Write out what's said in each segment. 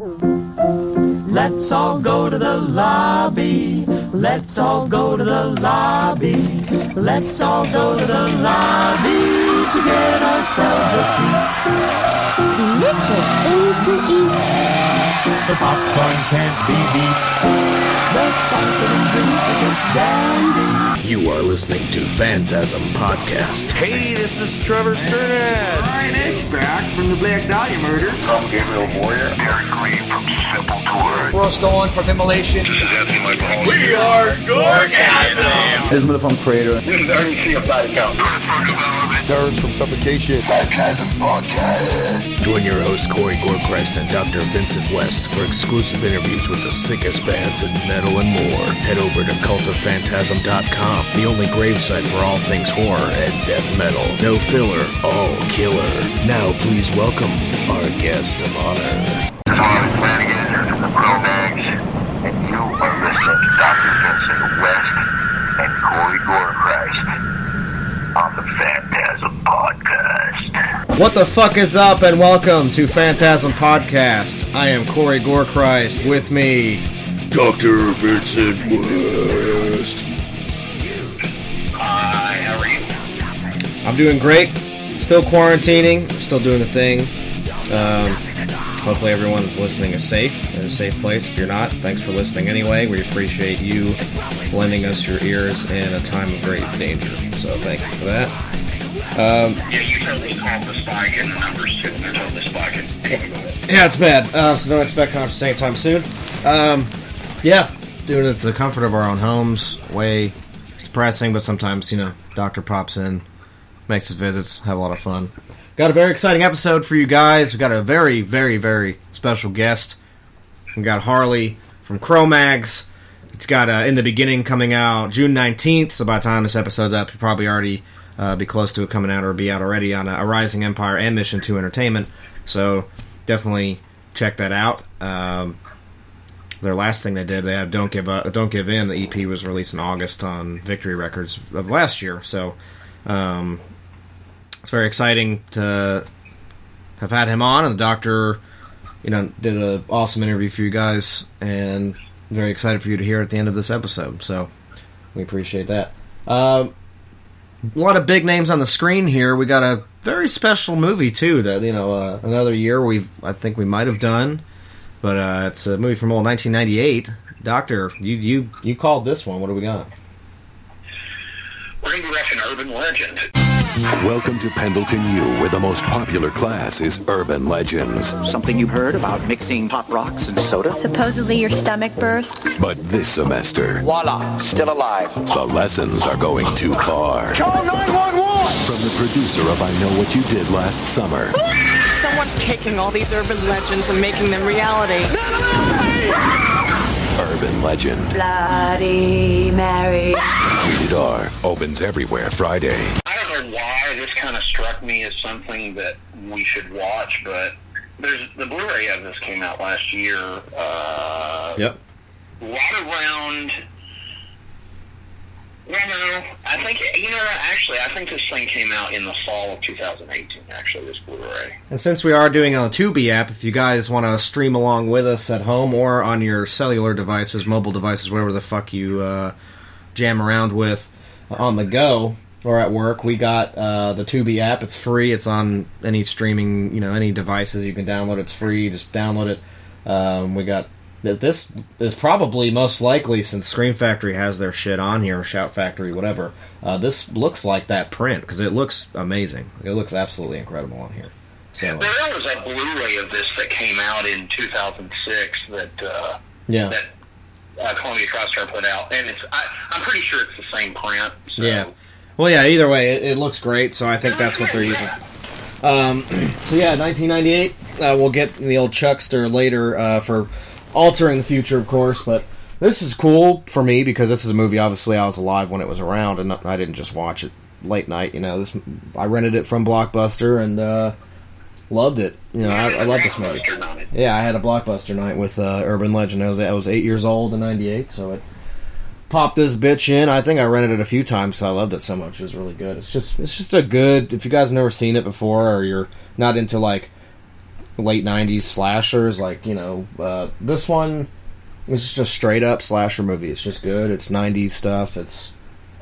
Let's all go to the lobby. Let's all go to the lobby. Let's all go to the lobby to get ourselves a treat. Delicious things to eat. The popcorn can't be beat. The sparkling drinks are just dandy. You are listening to Phantasm Podcast. Hey, this is Trevor Strnad. Ryan Ash back from the Black Dahlia murder. Tom Gabriel Moyer. Derek Green from Sepultura. Ross Dolan from Immolation. Anthony Michael We are Gorgasm! Ismail from Kreator. This is Ernie C. of Body Count. Terrence from Suffocation. Phantasm Podcast. Join your host Corey Gorchrist and Dr. Vincent West for exclusive interviews with the sickest bands in metal and more. Head over to cultofphantasm.com, the only gravesite for all things horror and death metal. No filler, all killer. Now please welcome our guest of honor. What the fuck is up, and welcome to Phantasm Podcast. I am Corey Gorechrist. With me, Dr. Vincent West. Hi, how are you? I'm doing great. Still quarantining, still doing the thing. Um, hopefully, everyone that's listening is safe in a safe place. If you're not, thanks for listening anyway. We appreciate you lending us your ears in a time of great danger. So, thank you for that. Um, Yeah, you totally called the spike and the numbers too. They're totally spiking. Yeah, it's bad. Uh, so don't expect concerts anytime soon. Um, yeah, doing it to the comfort of our own homes. Way depressing, but sometimes you know, doctor pops in, makes his visits, have a lot of fun. Got a very exciting episode for you guys. We got a very, very, very special guest. We got Harley from Cro-Mags. It's got uh, in the beginning coming out June nineteenth. So by the time this episode's up, you'll probably already uh, be close to it coming out or be out already on uh, Arising Empire and Mission Two Entertainment. So definitely check that out. Um, their last thing they did, they have "Don't Give Up, Don't Give In." The EP was released in August on Victory Records of last year. So um, it's very exciting to have had him on, and the doctor, you know, did an awesome interview for you guys, and very excited for you to hear at the end of this episode. So we appreciate that. Um, a lot of big names on the screen here. We got a very special movie too. That you know, uh, another year we've I think we might have done, but uh, it's a movie from old 1998. Doctor, you you you called this one. What do we got? We're to be watching Urban Legend. Welcome to Pendleton U, where the most popular class is urban legends. Something you've heard about mixing pop rocks and soda? Supposedly your stomach burst. But this semester, Voila, still alive. the lessons are going too far. Call 911! From the producer of I Know What You Did Last Summer, Someone's taking all these urban legends and making them reality. Urban Legend, Bloody Mary. Rated R, opens everywhere Friday. I don't know why this kind of struck me as something that we should watch, but there's the Blu-ray of this came out last year. Uh, Yep. a lot around. Well, no, I think you know. Actually, I think this thing came out in the fall of 2018. Actually, this Blu-ray. And since we are doing on the Tubi app, if you guys want to stream along with us at home or on your cellular devices, mobile devices, whatever the fuck you uh, jam around with on the go or at work, we got uh, the Tubi app. It's free. It's on any streaming, you know, any devices you can download. It's free. Just download it. Um, we got this is probably most likely since Scream Factory has their shit on here, Shout Factory, whatever. Uh, this looks like that print because it looks amazing. It looks absolutely incredible on here. So There was a Blu-ray of this that came out in 2006 that uh, yeah. that uh, Columbia TriStar put out, and it's I, I'm pretty sure it's the same print. So. Yeah. Well, yeah. Either way, it, it looks great. So I think that's what they're using. Um, so yeah, 1998. Uh, we'll get the old Chuckster later uh, for altering the future, of course. But this is cool for me because this is a movie. Obviously, I was alive when it was around, and I didn't just watch it late night. You know, this I rented it from Blockbuster and uh, loved it. You know, I, I love this movie. Yeah, I had a blockbuster night with uh, Urban Legend. I was I was eight years old in '98, so it popped this bitch in. I think I rented it a few times, so I loved it so much. It was really good. It's just it's just a good. If you guys have never seen it before, or you're not into like late '90s slashers. Like you know, uh, this one is just a straight up slasher movie. It's just good. It's '90s stuff. It's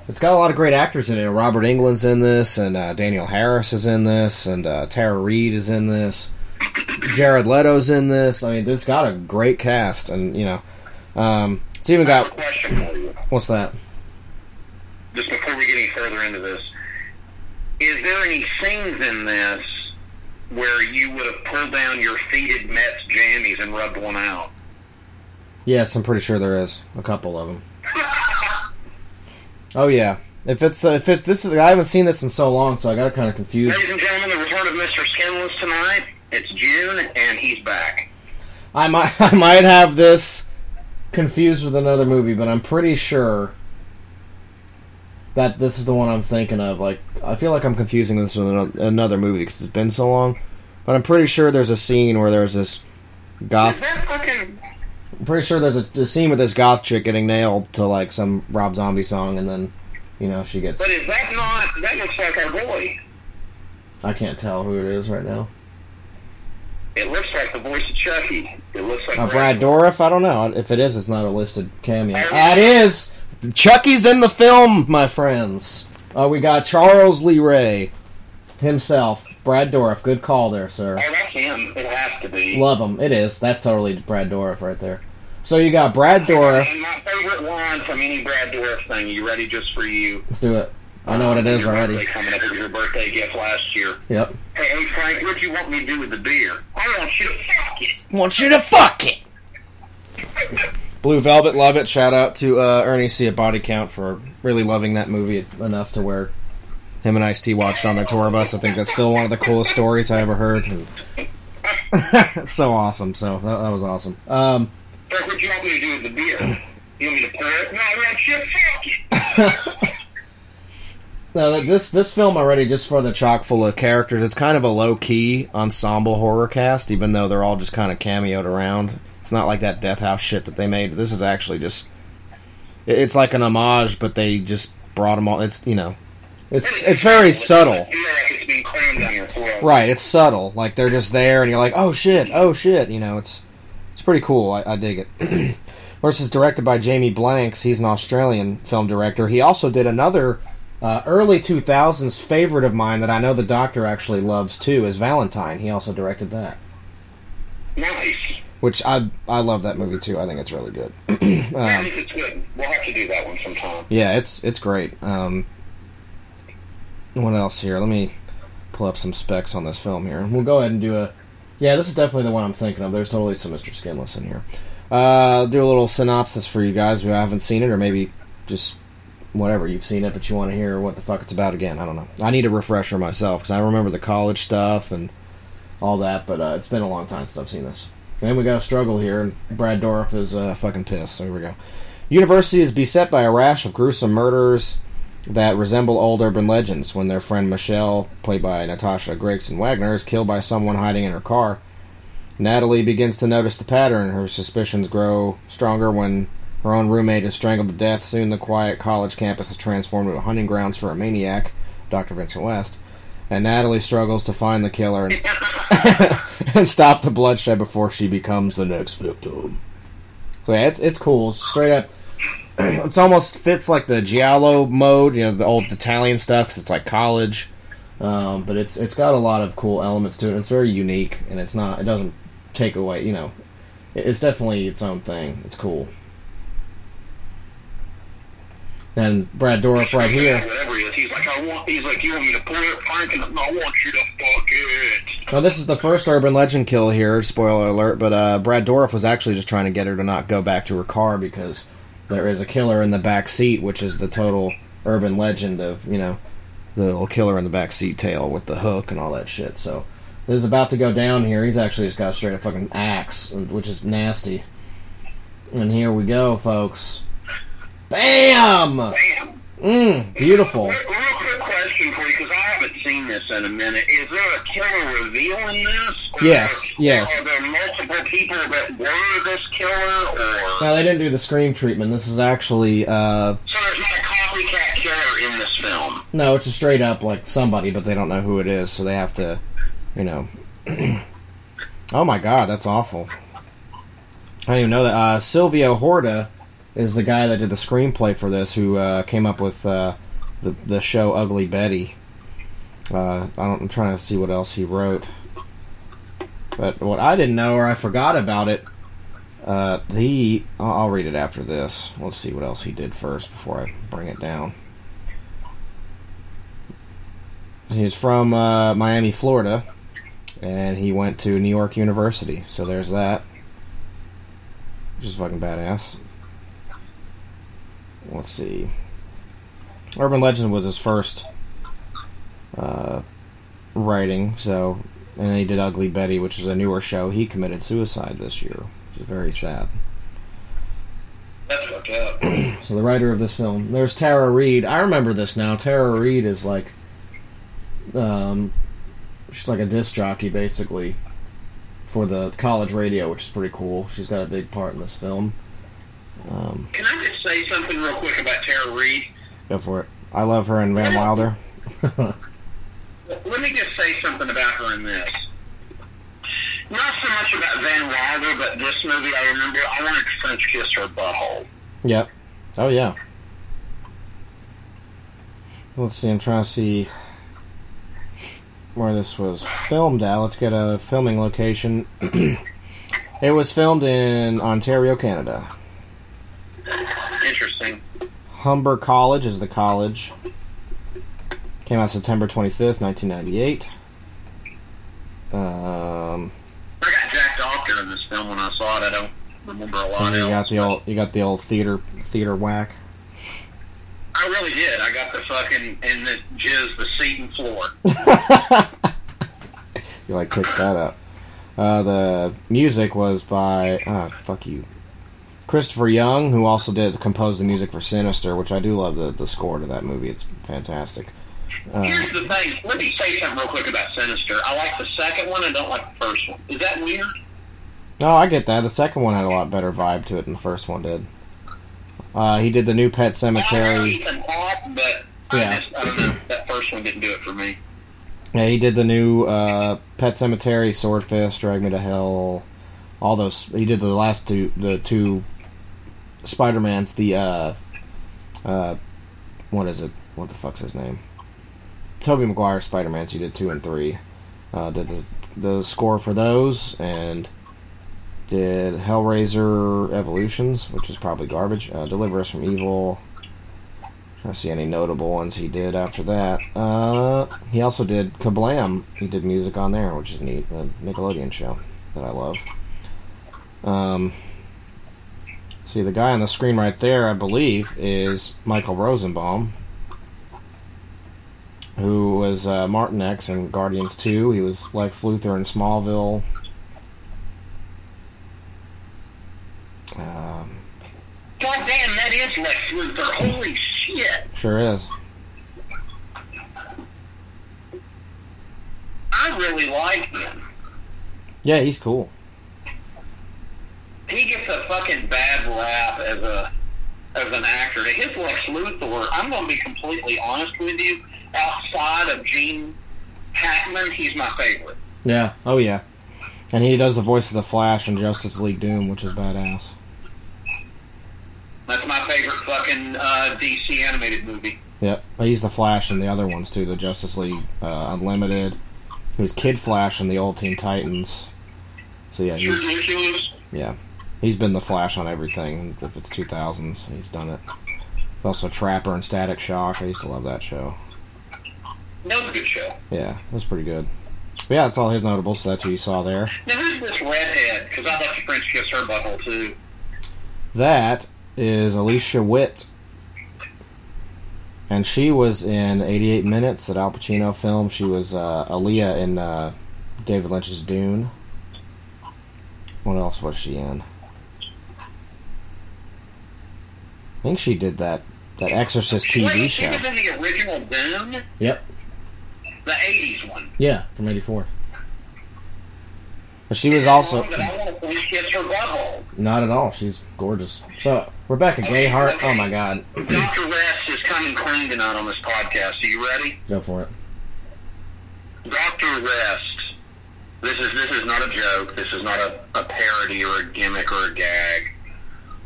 it's got a lot of great actors in it. Robert Englund's in this, and uh, Danielle Harris is in this, and uh, Tara Reid is in this. Jared Leto's in this. I mean, it's got a great cast, and you know, um, it's even got. Question for you, What's that? just before we get any further into this. Is there any scenes in this where you would have pulled down your faded Mets jammies and rubbed one out? Yes, I'm pretty sure there is a couple of them. Oh yeah, if it's uh, if it's this is I haven't seen this in so long, so I got kind of confused. Ladies and gentlemen, the return of Mr. Skinless tonight. It's June, and he's back. I might I might have this confused with another movie, but I'm pretty sure that this is the one I'm thinking of. Like I feel like I'm confusing this with another movie because it's been so long. But I'm pretty sure there's a scene where there's this goth. Is that fucking... I'm pretty sure there's a, a scene with this goth chick getting nailed to like some Rob Zombie song, and then you know she gets. But is that not... That looks like our boy. I can't tell who it is right now. It looks like the voice of Chucky. It looks like Uh, Brad Dourif? I don't know. If it is, it's not a listed cameo. Ah, it is! Chucky's in the film, my friends. Uh, we got Charles Lee Ray himself. Brad Dourif, Good call there, sir. Oh, that's him. It has to be. Love him. It is. That's totally Brad Dourif right there. So you got Brad Dourif. And my favorite line from any Brad Dourif thing. You ready just for you? Let's do it. I know what it is Your already. birthday coming up. It was your birthday gift last year. Yep. Hey, hey Frank, what do you want me to do with the beer? I want you to fuck it. Want you to fuck it. Blue Velvet, love it. Shout out to uh, Ernie C at Body Count for really loving that movie enough to where him and Ice T watched on their tour bus. I think that's still one of the coolest stories I ever heard. And so awesome. So that, that was awesome. Um, Frank, what do you want me to do with the beer? You want me to pour it? No, I want you to fuck no, this this film already just for the chock full of characters. It's kind of a low key ensemble horror cast, even though they're all just kind of cameoed around. It's not like that Death House shit that they made. This is actually just it- it's like an homage, but they just brought them all. It's you know, it's it's very subtle. You know, like it's being crammed down your throat. Right, it's subtle. Like they're just there, and you're like, "Oh shit, oh shit." You know, it's it's pretty cool. I, I dig it. Versus directed by Jamie Blanks. He's an Australian film director. He also did another uh, early 2000s favorite of mine that I know the doctor actually loves too. Is Valentine. He also directed that, Nice. which I I love that movie too. I think it's really good. Um, think it's good. We'll have to do that one sometime. yeah, it's it's great. Um, what else here? Let me pull up some specs on this film here. We'll go ahead and do a. Yeah, this is definitely the one I'm thinking of. There's totally some Mr. Skinless in here. Uh, do a little synopsis for you guys who haven't seen it, or maybe just whatever you've seen it, but you want to hear what the fuck it's about again. I don't know. I need a refresher myself because I remember the college stuff and all that, but uh, it's been a long time since I've seen this. And we got a struggle here, and Brad Dourif is uh, fucking pissed. So here we go. University is beset by a rash of gruesome murders that resemble old urban legends when their friend Michelle, played by Natasha Gregson Wagner, is killed by someone hiding in her car. Natalie begins to notice the pattern. Her suspicions grow stronger when her own roommate is strangled to death. Soon the quiet college campus is transformed into hunting grounds for a maniac, Dr. Vincent West. And Natalie struggles to find the killer and, and stop the bloodshed before she becomes the next victim. So yeah, it's it's cool. Straight up it's almost fits like the giallo mode, you know, the old Italian stuff. 'cause it's like college, um, but it's it's got a lot of cool elements to it. It's very unique, and it's not. It doesn't take away. You know, it- it's definitely its own thing. It's cool. And Brad Dourif right here. Whatever he is, he's like, I want. He's like, you want me to pour it, Frank? And I want you to fuck it. Now, this is the first urban legend kill here. Spoiler alert! But uh, Brad Dourif was actually just trying to get her to not go back to her car because there is a killer in the back seat, which is the total urban legend of you know the little killer in the back seat tale with the hook and all that shit. So this is about to go down here. He's actually just got straight up fucking axe, which is nasty. And here we go, folks. Bam! Bam. Mm, beautiful. Real quick question for you, because I haven't seen this in a minute. Is there a killer reveal in this? Yes, yes. Are people that were this killer, or Now they didn't do the scream treatment. This is actually uh, so there's not a copycat killer in this film? No, it's a straight up like somebody, but they don't know who it is, so they have to, you know. Oh my god, that's awful. I didn't even know that. Uh, Silvio Horta is the guy that did the screenplay for this, who uh, came up with uh, the the show Ugly Betty. Uh, I don't, I'm trying to see what else he wrote. But what I didn't know, or I forgot about it, uh, he. I'll read it after this. Let's see what else he did first before I bring it down. He's from uh, Miami, Florida, and he went to New York University. So there's that. Is fucking badass. Let's see. Urban Legend was his first uh, writing, so and then he did Ugly Betty, which is a newer show. He committed suicide this year, which is very sad. That's fucked up. So the writer of this film, there's Tara Reid. I remember this now. Tara Reid is like, um, she's like a disc jockey basically for the college radio, which is pretty cool. She's got a big part in this film. Um, Can I just say something real quick about Tara Reid? go for it. I love her and Van Wilder. Let me just say something about her in this. Not so much about Van Wilder, but this movie I remember I wanted to French kiss her butthole. Yep. Oh yeah. Let's see. I'm trying to see where this was filmed at. Let's get a filming location. it was filmed in Ontario, Canada. Interesting. Humber College is the college. Came out September 25th, 1998. Um, I got Jack Doctor in this film when I saw it. I don't remember a lot you got the old, you got the old theater, theater whack. I really did. I got the fucking and the jizz the seat and floor. You like picked that up. Uh, the music was by ah fuck you, Christopher Young, who also did compose the music for Sinister, which I do love the the score to that movie. It's fantastic. Uh, Here's the thing. Let me say something real quick about Sinister. I like the second one. I don't like the first one. Is that weird? no, I get that. The second one had a lot better vibe to it than the first one did. Uh, he did the new Pet Cemetery. But Yeah. I just I don't know. That first one didn't do it for me. Yeah, he did the new uh, Pet Cemetery, Swordfish, Drag Me to Hell, all those. He did the last two, the two Spider Mans. The uh, uh, what is it? What the fuck's his name? Tobey Maguire Spider Mans. He did two and three. Uh, did the the score for those and did Hellraiser Evolutions, which is probably garbage. Uh, Deliver Us from Evil. To see any notable ones he did after that. Uh, he also did Kablam. He did music on there, which is neat. A Nickelodeon show that I love. Um, see, the guy on the screen right there, I believe, is Michael Rosenbaum, who was uh, Martinex in Guardians 2. He was Lex Luthor in Smallville. Um, God damn, that is Lex Luthor. Holy shit. sure is. I really like him. Yeah, he's cool. He gets a fucking bad rap as a as an actor. His Lex Luthor, I'm going to be completely honest with you. Outside of Gene Hackman, he's my favorite. Yeah. Oh yeah. And he does the voice of the Flash in Justice League Doom, which is badass. That's my favorite fucking uh, DC animated movie. Yep. He's the Flash in the other ones too, the Justice League uh, Unlimited. He was Kid Flash in the old Teen Titans. So yeah, he's yeah. He's been the Flash on everything. If it's 2000s, he's done it. Also Trapper and Static Shock. I used to love that show. That was a good show. Yeah, it was pretty good. But yeah, that's all his notables. So that's who you saw there. Now, who's this redhead? Because I'd like to French kiss her butthole, too. That is Alicia Witt. And she was in 88 Minutes, that Al Pacino film. She was uh, Alia in uh, David Lynch's Dune. What else was she in? I think she did that that Exorcist TV Wait, she show. was in the original Dune? Yep. The 80s one. Yeah, from '84. But she was also But I want to French kiss her not at all. She's gorgeous. So Rebecca Gayhart. Oh my God, Dr. Rest is coming clean tonight on this podcast. Are you ready? go for it. Dr. Rest This is this is not a joke. This is not a, a parody or a gimmick or a gag.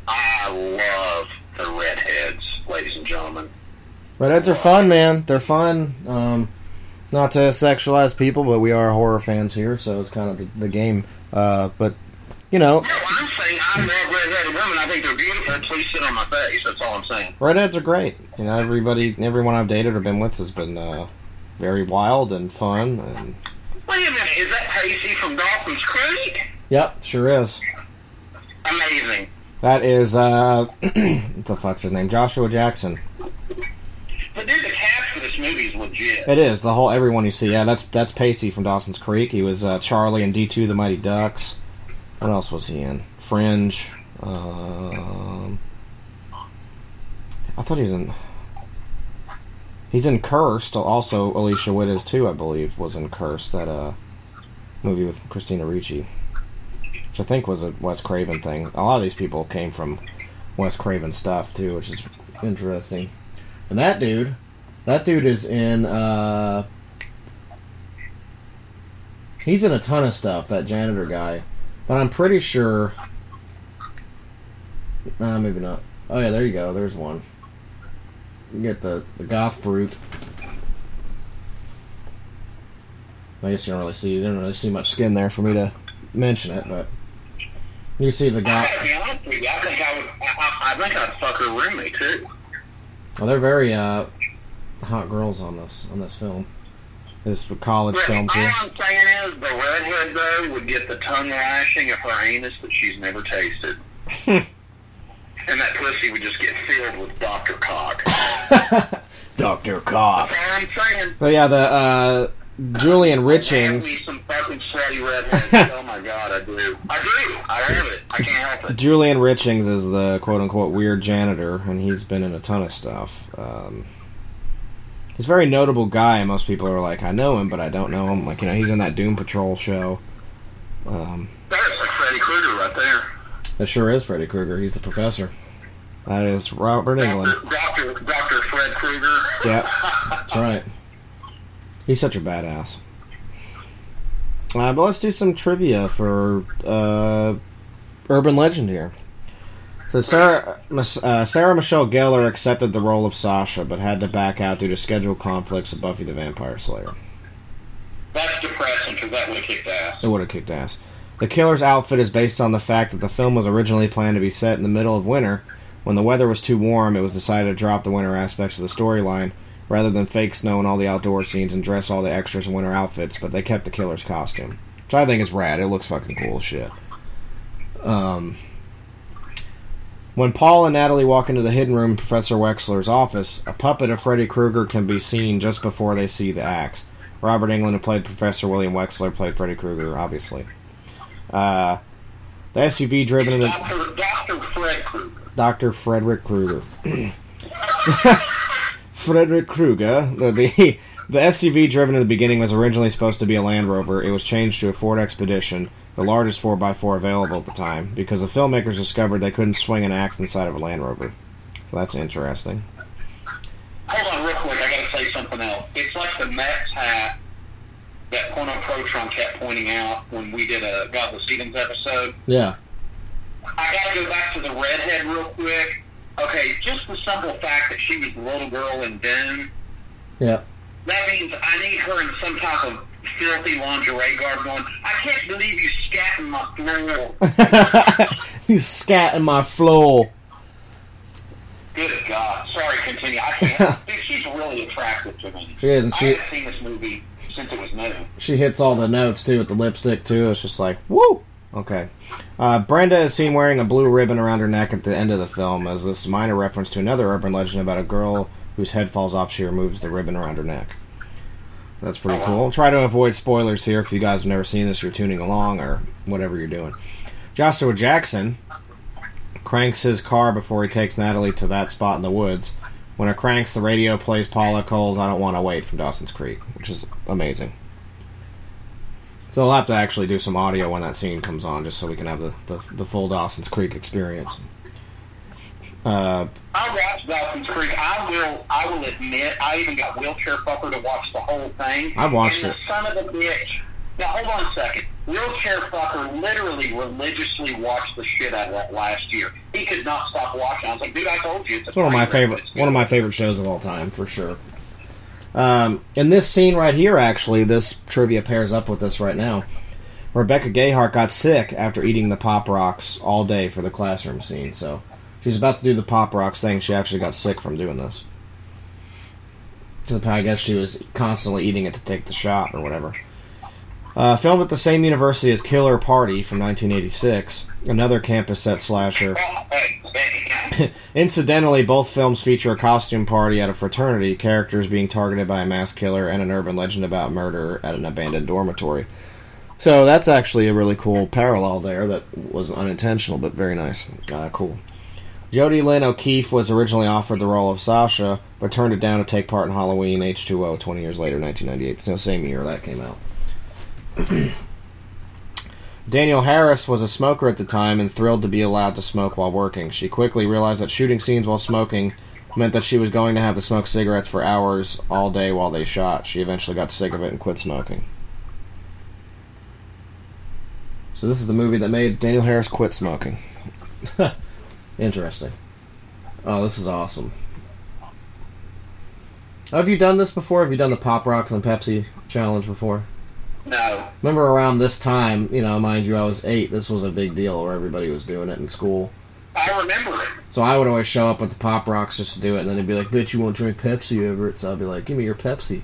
I love the redheads, ladies and gentlemen. Redheads are fun, man. They're fun. Um, not to sexualize people, but we are horror fans here, so it's kind of the, the game. Uh, but you know, No, I'm saying I love redheaded women. I think they're beautiful. Please sit on my face. That's all I'm saying. redheads are great. You know, everybody, everyone I've dated or been with has been uh, very wild and fun. And Wait a minute. Is that Pacey from Dawson's Creek? yep, sure is. Amazing. That is uh, what the fuck's his name? Joshua Jackson. But dude, the this legit. It is the whole everyone you see. Yeah, that's that's Pacey from Dawson's Creek. He was uh, Charlie in D two The Mighty Ducks. What else was he in? Fringe. Um, I thought he was in. He's in Cursed. Also, Alicia Witt is too. I believe was in Cursed. That uh movie with Christina Ricci, which I think was a Wes Craven thing. A lot of these people came from Wes Craven stuff too, which is interesting. And that dude, that dude is in. uh He's in a ton of stuff. That janitor guy, but I'm pretty sure. Nah, maybe not. Oh yeah, there you go. There's one. You get the the goth fruit. I guess you don't really see. You don't really see much skin there for me to mention it, but you see the goth. gotta be honest with you. I think I would. I, I, I think I'd fuck her roommate too. Well, they're very uh, hot girls on this on this film. This college But film all too. I'm saying is, the redhead though would get the tongue lashing of her anus that she's never tasted, and that pussy would just get filled with Doctor Cock. Doctor Cock. I'm saying. So yeah, the uh, Julian Richings. me some fucking sweaty redheads. oh my god, I do. I do. I have it. I can't help it. Julian Richings is the quote unquote weird janitor, and he's been in a ton of stuff. Um, he's a very notable guy. Most people are like, I know him, but I don't know him. Like, you know, he's in that Doom Patrol show. Um, That's like Freddy Krueger right there. that sure is Freddy Krueger. He's the professor. That is Robert Englund. Doctor Doctor Fred Krueger. Yeah, that's right. He's such a badass. Uh, but let's do some trivia for uh, urban legend here. So Sarah, uh, Sarah Michelle Gellar accepted the role of Sasha, but had to back out due to schedule conflicts of Buffy the Vampire Slayer. That's depressing because that would have kicked ass. It would have kicked ass. The killer's outfit is based on the fact that the film was originally planned to be set in the middle of winter. When the weather was too warm, it was decided to drop the winter aspects of the storyline rather than fake snow in all the outdoor scenes and dress all the extras in winter outfits, but they kept the killer's costume. Which I think is rad. It looks fucking cool as shit. Um, when Paul and Natalie walk into the hidden room in Professor Wexler's office, a puppet of Freddy Krueger can be seen just before they see the axe. Robert Englund, who played Professor William Wexler, played Freddy Krueger, obviously. Uh, the SUV driven in the Doctor Doctor Fred Krueger. Dr. Frederick Krueger. Frederick Krueger. The, the the SUV driven in the beginning was originally supposed to be a Land Rover. It was changed to a Ford Expedition, the largest 4x4 available at the time, because the filmmakers discovered they couldn't swing an axe inside of a Land Rover. So that's interesting. Hold on real quick. I gotta say something else. It's like the Mets hat that Porno Protron kept pointing out when we did a God the Stevens episode. Yeah. I gotta go back to the redhead real quick. Okay, just the simple fact that she was the little girl in Doom, Yeah. that means I need her in some type of filthy lingerie garb going, I can't believe you scat in my floor. you scat in my floor. Good God. Sorry, continue. I can't. Dude, she's really attractive to me. She is, and she- I haven't seen this movie since it was new. She hits all the notes too with the lipstick too. It's just like woo. Okay. Uh, Brenda is seen wearing a blue ribbon around her neck at the end of the film, as this minor reference to another urban legend about a girl whose head falls off. She removes the ribbon around her neck. That's pretty oh, cool. I'll Try to avoid spoilers here. If you guys have never seen this, you're tuning along or whatever you're doing. Joshua Jackson cranks his car before he takes Natalie to that spot in the woods. When it cranks, the radio plays Paula Cole's "I Don't Want to Wait" from Dawson's Creek, which is amazing. So I'll have to actually do some audio when that scene comes on, just so we can have the, the, the full Dawson's Creek experience. Uh, I watched Dawson's Creek. I will. I will admit, I even got wheelchair fucker to watch the whole thing. I've watched and it. The son of a bitch Now hold on a second. Wheelchair fucker literally religiously watched the shit out of that last year. He could not stop watching. I was like, dude, I told you it's, It's one of my favorite one of my favorite shows of all time for sure. Um, in this scene right here, actually, this trivia pairs up with this right now. Rebecca Gayhart got sick after eating the pop rocks all day for the classroom scene. So she's about to do the pop rocks thing. She actually got sick from doing this. I guess she was constantly eating it to take the shot or whatever. Uh, filmed at the same university as Killer Party from 1986, another campus set slasher. Incidentally, both films feature a costume party at a fraternity, characters being targeted by a mass killer, and an urban legend about murder at an abandoned dormitory. So that's actually a really cool parallel there that was unintentional, but very nice. Uh, cool. Jodie Lynn O'Keefe was originally offered the role of Sasha, but turned it down to take part in Halloween H2O 20 years later, 1998. So same year that came out. Danielle Harris was a smoker at the time and thrilled to be allowed to smoke while working. She quickly realized that shooting scenes while smoking meant that she was going to have to smoke cigarettes for hours all day while they shot. She eventually got sick of it and quit smoking. So this is the movie that made Danielle Harris quit smoking. Interesting. Oh, this is awesome. Have you done this before? Have you done the Pop Rocks and Pepsi challenge before? No. Remember around this time, you know, mind you, I was eight. This was a big deal where everybody was doing it in school. I remember it. So I would always show up with the Pop Rocks just to do it, and then they'd be like, "Bitch, you won't drink Pepsi over it." So I'd be like, "Give me your Pepsi,"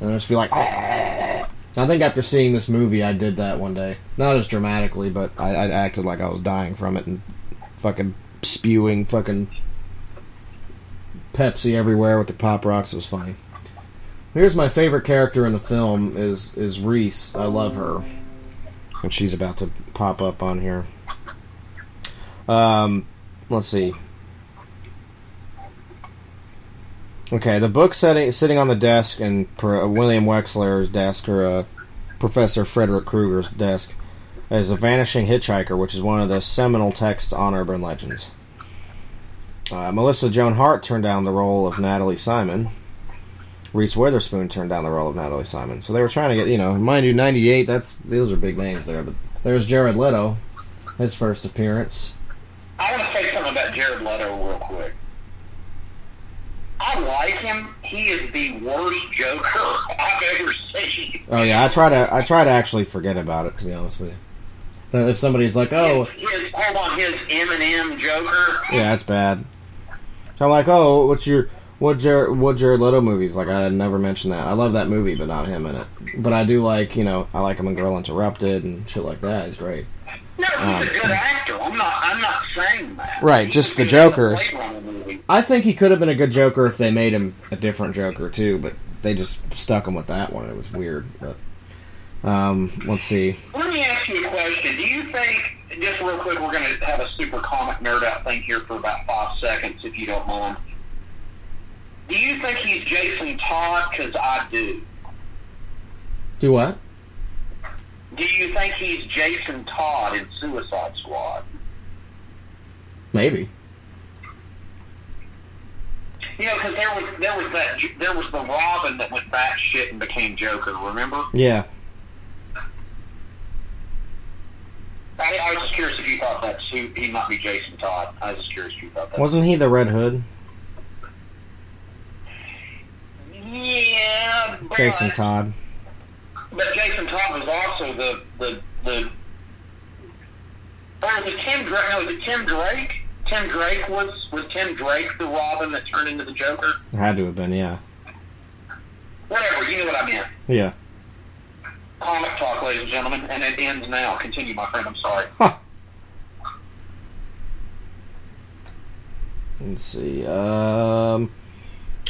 and I'd just be like, "Ah." I think after seeing this movie, I did that one day. Not as dramatically, but I, I acted like I was dying from it and fucking spewing fucking Pepsi everywhere with the Pop Rocks. It was funny. Here's my favorite character in the film is is Reese. I love her, and she's about to pop up on here. Um, let's see. Okay, the book setting, sitting on the desk and Pro, William Wexler's desk, or uh, Professor Frederick Krueger's desk, is a vanishing hitchhiker, which is one of the seminal texts on urban legends. Uh, Melissa Joan Hart turned down the role of Natalie Simon. Reese Witherspoon turned down the role of Natalie Simon. So they were trying to get, you know, mind you, '98. That's those are big names there. But there's Jared Leto, his first appearance. I want to say something about Jared Leto real quick. I like him. He is the worst Joker I've ever seen. Oh yeah, I try to I try to actually forget about it to be honest with you. If somebody's like, oh, His, hold on, his Eminem Joker. yeah, that's bad. So I'm like, oh, what's your what Jared what Jared Leto movies? Like I never mentioned that. I love that movie, but not him in it. But I do like you know I like him in Girl Interrupted and shit like that. He's great. No, he's a um, good actor. I'm not. I'm not saying that. Right, He just the good in Jokers. Blade Runner movie. I think he could have been a good Joker if they made him a different Joker too, but they just stuck him with that one. It was weird. But um, let's see. Let me ask you a question. Do you think, just real quick, we're going to have a super comic nerd out thing here for about five seconds, if you don't mind. Do you think he's Jason Todd? Because I do. Do what? Do you think he's Jason Todd in Suicide Squad? Maybe. You know, because there was there was that there was the Robin that went batshit and became Joker. Remember? Yeah. I, I was just curious if you thought that he, he might be Jason Todd. I was just curious if you thought that. Wasn't he the Red Hood? Yeah, but, Jason Todd. but Jason Todd was also the the the. Or was it Tim Drake? No, was it Tim Drake? Tim Drake was was Tim Drake the Robin that turned into the Joker? It had to have been, yeah. Whatever, you know what I meant. Yeah. Comic talk, ladies and gentlemen, and it ends now. Continue, my friend. I'm sorry. Let's see. Um,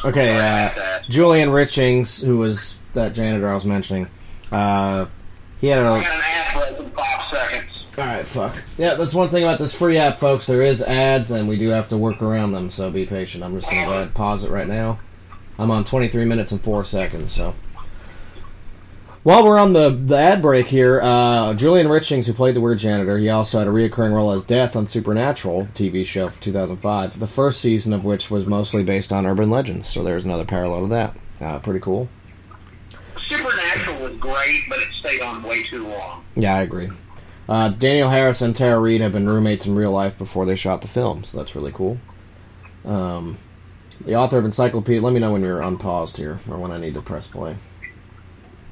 okay, uh, Julian Richings, who was that janitor I was mentioning, uh, he had I a. got an ad break in five seconds. All right, fuck. Yeah, that's one thing about this free app, folks. There is ads, and we do have to work around them. So be patient. I'm just gonna go ahead and pause it right now. I'm on 23 minutes and four seconds. So while we're on the the ad break here, uh, Julian Richings, who played the weird janitor, he also had a reoccurring role as Death on Supernatural TV show from 2005. The first season of which was mostly based on urban legends. So there's another parallel to that. Uh, pretty cool. Supernatural was great, but it stayed on way too long. Yeah, I agree. Uh, Danielle Harris and Tara Reid have been roommates in real life before they shot the film, so that's really cool. Um, the author of Encyclopedia. Let me know when you're unpaused here, or when I need to press play.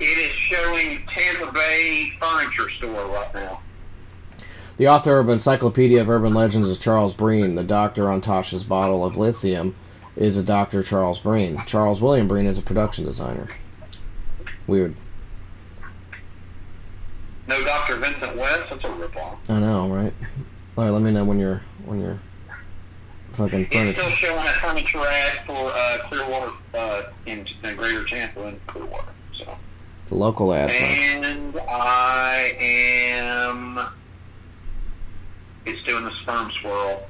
It is showing Tampa Bay Furniture Store right now. The author of Encyclopedia of Urban Legends is Charles Breen. The doctor on Tasha's bottle of lithium is a Dr. Charles Breen. Charles William Breen is a production designer. Weird. No Dr. Vincent West? That's a ripoff. I know, right? All right, let me know when you're when you're fucking It's furniture. still showing a furniture ad for uh, Clearwater uh, in, in Greater Tampa and Clearwater. So. The local ad. And I am. It's doing the sperm swirl.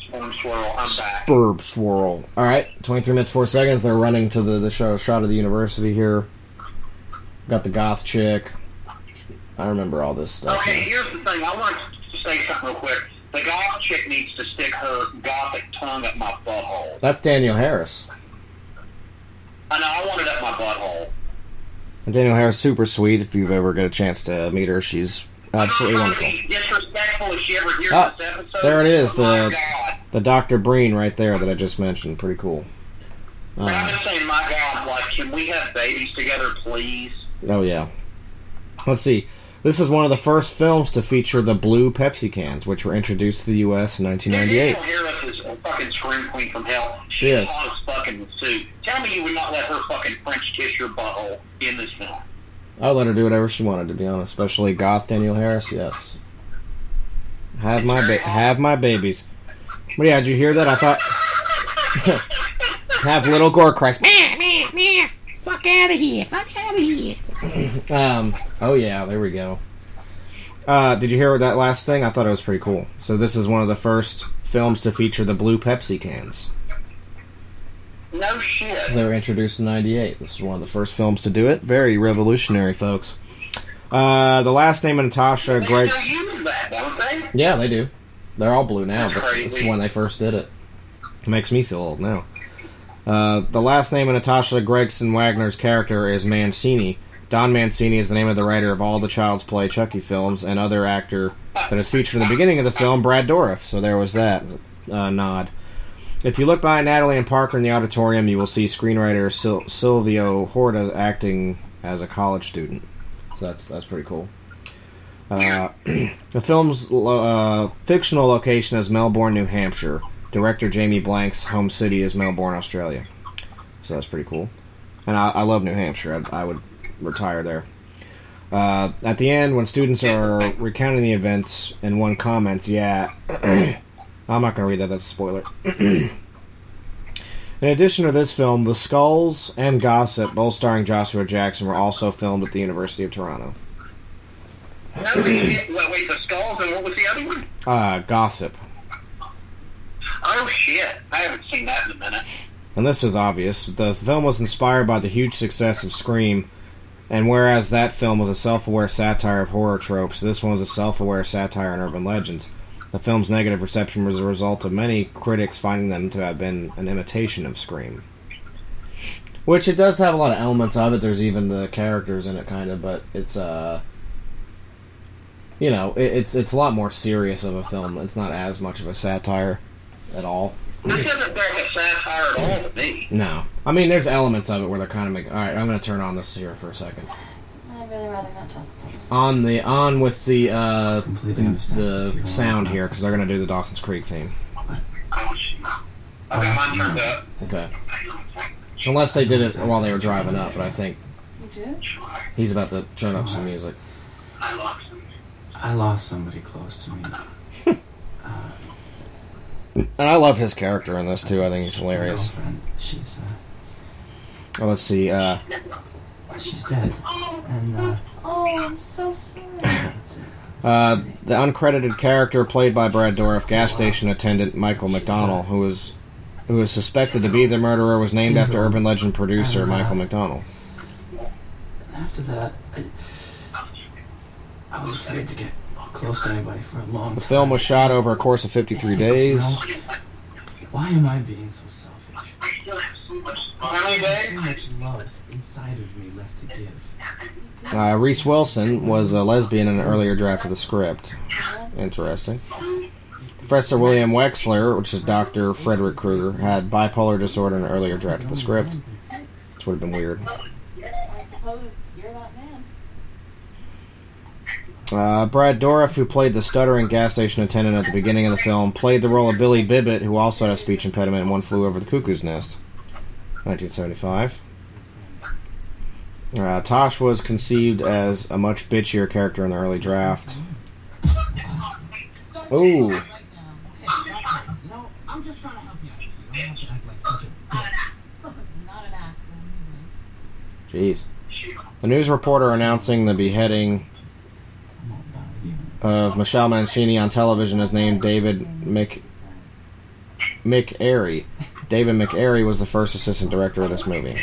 sperm swirl. I'm back. Burb swirl. All right, 23 minutes 4 seconds. They're running to the the show shot of the university here. Got the goth chick. I remember all this stuff. Okay, here's the thing. I want to say something real quick. The goth chick needs to stick her gothic tongue up my butthole. That's Danielle Harris. I know. I want it up my butthole. And Danielle Harris, super sweet. If you've ever get a chance to meet her, she's absolutely wonderful. trying to be disrespectful if she ever hears Ah, this episode. there it is. my The the Dr. Breen right there that I just mentioned. Pretty cool. But I'm Uh, just saying, my God, like, can we have babies together, please? oh yeah. Let's see. This is one of the first films to feature the blue Pepsi cans, which were introduced to the U.S. in 1998. Danielle Harris is a fucking scream queen from hell. Yes. hot as fucking suit. Tell me you would not let her fucking French kiss your butthole in this film. I would let her do whatever she wanted, to be honest. Especially goth Danielle Harris. Yes. Have my ba- have my babies. But yeah, did you hear that? I thought have little gore cries. Meh, meh, meh. Fuck out of here. Fuck out of here. Um. Oh yeah, there we go. Uh, did you hear that last thing? I thought it was pretty cool. So this is one of the first films to feature the blue Pepsi cans. No shit. They were introduced in '98. This is one of the first films to do it. Very revolutionary, folks. Uh, the last name of Natasha They Gregg. still use that, don't they? Yeah, they do. They're all blue now, That's but crazy. this is when they first did it. It makes me feel old now. Uh, the last name of Natasha Gregson Wagner's character is Mancini. Don Mancini is the name of the writer of all the Child's Play Chucky films and other actor that is featured in the beginning of the film, Brad Dourif. So there was that uh, nod. If you look behind Natalie and Parker in the auditorium, you will see screenwriter Sil- Silvio Horta acting as a college student. So that's that's pretty cool. Uh, the film's uh, fictional location is Melbourne, New Hampshire. Director Jamie Blank's home city is Melbourne, Australia. So that's pretty cool. And I, I love New Hampshire. I'd, I would retire there. Uh, at the end, when students are recounting the events, and one comments, "Yeah, I'm not going to read that. That's a spoiler." In addition to this film, The Skulls and Gossip, both starring Joshua Jackson, were also filmed at the University of Toronto. Wait, wait, the skulls and what was the other one? Uh, Gossip. Oh shit. I haven't seen that in a minute. And this is obvious. The film was inspired by the huge success of Scream, and whereas that film was a self aware satire of horror tropes, this one was a self aware satire on urban legends. The film's negative reception was a result of many critics finding them to have been an imitation of Scream. Which it does have a lot of elements of it. There's even the characters in it, kind of, but it's uh, you know, it, it's it's a lot more serious of a film. It's not as much of a satire at all. This doesn't feel like a satire at all to me. No, I mean, there's elements of it where they're kind of making. All right, I'm going to turn on this here for a second. I'd really rather not talk. On the on with the uh, the, the sound here because they're going to do the Dawson's Creek theme. Okay, mine turned up. Okay. Unless they did it while they were driving up, but I think You do? he's about to turn up some music. I lost somebody close to me. And I love his character in this too. I think he's hilarious. Girlfriend, she's uh, Oh, let's see. Uh, she's dead, and uh, Oh, I'm so sorry. uh, the uncredited character played by Brad Dourif, gas station attendant Michael McDonald, who was who was suspected to be the murderer, was named after urban legend producer Michael McDonald. after that, I, I was afraid to get close to anybody for a long The time. film was shot over a course of 53 days. Why am I being so selfish? Honey, babe? So much love inside of me left to give. Uh, Reese Wilson was a lesbian in an earlier draft of the script. Interesting. Professor William Wexler, which is Dr. Frederick Krueger, had bipolar disorder in an earlier draft of the script. This would have been weird. I suppose you're that man. Uh, Brad Dourif, who played the stuttering gas station attendant at the beginning of the film, played the role of Billy Bibbit, who also had a speech impediment in One Flew Over the Cuckoo's Nest. 1975. Uh, Tosh was conceived as a much bitchier character in the early draft. Ooh. Jeez. A news reporter announcing the beheading of Michelle Mancini on television is named David Mc McArey. David McArey was the first assistant director of this movie.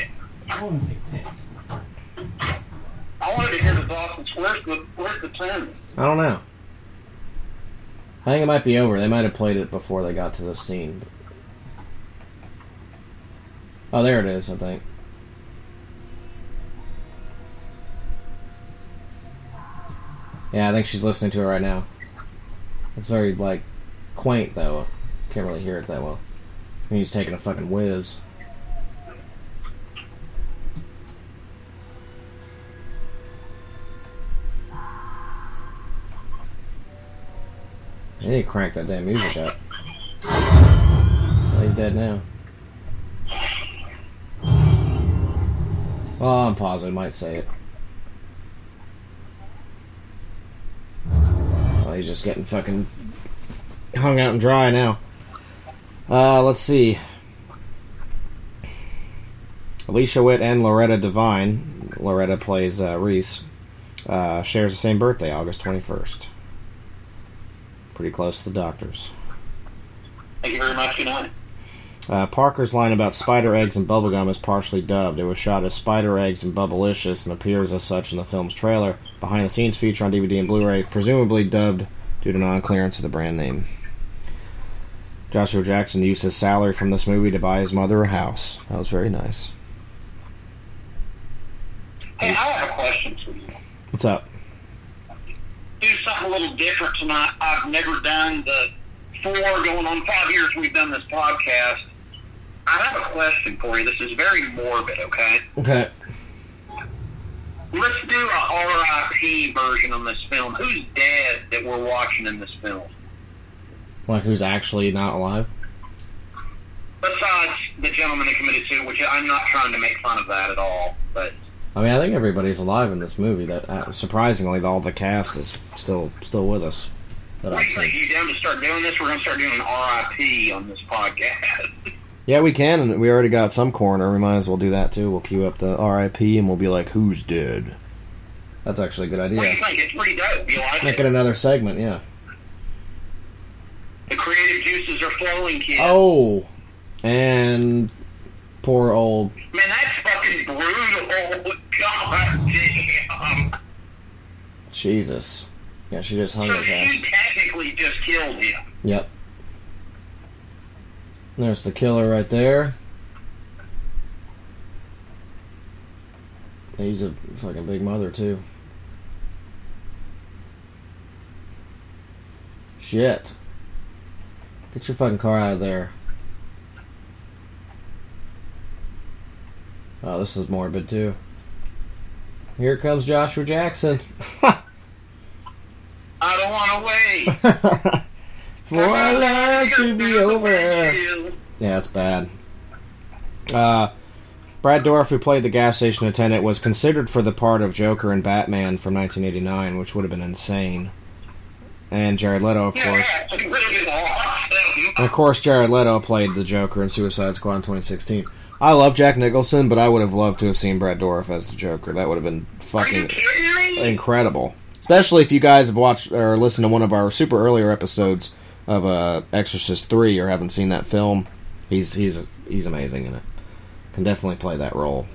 I want to take piss. I wanted to hear the. Where's the, where's the ten? I don't know. I think it might be over. They might have played it before they got to this scene. Oh, there it is, I think. Yeah, I think she's listening to it right now. It's very, like, quaint, though. Can't really hear it that well. I mean, he's taking a fucking whiz. I need to crank that damn music up. Well, he's dead now. Well, I'm positive, might say it. Well, he's just getting fucking hung out and dry now. Uh, let's see. Alicia Witt and Loretta Devine, Loretta plays uh, Reese, uh, shares the same birthday, August 21st. Pretty close to the doctors. Thank you very much. Night. Uh, Parker's line about spider eggs and bubblegum is partially dubbed. It was shot as Spider Eggs and Bubblicious and appears as such in the film's trailer. Behind the scenes feature on DVD and Blu ray, presumably dubbed due to non clearance of the brand name. Joshua Jackson used his salary from this movie to buy his mother a house. That was very nice. Hey, I have a question for you. What's up? Do something a little different tonight. I've never done the four going on five years we've done this podcast. I have a question for you. This is very morbid, okay? Okay. Let's do a RIP version on this film. Who's dead that we're watching in this film? Like, who's actually not alive? Besides the gentleman that committed suicide, which I'm not trying to make fun of that at all, but I mean, I think everybody's alive in this movie. That uh, surprisingly, all the cast is still still with us. That I've do you think? seen. You down to start doing this? We're going to start doing an RIP on this podcast. Yeah, we can, and we already got some corner. We might as well do that too. We'll queue up the RIP, and we'll be like, "Who's dead?" That's actually a good idea. You think? It's pretty dope. You like Make it? another segment, yeah. The creative juices are flowing, kid. Oh, and poor old Man, that's fucking brutal. Oh, God damn. Jesus. Yeah, she just hung So his she technically just killed him. Yep. There's the killer right there. He's a fucking big mother too. Shit. Get your fucking car out of there. Oh, this is morbid too. Here comes Joshua Jackson. I don't want to wait. For our lives to be over. Yeah, it's bad. Uh, Brad Dourif, who played the gas station attendant, was considered for the part of Joker in Batman from 1989, which would have been insane. And Jared Leto, of course. Yeah, it's really awesome. And of course, Jared Leto played the Joker in Suicide Squad in 2016. I love Jack Nicholson, but I would have loved to have seen Brad Dourif as the Joker. That would have been fucking incredible. Especially if you guys have watched or listened to one of our super earlier episodes of uh, Exorcist Three or haven't seen that film. He's he's he's amazing in it. Can definitely play that role.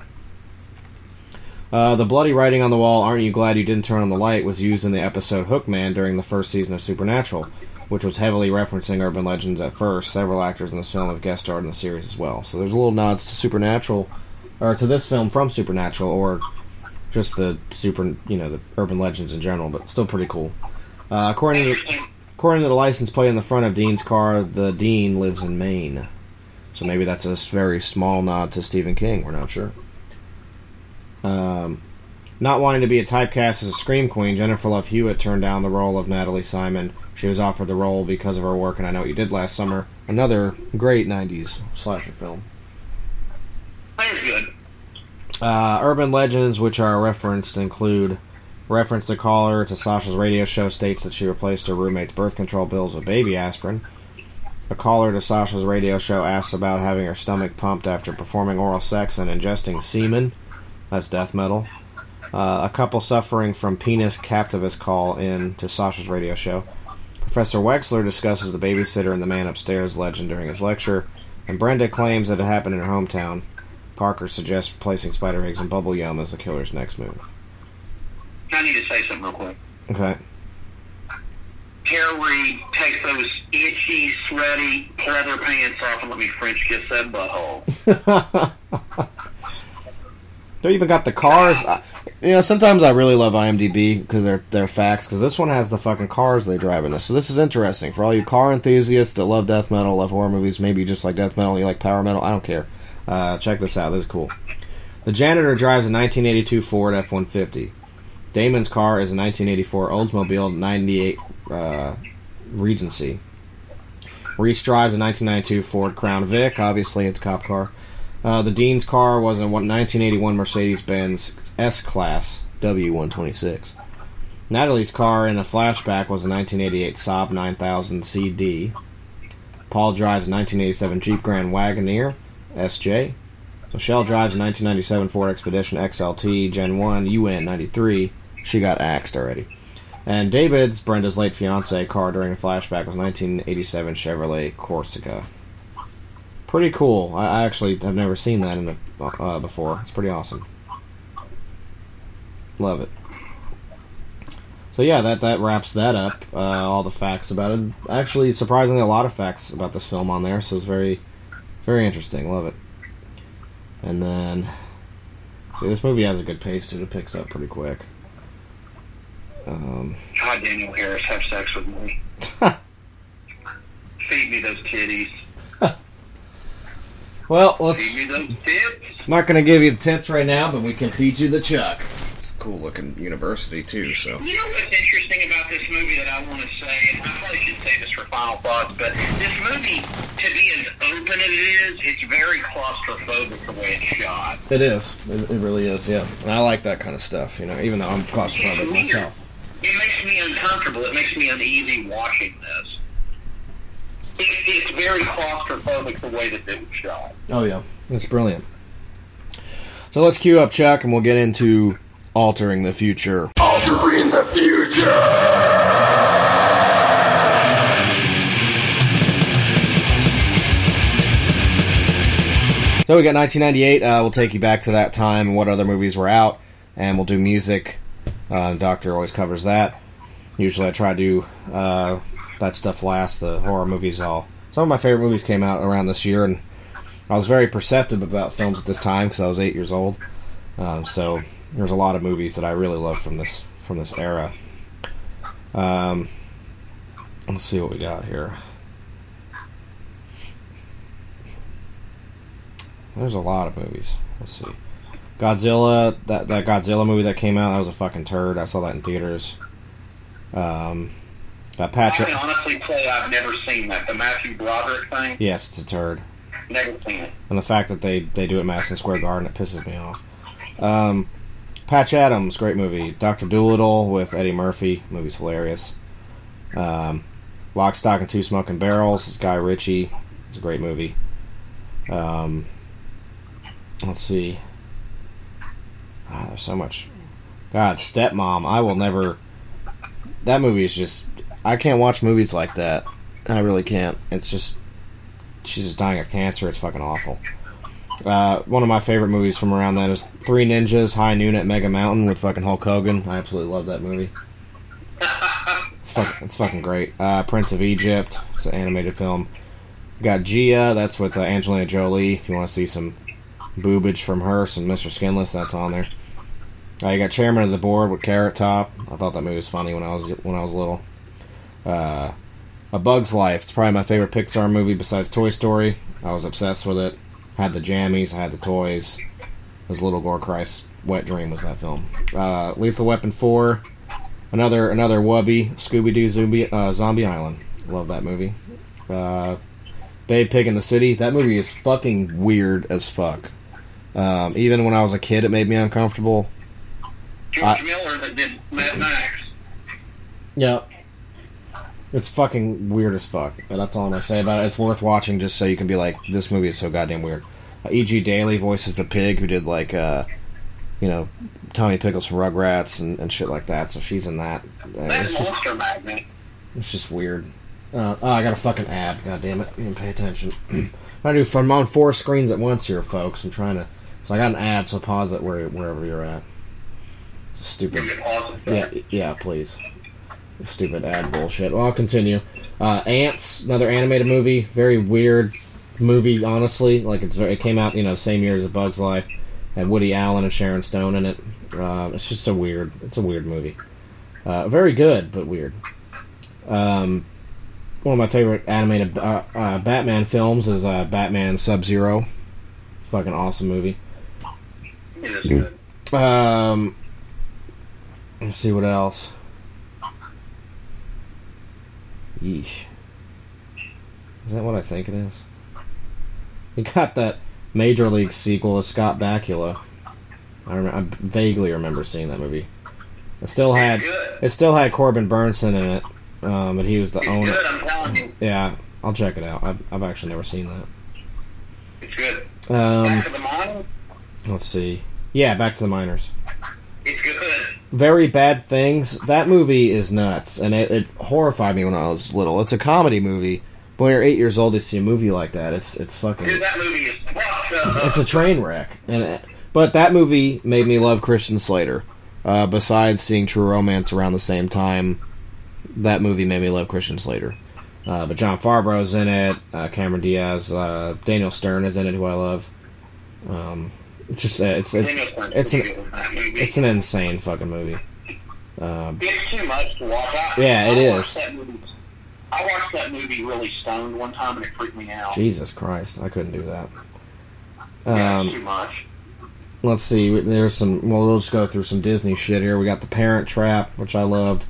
Uh, the bloody writing on the wall, "Aren't you glad you didn't turn on the light?" was used in the episode Hookman during the first season of Supernatural. which was heavily referencing urban legends at first. Several actors in this film have guest starred in the series as well. So there's little nods to Supernatural, or to this film from Supernatural, or just the super, you know, the urban legends in general, but still pretty cool. Uh, according to according to the license plate on the front of Dean's car, the Dean lives in Maine. So maybe that's a very small nod to Stephen King. We're not sure. Um, not wanting to be a typecast as a scream queen, Jennifer Love Hewitt turned down the role of Natalie Simon. She was offered the role because of her work in I Know What You Did Last Summer, another great 90s slasher film. That was good. Uh, urban legends which are referenced include reference to caller to Sasha's radio show states that she replaced her roommate's birth control pills with baby aspirin. A caller to Sasha's radio show asks about having her stomach pumped after performing oral sex and ingesting semen. That's death metal. Uh, a couple suffering from penis captivus call in to Sasha's radio show. Professor Wexler discusses the babysitter and the man upstairs legend during his lecture, and Brenda claims that it happened in her hometown. Parker suggests placing spider eggs in bubble yum as the killer's next move. I need to say something real quick. Okay. Tara Reid takes those itchy, sweaty leather pants off and let me French kiss that butthole. They even got the cars. I- You know, sometimes I really love IMDb because they're they're facts. Because this one has the fucking cars they drive in this, so this is interesting for all you car enthusiasts that love death metal, love horror movies. Maybe you just like death metal, you like power metal. I don't care. Uh, check this out. This is cool. The janitor drives a 1982 Ford F-150. Damon's car is a 1984 Oldsmobile 98 uh, Regency. Reese drives a 1992 Ford Crown Vic. Obviously, it's cop car. Uh, the Dean's car was a 1981 Mercedes-Benz S-Class W126. Natalie's car in a flashback was a 1988 Saab 9000 CD. Paul drives a 1987 Jeep Grand Wagoneer SJ. Michelle drives a 1997 Ford Expedition XLT Gen 1 UN 93. She got axed already. And David's, Brenda's late fiance, car during a flashback was 1987 Chevrolet Corsica. Pretty cool. I, I actually have never seen that in a, uh, before. It's pretty awesome. Love it. So yeah, that that wraps that up. Uh, all the facts about it. Actually, surprisingly, a lot of facts about this film on there. So it's very, very interesting. Love it. And then, see, this movie has a good pace too. It picks up pretty quick. Um, God, Danielle Harris, have sex with me. Feed me those titties. well, let's. Feed me those tits. I'm not gonna give you the tits right now, but we can feed you the chuck. It's a cool looking university too. So You know what's interesting about this movie that I want to say, and I probably should say this for final thoughts, but this movie, to be as open as it is, it's very claustrophobic the way it's shot. it is. It, it really is. Yeah, and I like that kind of stuff. You know, even though I'm claustrophobic myself. It makes me uncomfortable. It makes me uneasy watching this. It, it's very claustrophobic the way that it was shot. Oh yeah, that's brilliant. So let's cue up Chuck, and we'll get into altering the future. Altering the future! So we got 1998. Uh, we'll take you back to that time and what other movies were out, and we'll do music. Uh, Doctor always covers that. Usually, I try to do uh, that stuff last. The horror movies, all some of my favorite movies came out around this year, and I was very perceptive about films at this time because I was eight years old. Um, so there's a lot of movies that I really love from this from this era. Um, let's see what we got here. There's a lot of movies. Let's see. Godzilla, that that Godzilla movie that came out, that was a fucking turd. I saw that in theaters. Um, uh, I can honestly say I've never seen that. The Matthew Broderick thing, Yes, it's a turd. never seen it. And the fact that they they do it at Madison Square Garden, it pisses me off. Um, Patch Adams, great movie. Doctor Dolittle with Eddie Murphy, movie's hilarious. Um, Lock, Stock, and Two Smoking Barrels, is Guy Ritchie. It's a great movie. Um, let's see. Ah, there's so much. God, Stepmom. I will never. That movie is just. I can't watch movies like that. I really can't. It's just. She's just dying of cancer. It's fucking awful. Uh, one of my favorite movies from around that is Three Ninjas High Noon at Mega Mountain with fucking Hulk Hogan. I absolutely love that movie. It's fucking, it's fucking great. Uh, Prince of Egypt. It's an animated film. We got Gia. That's with uh, Angelina Jolie. If you want to see some boobage from her, some Mr. Skinless, that's on there. Uh, you got Chairman of the Board with Carrot Top. I thought that movie was funny when I was when I was little. Uh, A Bug's Life. It's probably my favorite Pixar movie besides Toy Story. I was obsessed with it. Had the jammies. I had the toys. It was Little Gore Christ's wet dream was that film. Uh, Lethal Weapon Four. Another another Wubby Scooby Doo Zombie uh, Zombie Island. Love that movie. Uh, Babe Pig in the City. That movie is fucking weird as fuck. Um, even when I was a kid, it made me uncomfortable. George I- Miller that did Mad Max. Yeah. It's fucking weird as fuck. But that's all I'm gonna say about it. It's worth watching just so you can be like, this movie is so goddamn weird. Uh, E.G. Daily voices the pig who did like, uh, you know, Tommy Pickles from Rugrats and, and shit like that. So she's in that. Uh, That's it's just Magnet. it's just weird. Uh, oh, I got a fucking ad. God damn it! You didn't pay attention. I do. I'm on four screens at once here, folks. I'm trying to. So I got an ad. So pause it where, wherever you're at. Stupid. Yeah, yeah, please. Stupid ad bullshit. Well, I'll continue. Uh, Antz, another animated movie. Very weird movie, honestly. Like it's very, it came out, you know, same year as A Bug's Life. Had Woody Allen and Sharon Stone in it. Uh, it's just a weird. It's a weird movie. Uh, very good, but weird. Um, one of my favorite animated uh, uh, Batman films is uh, Batman Sub Zero. Fucking awesome movie. Um, let's see what else. Yeesh. Is that what I think it is? You got that Major League sequel of Scott Bakula. I, rem- I vaguely remember seeing that movie. It still had it still had Corbin Bernsen in it, um, but he was the owner. Good, I'm telling you. Yeah, I'll check it out. I've, I've actually never seen that. It's good. Um, Back to the let's see. Yeah, back to the Minors. It's good. Very bad things. That movie is nuts, and it, it horrified me when I was little. It's a comedy movie, but when you're eight years old, to see a movie like that, it's it's fucking. Dude, that movie is. It's a train wreck, and it, but that movie made me love Christian Slater. Uh, besides seeing True Romance around the same time, that movie made me love Christian Slater. Uh, but Jon Favreau's in it. Uh, Cameron Diaz, uh, Daniel Stern is in it, who I love. Um, it's just uh, it's it's it's an it's an insane fucking movie. Um, It's too much to watch. I, Yeah, it I is. watched that movie- I watched that movie really stoned one time and it freaked me out. Jesus Christ, I couldn't do that. Yeah, too Um, much. let's see. There's some. Well, we'll just go through some Disney shit here. We got The Parent Trap, which I loved.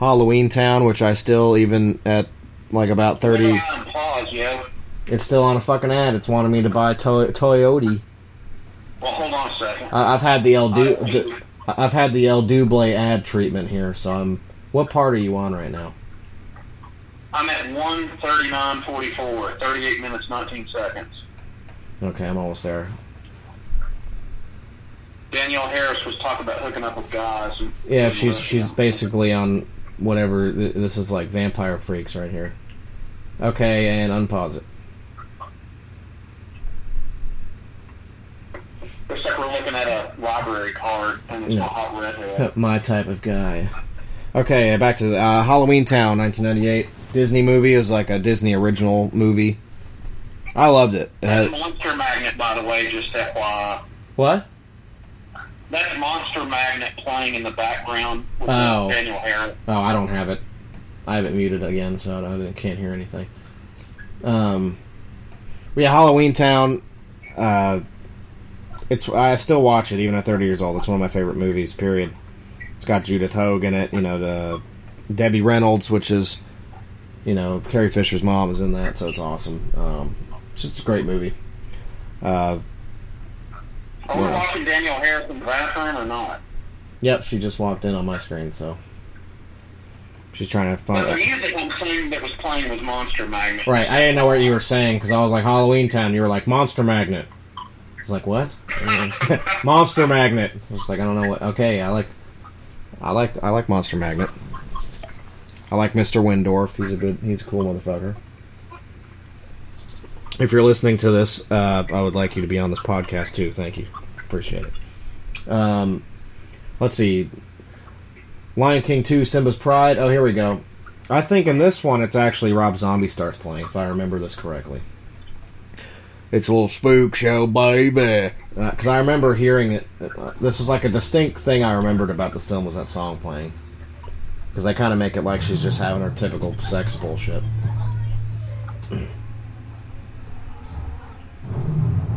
Halloween Town, which I still even at like about thirty. Pause. It's still on a fucking ad. It's wanting me to buy to- Toyota. Well, hold on a second. I- I've had the El du- the, I've had the El Double ad treatment here, so I'm. What part are you on right now? I'm at 139.44, 38 minutes, 19 seconds. Okay, I'm almost there. Danielle Harris was talking about hooking up with guys. Yeah, she's she's basically on whatever. This is like Vampire Freaks right here. Okay, and unpause it. Looks like we're looking at a library card and it's Yeah. a hot redhead. My type of guy. Okay, back to the uh, Halloween Town, 1998 Disney movie. It was like a Disney original movie. I loved it. It had- Monster Magnet, by the way, just FYI. what? That's Monster Magnet playing in the background with Oh. Danielle Harris. Oh, I don't have it. I have it muted again, so I, can't hear anything. Um, yeah, Halloween Town. Uh, it's I still watch it even at 30 years old. It's one of my favorite movies. Period. It's got Judith Hoag in it. You know the Debbie Reynolds, which is you know Carrie Fisher's mom is in that, so it's awesome. Um, it's just a great movie. Uh, Are we yeah. watching Danielle Harris in the bathroom or not? Yep, she just walked in on my screen, so she's trying to But the find. music I'm saying that was playing was Monster Magnet. Right, I didn't know what you were saying because I was like Halloween Town. You were like Monster Magnet. Was like, what? Monster Magnet. I was like, I don't know what. Okay, I like, I like, I like Monster Magnet. I like Mr. Wyndorf. He's a good, he's a cool motherfucker. If you're listening to this, uh, I would like you to be on this podcast too. Thank you, appreciate it. Um, let's see. Lion King 2, Simba's Pride. Oh, here we go. I think in this one it's actually Rob Zombie starts playing, if I remember this correctly. It's a little spook show, baby. Because I remember hearing it. uh, This was like a distinct thing I remembered about this film was that song playing. Because they kind of make it like she's just having her typical sex bullshit.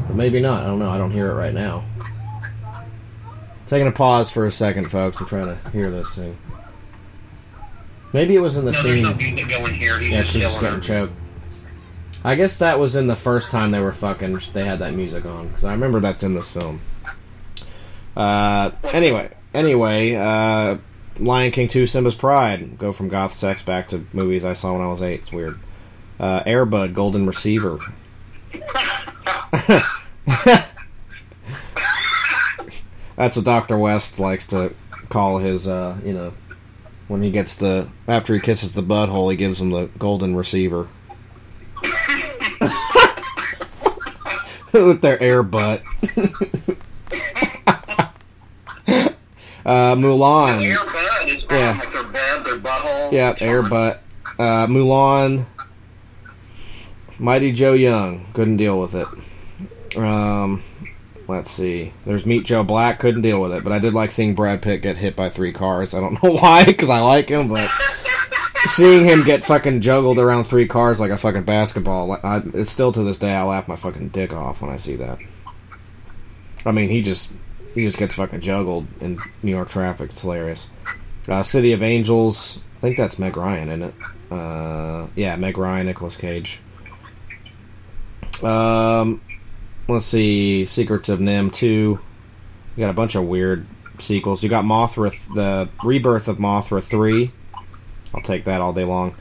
But maybe not. I don't know. I don't hear it right now. Taking a pause for a second, folks. I'm trying to hear this thing. Maybe it was in the no, scene. no going here. He's Yeah, she's just getting choked. I guess that was in the first time they were fucking. They had that music on because I remember that's in this film. Uh, anyway, anyway, uh, Lion King Two: Simba's Pride. Go from goth sex back to movies I saw when I was eight. It's weird. Uh, Airbud, Golden Receiver. That's what Doctor West likes to call his. Uh, you know, when he gets the after he kisses the butthole, he gives him the golden receiver. With their air butt. uh, Mulan. Air bud is Yeah. yeah. like their bed, their butthole. Yeah, air butt. Uh, Mulan. Mighty Joe Young. Couldn't deal with it. Um, let's see. There's Meet Joe Black. Couldn't deal with it, but I did like seeing Brad Pitt get hit by three cars. I don't know why, because I like him, but seeing him get fucking juggled around three cars like a fucking basketball, I, it's still to this day I laugh my fucking dick off when I see that. I mean, he just he just gets fucking juggled in New York traffic. It's hilarious. Uh, City of Angels. I think that's Meg Ryan, isn't it? Uh, yeah, Meg Ryan, Nicolas Cage. Um, let's see. Secrets of NIMH two. You got a bunch of weird sequels. You got Mothra, th- the rebirth of Mothra three. I'll take that all day long.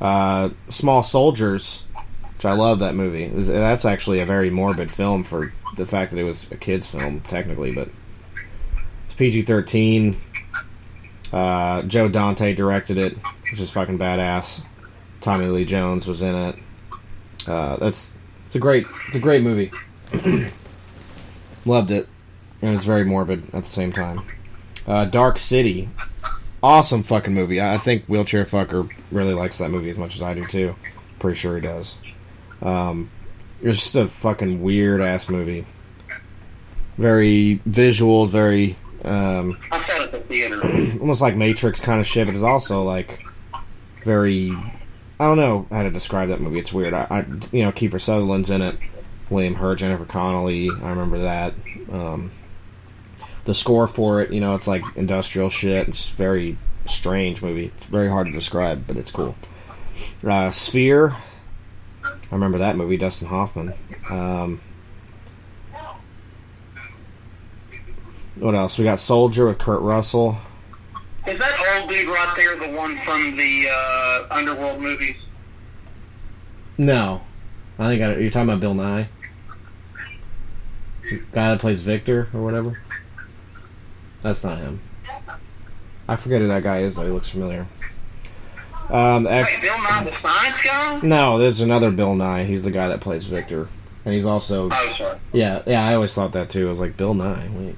Uh, Small Soldiers, which I love that movie. That's actually a very morbid film for the fact that it was a kids' film technically, but it's PG thirteen. Uh, Joe Dante directed it, which is fucking badass. Tommy Lee Jones was in it. Uh, that's it's a great it's a great movie. Loved it, and it's very morbid at the same time. Uh, Dark City, awesome fucking movie. I think Wheelchair Fucker really likes that movie as much as I do too. Pretty sure he does. Um, it's just a fucking weird ass movie. Very visual, very um, I saw it at the theater. almost like Matrix kind of shit, but it's also like very. I don't know how to describe that movie. It's weird. I, I you know, Kiefer Sutherland's in it. William Hurt, Jennifer Connelly. I remember that. Um, the score for it, you know, it's like industrial shit. It's very strange movie. It's very hard to describe, but it's cool. Uh, Sphere. I remember that movie. Dustin Hoffman. Um, what else? We got Soldier with Kurt Russell. Is that old dude right there the one from the uh, Underworld movies? No, I think I, you're talking about Bill Nighy, guy that plays Victor or whatever. That's not him. I forget who that guy is though. He looks familiar. Um, the X. Wait, Bill Nye the Science Guy? No, there's another Bill Nighy. He's the guy that plays Victor, and he's also. Oh, sorry. Yeah, yeah. I always thought that too. I was like Bill Nye. Wait,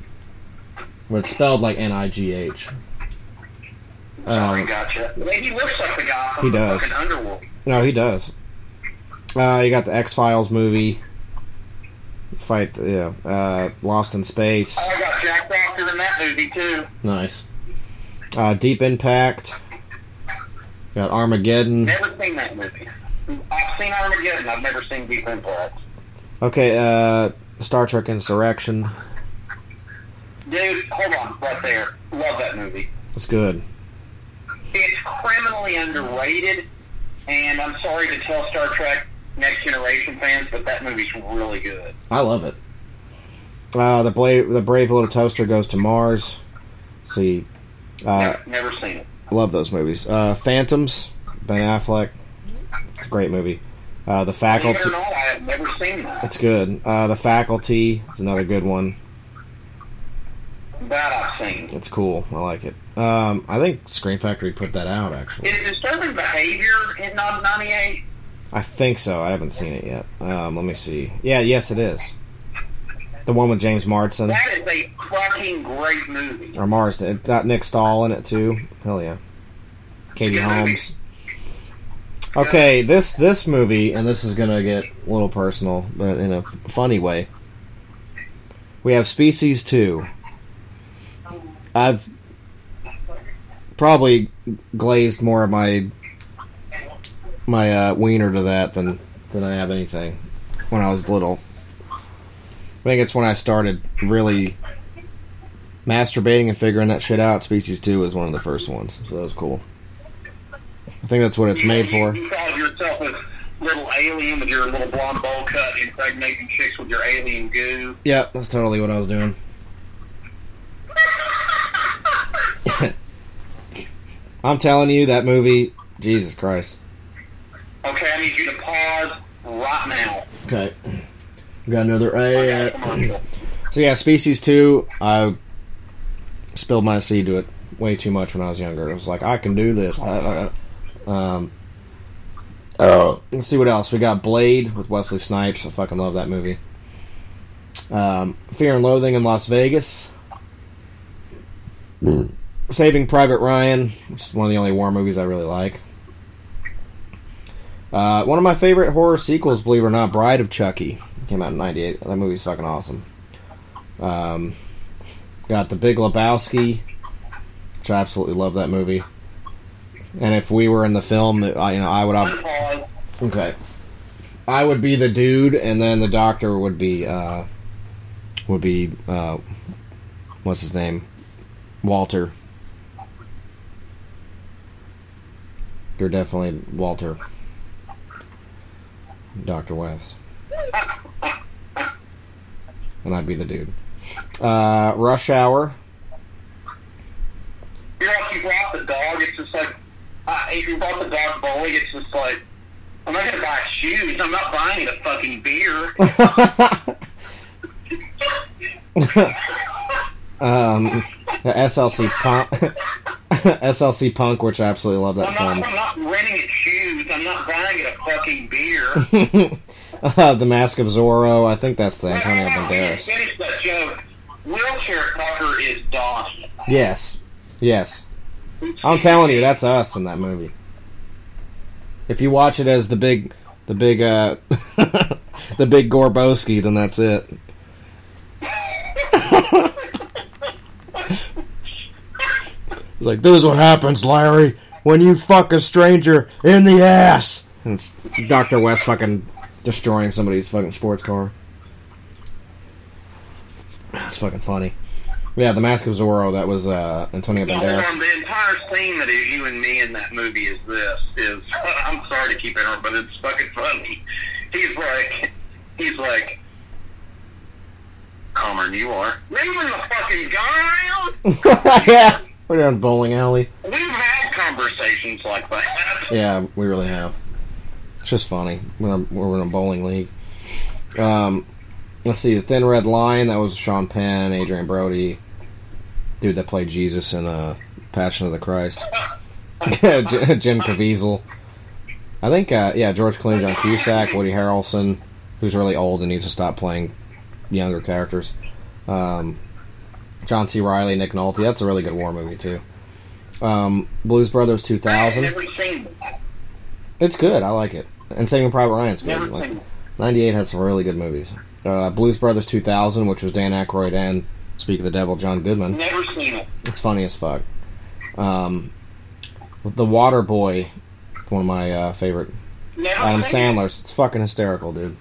but it's spelled like N I G H. Oh, I Um, gotcha. Well, he looks like the guy He does. Underworld. No, he does. Uh, you got the X Files movie. Let's fight. Yeah, uh, Lost in Space. Oh, I got Jack in that movie too. Nice. Uh, Deep Impact. Got Armageddon. Never seen that movie. I've seen Armageddon. I've never seen Deep Impact. Okay, uh, Star Trek Insurrection. Dude, hold on, right there. Love that movie. It's good. It's criminally underrated, and I'm sorry to tell Star Trek Next Generation fans, but that movie's really good. I love it. Uh, the brave, the brave little toaster goes to Mars. See, uh, Never seen it. I love those movies. Uh, Phantoms, Ben Affleck. It's a great movie. Uh, the Faculty. not, I have never seen that. It's good. Uh, the Faculty. It's another good one. That I've seen. It's cool. I like it. Um, I think Scream Factory put that out actually. Is Disturbing Behavior in 98? I think so. I haven't seen it yet. Um, let me see. Yeah, yes, it is. The one with James Marsden That is a fucking great movie. or Marsden. It got Nick Stahl in it too. Hell yeah. Katie. Holmes. Okay, this this movie, and this is gonna get a little personal, but in a funny way. We have Species Two. I've probably glazed more of my my uh, wiener to that than than I have anything when I was little. I think it's when I started really masturbating and figuring that shit out. Species Two was one of the first ones, so that was cool. I think that's what it's made for. You thought of yourself as little alien with your little blonde bowl cut, impregnating chicks with your alien goo. Yeah, that's totally what I was doing. I'm telling you, that movie, Jesus Christ. Okay, I need you to pause right now. Okay. We got another A. So yeah, Species Two. I spilled my seed to it way too much when I was younger. It was like I can do this. Uh, um. Oh. Let's see what else we got. Blade with Wesley Snipes. I fucking love that movie. Um, Fear and Loathing in Las Vegas. Saving Private Ryan, which is one of the only war movies I really like. Uh, one of my favorite horror sequels, believe it or not, Bride of Chucky, came out in '98. That movie's fucking awesome. Um, got The Big Lebowski, which I absolutely love that movie. And if we were in the film, I, you know, I would have. Okay, I would be the dude, and then the doctor would be uh, would be uh, what's his name, Walter. You're definitely Walter. Dr. West. And I'd be the dude. Uh, Rush Hour. You know, if you brought the dog, it's just like, uh, if you brought the dog bowling, it's just like, I'm not gonna buy shoes. I'm not buying a fucking beer. um, the SLC Punk. SLC Punk, which I absolutely love that I'm not, I'm not renting it shoes. I'm not buying it a fucking beer. uh, the Mask of Zorro. I think that's the Antonio Banderas. Finish that joke. Wheelchair fucker is Dawson. Yes. Yes. I'm telling you, that's us in that movie. If you watch it as the big, the big, uh, the big Gorbowski, then that's it. like, this is what happens, Larry, when you fuck a stranger in the ass. And it's Dr. West fucking destroying somebody's fucking sports car. That's fucking funny. Yeah, the Mask of Zorro. That was uh, Antonio Hold Banderas. on, the entire scene that is you and me in that movie is this. Is I'm sorry to keep interrupting, but it's fucking funny. He's like, he's like, calmer than you are. Moving the fucking gun around. yeah, we're down bowling alley. We've had conversations like that. Yeah, we really have. It's just funny. We're in a, we're in a bowling league. Um, let's see, the Thin Red Line. That was Sean Penn, Adrien Brody, dude that played Jesus in uh, Passion of the Christ. Jim Caviezel. I think, uh, yeah, George Clooney, John Cusack, Woody Harrelson, who's really old and needs to stop playing younger characters. Um, John C. Reilly, Nick Nolte. That's a really good war movie too. Um, Blues Brothers 2000. Never seen that. It's good. I like it. And Saving Private Ryan's good. Like, 98 had some really good movies. Uh, Blues Brothers 2000, which was Dan Aykroyd and Speak of the Devil, John Goodman. Never seen it. It's funny as fuck. Um, The Water Boy, one of my uh, favorite Never Adam seen it. Sandler's. It's fucking hysterical, dude.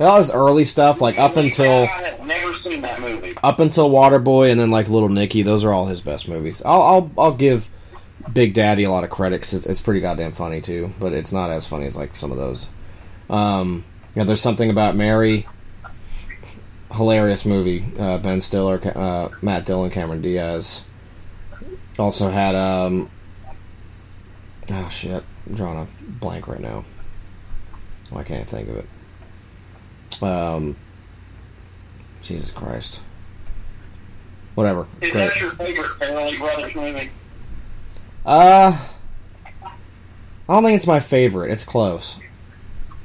All his early stuff, like up until I have never seen that movie. up until Waterboy and then like Little Nicky, those are all his best movies. I'll I'll, I'll give Big Daddy a lot of credit it's, it's pretty goddamn funny too, but it's not as funny as like some of those. Um, yeah, there's something about Mary. Hilarious movie. Uh, ben Stiller, uh, Matt Dillon, Cameron Diaz. Also had um. Oh shit! I'm drawing a blank right now. Why can't I think of it? Um. Jesus Christ. Whatever. Is Great. that your favorite Brothers movie? Uh, I don't think it's my favorite. It's close.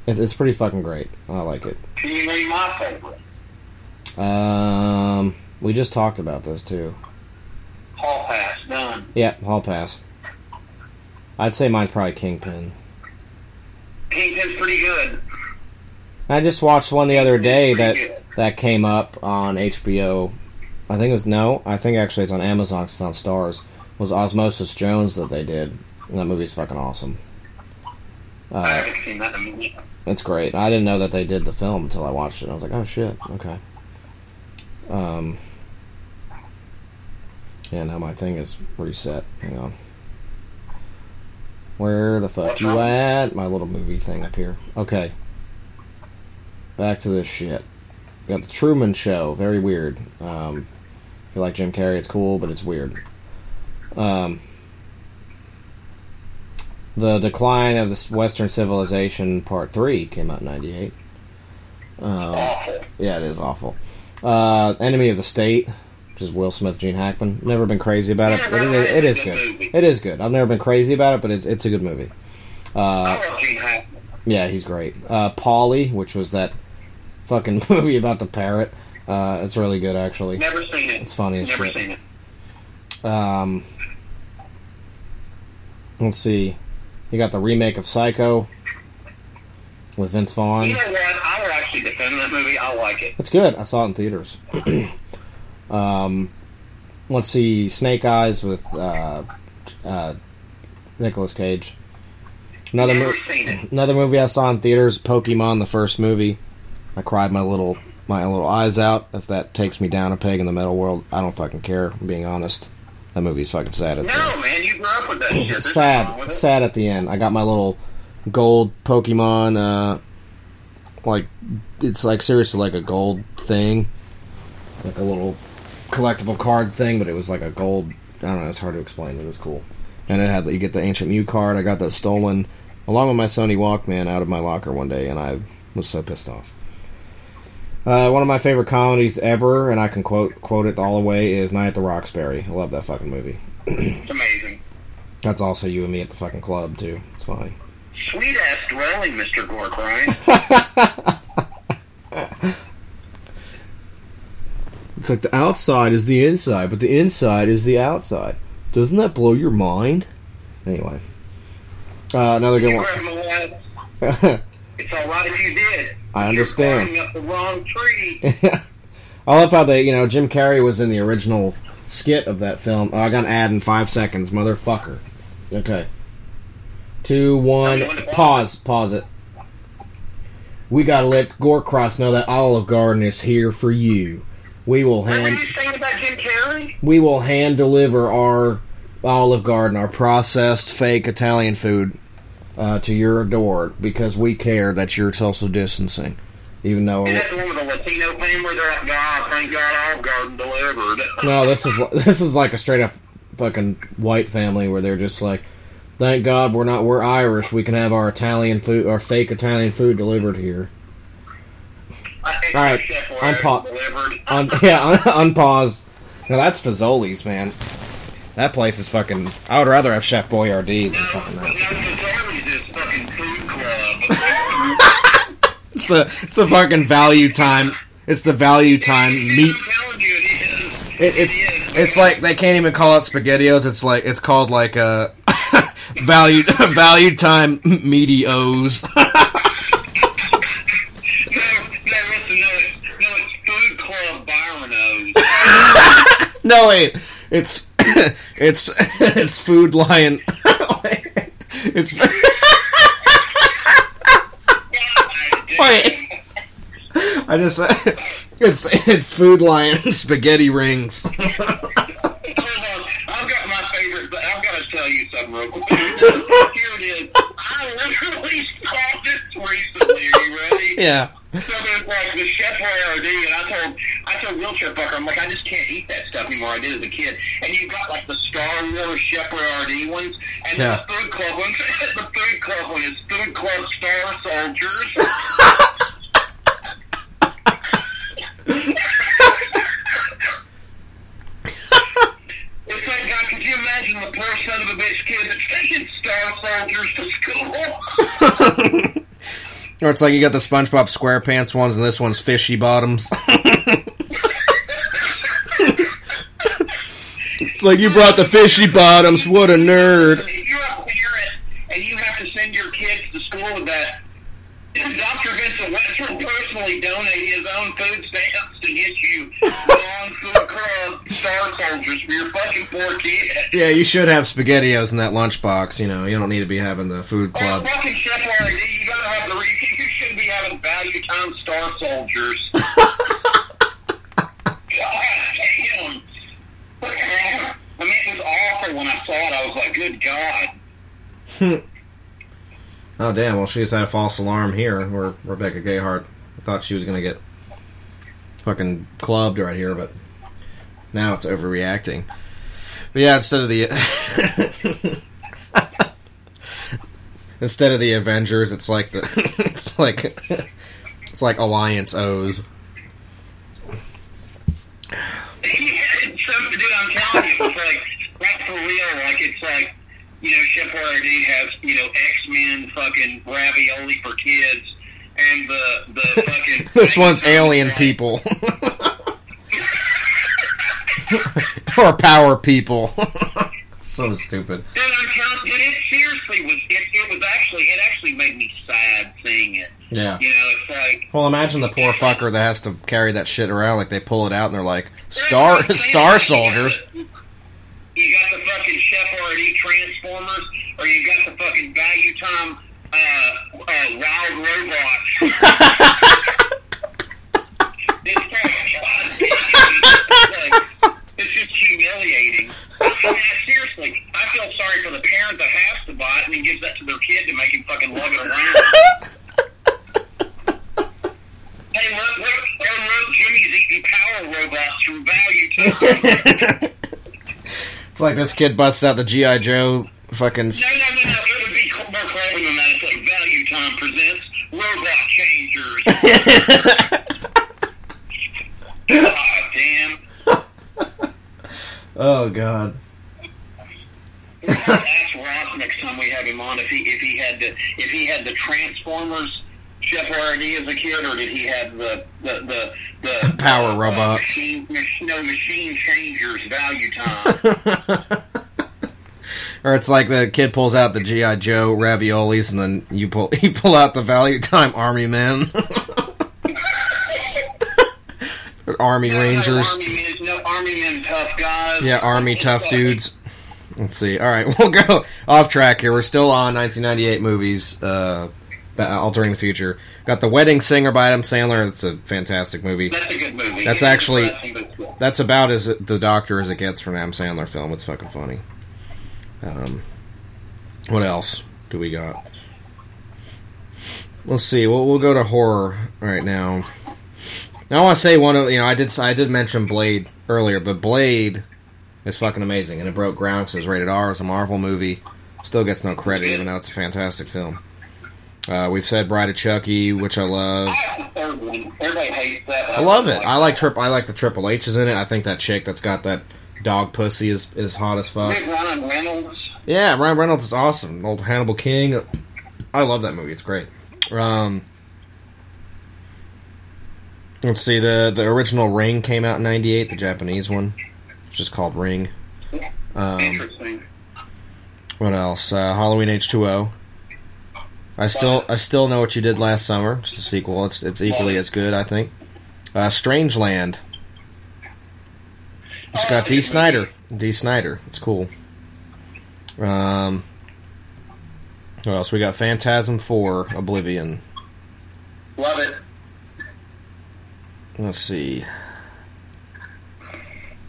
It, it's pretty fucking great. I like it. Can you name my favorite? Um, we just talked about this too. Hall Pass, done. Yeah, Hall Pass. I'd say mine's probably Kingpin. Kingpin's pretty good. I just watched one the other day that that came up on HBO. I think it was no. I think actually it's on Amazon. It's on Starz. Was Osmosis Jones that they did? And that movie's fucking awesome. I Uh, haven't seen that in a minute. it's great. I didn't know that they did the film until I watched it. I was like, oh shit, okay. Um. Yeah, now my thing is reset. Hang on. Where the fuck you at? My little movie thing up here. Okay. Back to this shit. Got the Truman Show. Very weird. Um, feel like Jim Carrey. It's cool, but it's weird. Um, the Decline of the Western Civilization Part Three came out in '98. Uh, yeah, it is awful. Uh, Enemy of the State, which is Will Smith, Gene Hackman. Never been crazy about it. It, is, it is good. It is good. I've never been crazy about it, but it's it's a good movie. Uh, I love Gene Hackman. yeah, he's great. Uh, Polly, which was that fucking movie about the parrot. Uh, it's really good, actually. Never seen it. It's funny as Never shit. seen it. Um, let's see. You got the remake of Psycho with Vince Vaughn. You know what? I would actually defend that movie. I like it. It's good. I saw it in theaters. um, let's see. Snake Eyes with uh, uh, Nicolas Cage. Another Never mo- seen it. another movie I saw in theaters. Pokemon, the first movie. I cried my little my little eyes out. If that takes me down a peg in the metal world, I don't fucking care. I'm being honest. That movie's fucking sad. At the end. No, man, you grew up with that shit. There's nothing wrong sad sad at the end i got my little gold pokemon uh like it's like seriously like a gold thing like a little collectible card thing but it was like a gold i don't know it's hard to explain but it was cool and it had you get the ancient mew card i got that stolen along with my sony walkman out of my locker one day and i was so pissed off uh, one of my favorite comedies ever, and I can quote quote it all the way, is Night at the Roxbury. I love that fucking movie. It's amazing. That's also you and me at the fucking club too. It's funny. Sweet ass dwelling, Mr. Gorkrine. It's like the outside is the inside, but the inside is the outside. Doesn't that blow your mind? Anyway, uh, another good one. it's all right if you did. I understand. You're up the wrong tree. I love how they, you know, Jim Carrey was in the original skit of that film. Oh, I got an ad in five seconds, motherfucker. Okay. Two, one, pause, pause it. We gotta let Gorecross know that Olive Garden is here for you. We will hand What were hand you saying about Jim Carrey? we will hand deliver our Olive Garden, our processed fake Italian food, uh, to your door because we care that you're social distancing. Even though Is that the one with the Latino thing where they're like, God, thank God Garden delivered? no, this is this is like a straight up fucking white family where they're just like, thank God we're not we're Irish. We can have our Italian food, our fake Italian food delivered here. All right, unpause. Un- yeah, un- unpause. Now that's Fazoli's, man. That place is fucking. I would rather have Chef Boyardee than fucking that. The it's the fucking value time. It's the value time meat. It, it's it's like they can't even call it spaghettios. It's like it's called like uh, a value value time meaty O's. No, no, it's food club Byronos. No wait, it's it's it's food lion. it's wait. I just it's it's food lion spaghetti rings. Hold on, I've got my favorite. but I've got to tell you something real quick. Here it is. I literally saw this recently. Are you ready? Yeah. So there's like the Chef Boyardee, and I told I told wheelchair fucker, I'm like, I just can't eat that stuff anymore. I did as a kid. And you've got like the Star Wars Chef Boyardee ones, and Yeah. the Food Club one. the Food Club one is Food Club Star Soldiers. It's like, God, could you imagine the poor son of a bitch kid that's taking Star Soldiers to school? Or it's like you got the SpongeBob SquarePants ones, and this one's fishy bottoms. it's like you brought the fishy bottoms. What a nerd! You're a parent and you have to send your kids to school with that, Dr. Vincent West will personally donate his own food stamps to get you non-food club star soldiers for your fucking poor kid. Yeah, you should have SpaghettiOs in that lunchbox. You know, you don't need to be having the food club. fucking Chef you gotta have the re- you should be having value time star soldiers. God damn. What the hell? I mean, it was awful when I saw it. I was like, good God. Oh damn! Well, she's had a false alarm here. Where Rebecca Gayheart thought she was gonna get fucking clubbed right here, but now it's overreacting. But yeah, instead of the instead of the Avengers, it's like the it's like it's like Alliance O's. Some, dude, I'm telling you, it's like, like for real, like it's like, you know, Chef Boyardee has, you know, X-Men fucking ravioli for kids, and the, the fucking... this one's alien people or power people. so stupid. Dude, I'm telling you, it seriously was, it, it was actually, it actually made me sad seeing it. Yeah. You know, it's like, Well, imagine the poor fucker that has to carry that shit around. Like they pull it out and they're like, "Star, Star Soldiers." You got the fucking Chef Boyardee Transformers, or you got the fucking Value Time, uh, uh, Wild Robots. it's like, it's just humiliating. I mean, seriously, I feel sorry for the parent that has to buy it and then gives that to their kid to make him fucking lug it around. hey, look, look, look, Jimmy's eating power robots from Value Time. It's like this kid busts out the GI Joe fucking. No, no, no, no. It would be more clever than that. It's like Value Time presents Robot Changers. God damn. Oh God. Ask Ross next time we have him on if he if he had the if he had the Transformers Chef Boyardee as a kid, or did he have the the the, the Power robot. machine mach- no machine changers Value Time? Or it's like the kid pulls out the GI Joe raviolis and then you pull you pull out the Value Time Army Men. Army Rangers. Army men, no Army men, tough guys. Yeah, Army tough dudes. Let's see. All right, we'll go off track here. We're still on 1998 movies. Uh, altering the future. Got the Wedding Singer by Adam Sandler. It's a fantastic movie. That's a good movie. That's It's actually that's about as the Doctor as it gets for an Adam Sandler film. It's fucking funny. Um, what else do we got? Let's see. We'll we'll go to horror right now. Now I want to say one of you know I did I did mention Blade earlier, but Blade is fucking amazing and it broke ground because it was rated R. It's a Marvel movie. Still gets no credit even though it's a fantastic film. Uh, we've said Bride of Chucky, which I love. Third one. Everybody hates that. but I love it. I like trip. I like the Triple H's in it. I think that chick that's got that dog pussy is is hot as fuck. Ryan Reynolds. Yeah, Ryan Reynolds is awesome. Old Hannibal King. I love that movie. It's great. Um, let's see. the The original Ring came out in '98. The Japanese one, it's just called Ring. Um, Interesting. what else? Uh, Halloween H2O. I still I still know what you did last summer. It's a sequel. It's it's equally as good, I think. Uh, Strangeland. It's got Dee Snider. Dee Snider. It's cool. Um, what else? We got Phantasm Four, Oblivion. Love it. Let's see.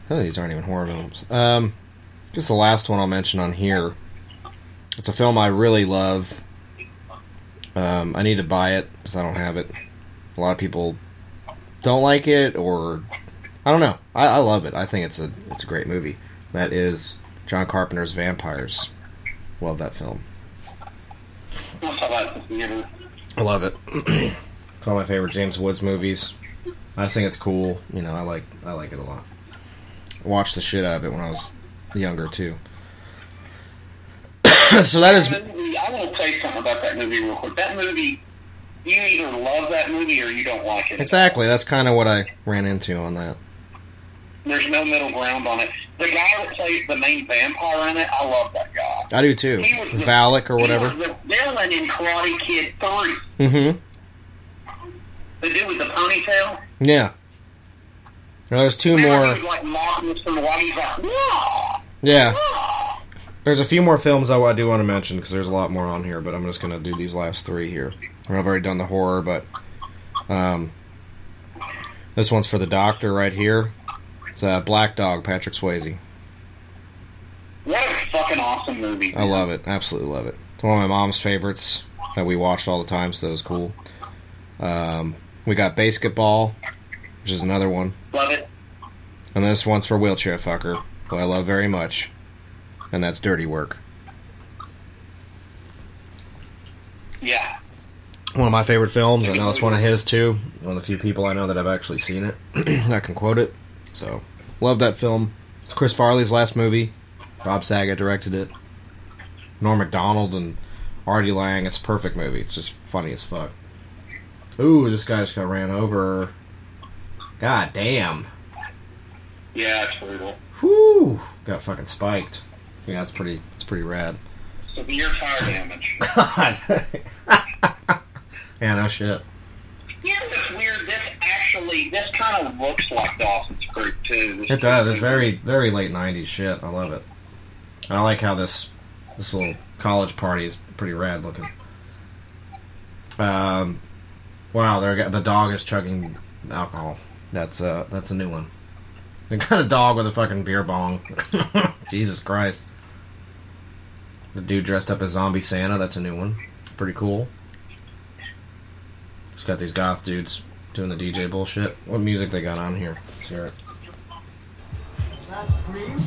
None of these aren't even horror films. Um, just the last one I'll mention on here. It's a film I really love. Um, I need to buy it because I don't have it. A lot of people don't like it, or I don't know. I, I love it. I think it's a it's a great movie. That is John Carpenter's Vampires. Love that film. I love it. it's one of my favorite James Woods movies. I just think it's cool. You know, I like I like it a lot. I watched the shit out of it when I was younger too. so that is That movie- I want to say something about that movie real quick. That movie, you either love that movie or you don't like it. exactly that's kind of what I ran into on that. There's no middle ground on it. The guy that plays the main vampire in it, I love that guy. I do too. He was the- Valek or whatever. He was the villain in Karate Kid 3. Mm-hmm. The dude with the ponytail. Yeah. Now, there's two more. like mocking us from the He's like, "Whoa!" Yeah. There's a few more films I I do want to mention because there's a lot more on here, but I'm just going to do these last three here. I've already done the horror, but um, this one's for the doctor right here. It's uh, Black Dog, Patrick Swayze. What a fucking awesome movie. I love it. Absolutely love it. It's one of my mom's favorites that we watched all the time, so it was cool. Um, we got Basketball, which is another one. Love it. And this one's for Wheelchair Fucker, who I love very much. And that's Dirty Work. Yeah. One of my favorite films. I know it's one of his too. One of the few people I know that I've actually seen it that can quote it. So, love that film. It's Chris Farley's last movie. Bob Saget directed it. Norm Macdonald and Artie Lange. It's a perfect movie. It's just funny as fuck. Ooh, this guy just got ran over. God damn. Yeah, it's brutal. Whew. Got fucking spiked. Yeah, it's pretty. It's pretty rad. Severe tire damage. God. yeah, no shit. Yeah, it's weird. This actually, this kind of looks like Dawson's Creek too. This It does. It's very, very late '90s shit. I love it. And I like how this this little college party is pretty rad looking. Um, wow, there the dog is chugging alcohol. That's uh, that's a new one. They got a dog with a fucking beer bong. Jesus Christ. The dude dressed up as Zombie Santa. That's a new one. Pretty cool. Just got these goth dudes doing the DJ bullshit. What music they got on here? Let's hear it. That Scream?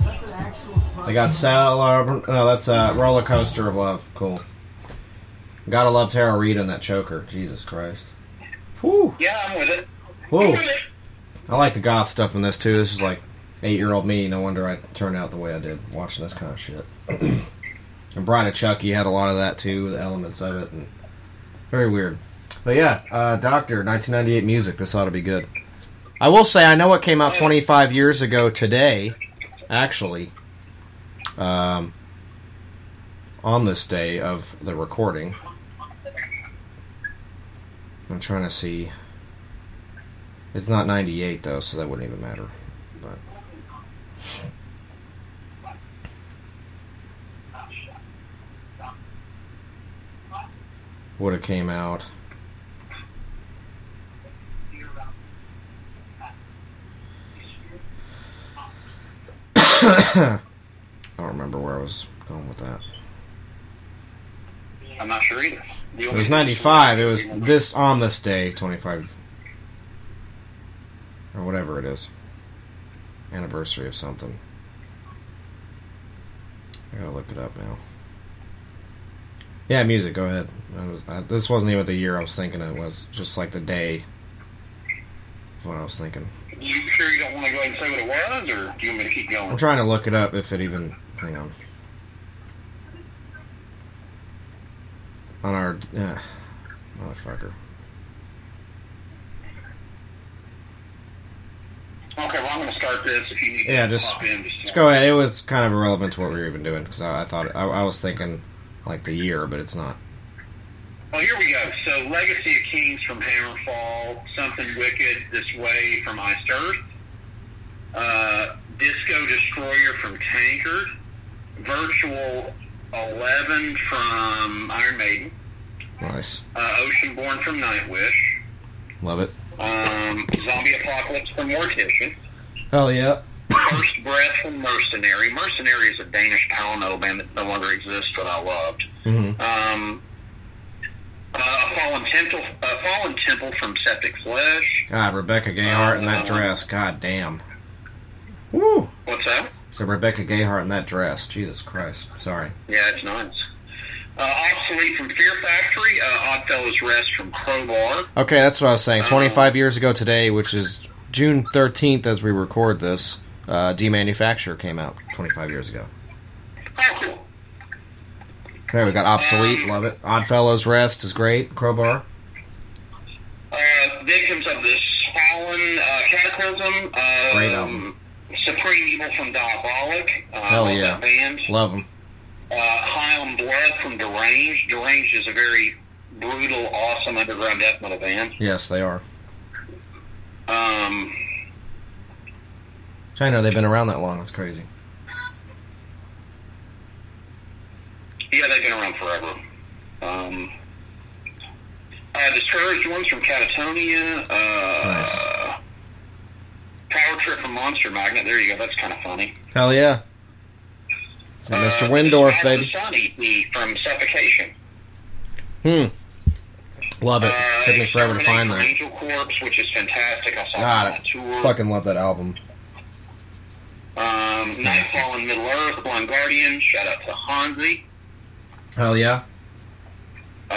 That's an actual. They got Sal. Uh, no, that's uh, Roller Coaster of Love. Cool. Gotta love Tara Reid in that choker. Jesus Christ. Whew. Yeah, I'm with it. Whoa. I like the goth stuff in this too. This is like eight year old me. No wonder I turned out the way I did watching this kind of shit. and Bride of Chucky had a lot of that too, the elements of it. And very weird. But yeah, uh, Doctor, 1998 music. This ought to be good. I will say, I know it came out 25 years ago today, actually. Um, on this day of the recording. I'm trying to see. It's not 98 though, so that wouldn't even matter. But would have came out. I don't remember where I was going with that. I'm not sure either. It was 95. It was this on this day, 25 or whatever it is. Anniversary of something. I gotta look it up now. Yeah, music. Go ahead. I was, I, this wasn't even the year I was thinking it was. Just like the day. Is what I was thinking. You sure you don't want to go ahead and say what it was, or do you want me to keep going? I'm trying to look it up if it even. Hang on. On our. Yeah. Motherfucker. Okay, well I'm going to start this. If you need Yeah, just, in, just just go ahead. It was kind of irrelevant to what we were even doing because I, I thought I, I was thinking like the year, but it's not. Well, here we go. So, Legacy of Kings from Hammerfall, Something Wicked This Way from Iced Earth, uh, Disco Destroyer from Tankard, Virtual 11 from Iron Maiden, Nice, uh, Oceanborn from Nightwish, love it. um, Zombie Apocalypse from Mortician, Hell yeah. First Breath from Mercenary. Mercenary is a Danish power metal band that no longer exists, but I loved. Mm-hmm. Um, uh, Fallen Temple, uh, Fallen Temple from Septic Flesh. God, Rebecca Gayheart in that dress. God damn. Woo. What's that? So Rebecca Gayheart in that dress. Jesus Christ. Sorry. Yeah, it's nice. Uh, Obsolete from Fear Factory. Uh, Oddfellows Rest from Crowbar. Okay, that's what I was saying. 25 years ago today, which is June 13th as we record this, uh, Demanufacture came out 25 years ago. There, we got Obsolete, love it. Oddfellows Rest is great. Crowbar. Uh, Victims of this Fallen uh, Cataclysm. Uh, Great album. Supreme Evil from Diabolic. Uh, Hell yeah. band. Love them. Uh, High on Blood from Deranged. Deranged is a very brutal, awesome underground death metal band. Yes, they are. Um, I know they've been around that long. That's crazy. yeah, they've been around forever. Um, uh, Discouraged Ones from Katatonia. Uh, Power Trip from Monster Magnet. There you go. That's kind of funny. Hell yeah. And Mr. Uh, Wyndorf, baby. the Sun EP from Suffocation. Hmm. Love it. Uh, Took me forever to find that. Angel Corpse, which is fantastic. I saw God, that on I tour. fucking love that album. Um, Nightfall in Middle Earth, Blind Guardian. Shout out to Hansi. Hell yeah. Uh,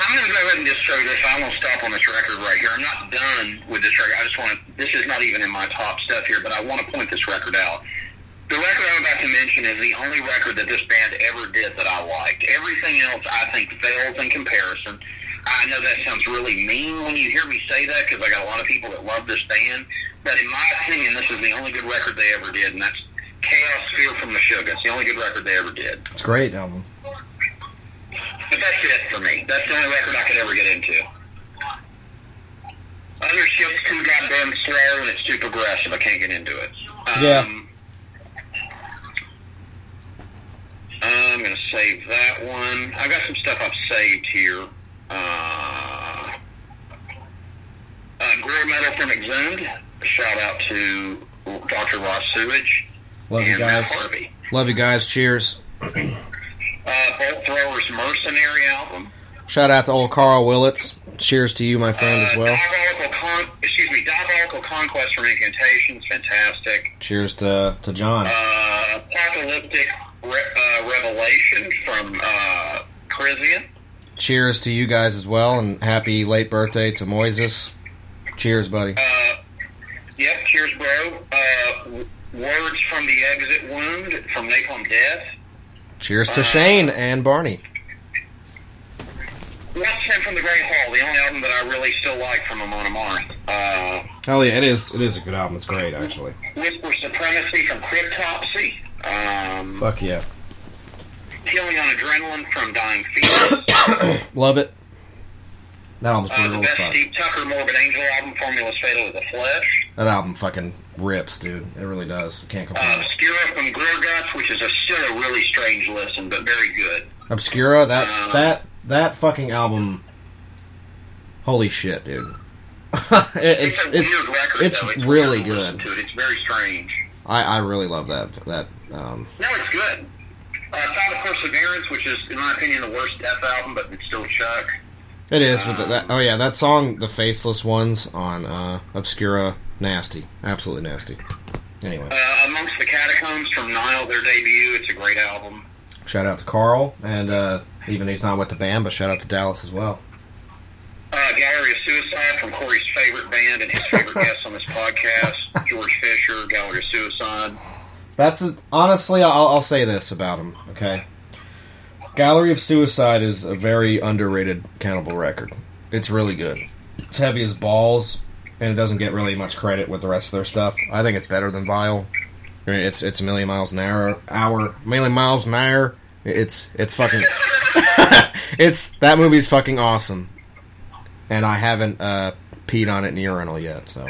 I'm going to go ahead and just show this. I won't stop on this record right here. I'm not done with this record. I just want to, this is not even in my top stuff here, but I want to point this record out. The record I'm about to mention is the only record that this band ever did that I liked. Everything else I think fails in comparison. I know that sounds really mean when you hear me say that because I got a lot of people that love this band. But in my opinion, this is the only good record they ever did, and that's Chaosphere from Meshuggah. It's the only good record they ever did. It's a great album. But that's it for me. That's the only record I could ever get into. Other shit's too goddamn slow and it's too progressive. I can't get into it. Um, Yeah. I'm going to save that one. I've got some stuff I've saved here. Uh, uh, Gore Metal from Exhumed. Shout out to Dr. Ross Sewage Love you and Matt guys. Harvey. Love you guys. Cheers. Uh, Bolt Thrower's Mercenary album. Shout out to old Karl Willetts. Cheers to you, my friend, as well. Diabolical Con- excuse me, Diabolical Conquest from Incantations, fantastic. Cheers to, to John. Uh, Apocalyptic Re- uh, Revelation from uh, Krisiun. Cheers to you guys as well, and happy late birthday to Moises. Cheers, buddy. Uh, yep, cheers, bro. Uh, Words from the Exit Wound from Napalm Death. Cheers to Shane and Barney. What's Sent from the Great Hall, the only album that I really still like from Amon Amarth. Uh, Hell yeah, it is. It is a good album. It's great, actually. Whisper Supremacy from Cryptopsy. Um, Fuck yeah. Killing on Adrenaline from Dying Fetus. Love it. That album's Uh, the brutal as best fuck. Steve Tucker Morbid Angel album, Formula's Fatal to the Flesh. That album fucking rips, dude. It really does. I can't Uh, complain. Obscura from Gorguts, which is a, still a really strange listen, but very good. Obscura, that that that fucking album. Holy shit, dude. It- it's a it's record, it's. It's really weird to listen good. To it. It's very strange. I I really love that that um. No, it's good. Uh, Sound of Perseverance, which is, in my opinion, the worst Death album, but it's still Chuck. It is with the, that. Oh yeah, that song, the faceless ones on uh, Obscura, nasty, absolutely nasty. Anyway, Uh, Amongst the Catacombs from Nile, their debut. It's a great album. shout out to Carl, and uh, even he's not with the band, but shout out to Dallas as well. Uh, Gallery of Suicide from Corey's favorite band and his favorite guest on this podcast, George Fisher, Gallery of Suicide. That's a, honestly, I'll, I'll say this about him. Okay, Gallery of Suicide is a very underrated Cannibal record. It's really good. It's heavy as balls, and it doesn't get really much credit with the rest of their stuff. I think it's better than Vile. I mean, It's it's a million miles an hour, hour, million miles an hour. It's it's fucking. it's that movie's fucking awesome, and I haven't uh, peed on it in the urinal yet, so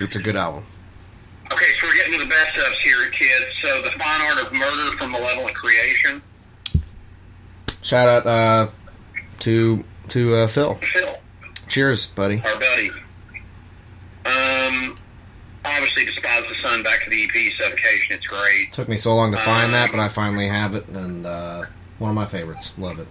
it's a good album. Okay, so we're getting to the best ofs here, kids. So, The Fine Art of Murder from Malevolent Creation. Shout out uh, to to uh, Phil. Phil, Cheers, buddy. our buddy. Um, obviously, Despise the Sun, back to the EP, Suffocation. It's great. Took me so long to find that, but I finally have it, and uh, one of my favorites. Love it.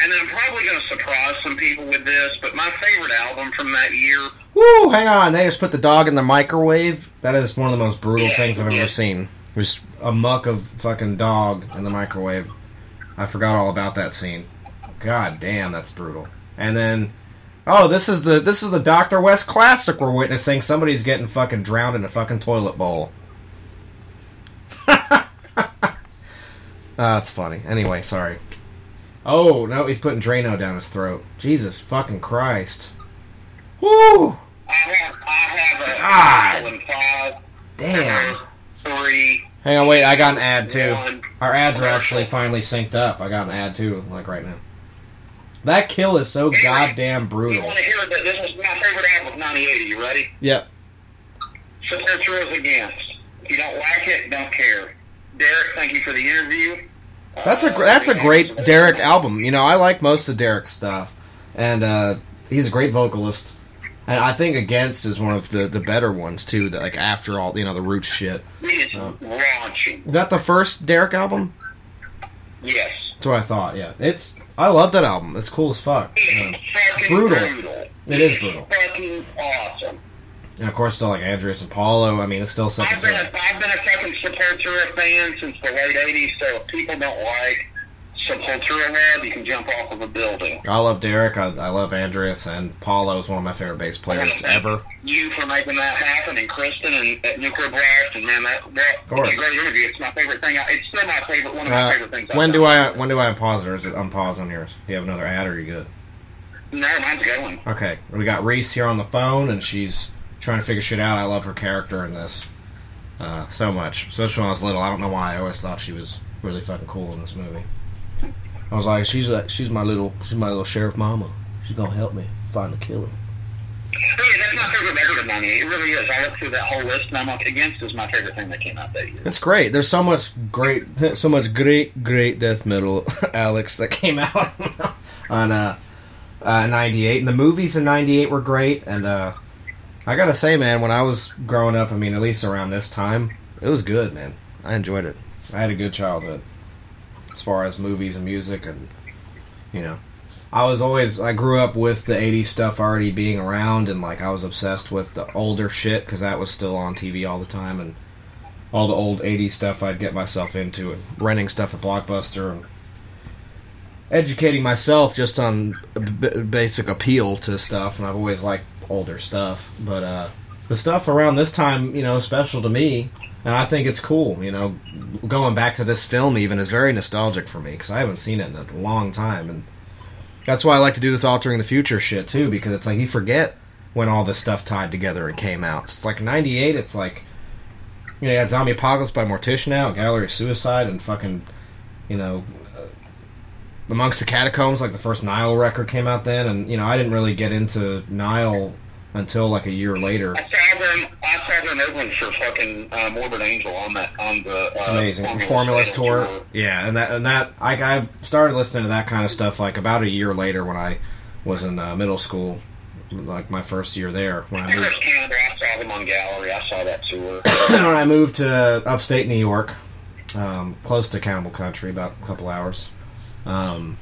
And then I'm probably going to surprise some people with this, but my favorite album from that year Woo! Hang on, they just put the dog in the microwave. That is one of the most brutal things I've ever seen. Just a muck of fucking dog in the microwave. I forgot all about that scene. God damn, that's brutal. And then, oh, this is the this is the Doctor West classic we're witnessing. Somebody's getting fucking drowned in a fucking toilet bowl. Ah, that's funny. Anyway, sorry. Oh no, he's putting Drano down his throat. Jesus fucking Christ. Woo! I have, I have a God. Five, Damn. three, Hang on, wait. I got an ad too. Our ads are actually finally synced up. I got an ad too, like right now. That kill is so goddamn brutal. You brutal. want to hear that? This is my favorite album of '98. You ready? Yep. Sepultura's Against. If you don't like it, don't care. Derrick, thank you for the interview. That's a that's a great Derrick album. You know, I like most of Derrick's stuff, and uh, he's a great vocalist. And I think Against is one of the, the better ones too. That like after all, you know, the roots shit. It is raunchy. Is that the first Derek album? Yes. That's what I thought. Yeah, it's I love that album. It's cool as fuck. Uh, Fucking brutal. brutal. It is brutal. Fucking awesome. And of course, still like Andreas and Paulo. I mean, it's still second. I've been, a, I've been a fucking Sepultura fan since the late 80s, so if people don't like Sepultura Lab, you can jump off of a building. I love Derrick. I, I love Andreas, and Paulo is one of my favorite bass players ever. You for making that happen, and Kristen and at Nuclear Blast, and man, that, that course. was a great interview. It's my favorite thing. I- It's still my favorite, one of my Uh, favorite things. I've when done. do I when do I unpause or is it unpause on yours? You have another ad or are you good? No, mine's going. Okay, we got Reese here on the phone, and she's trying to figure shit out. I love her character in this uh, so much, especially when I was little. I don't know why I always thought she was really fucking cool in this movie. I was like, she's like, she's my little, she's my little sheriff mama. She's gonna help me find the killer. Hey, that's my favorite record of 98. It really is. I looked through that whole list, and I'm like, Against is my favorite thing that came out that year. It's great. There's so much great, so much great, great death metal, Alex, that came out on uh, uh, '98, and the movies in '98 were great. And uh, I gotta say, man, when I was growing up, I mean, at least around this time, it was good, man. I enjoyed it. I had a good childhood as far as movies and music, and you know, I was always I grew up with the '80s stuff already being around, and like I was obsessed with the older shit because that was still on TV all the time, and all the old 80s stuff I'd get myself into and renting stuff at Blockbuster and educating myself just on b- basic appeal to stuff and I've always liked older stuff but uh, the stuff around this time you know special to me and I think it's cool you know. Going back to this film even is very nostalgic for me because I haven't seen it in a long time and that's why I like to do this altering the future shit too because it's like you forget when all this stuff tied together and came out. It's like 98 it's like you know, you got Zombie Apocalypse by Mortician out, Gallery Suicide, and fucking, you know, Amongst the Catacombs, like the first Nile record came out then, and, you know, I didn't really get into Nile until like a year later. I saw them. I saw them opening for fucking uh, Morbid Angel on that on the. Uh, It's amazing. Formula Formula Fatal tour. Yeah, and that, and that, I, I started listening to that kind of stuff like about a year later when I was in uh, middle school, like my first year there, when I moved. Chris Canada, I saw them on Gallery. I saw that tour. when I moved to upstate New York, um, close to Cannibal Country, about a couple hours, um,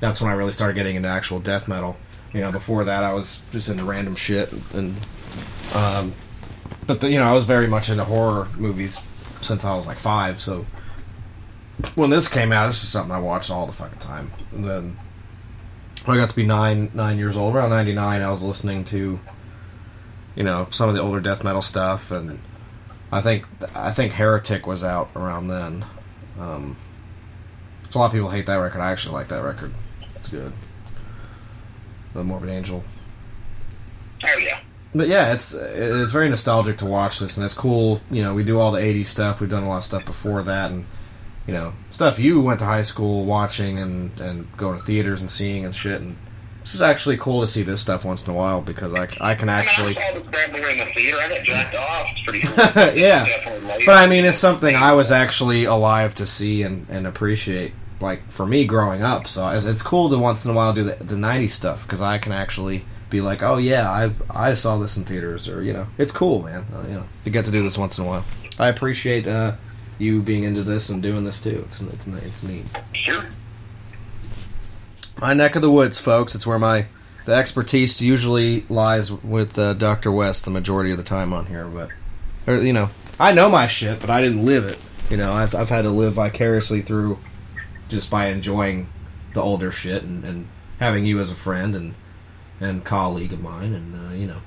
that's when I really started getting into actual death metal. You know, before that, I was just into random shit, and um, but the, you know, I was very much into horror movies since I was like five. So when this came out, it's just something I watched all the fucking time. And then when I got to be nine nine years old, around ninety nine, I was listening to you know some of the older death metal stuff, and I think I think Heretic was out around then. Um, a lot of people hate that record. I actually like that record. It's good. The Morbid Angel. Oh yeah. But yeah, it's it's very nostalgic to watch this, and it's cool. You know, we do all the '80s stuff. We've done a lot of stuff before that, and you know, stuff you went to high school watching and and going to theaters and seeing and shit. And this is actually cool to see this stuff once in a while because I, I can actually I saw the bad boy in the theater. I got jacked off. It's pretty cool. yeah. But I mean, it's something I was actually alive to see and, and appreciate. Like for me growing up, so it's, it's cool to once in a while do the, the '90s stuff because I can actually be like, oh yeah, I I saw this in theaters, or you know, it's cool, man. Uh, you know, to get to do this once in a while. I appreciate uh, you being into this and doing this too. It's it's it's neat. Sure. My neck of the woods, folks. It's where my the expertise usually lies with uh, Doctor West the majority of the time on here. But or, you know, I know my shit, but I didn't live it. You know, I've I've had to live vicariously through just by enjoying the older shit and, and having you as a friend and and colleague of mine, and uh, you know.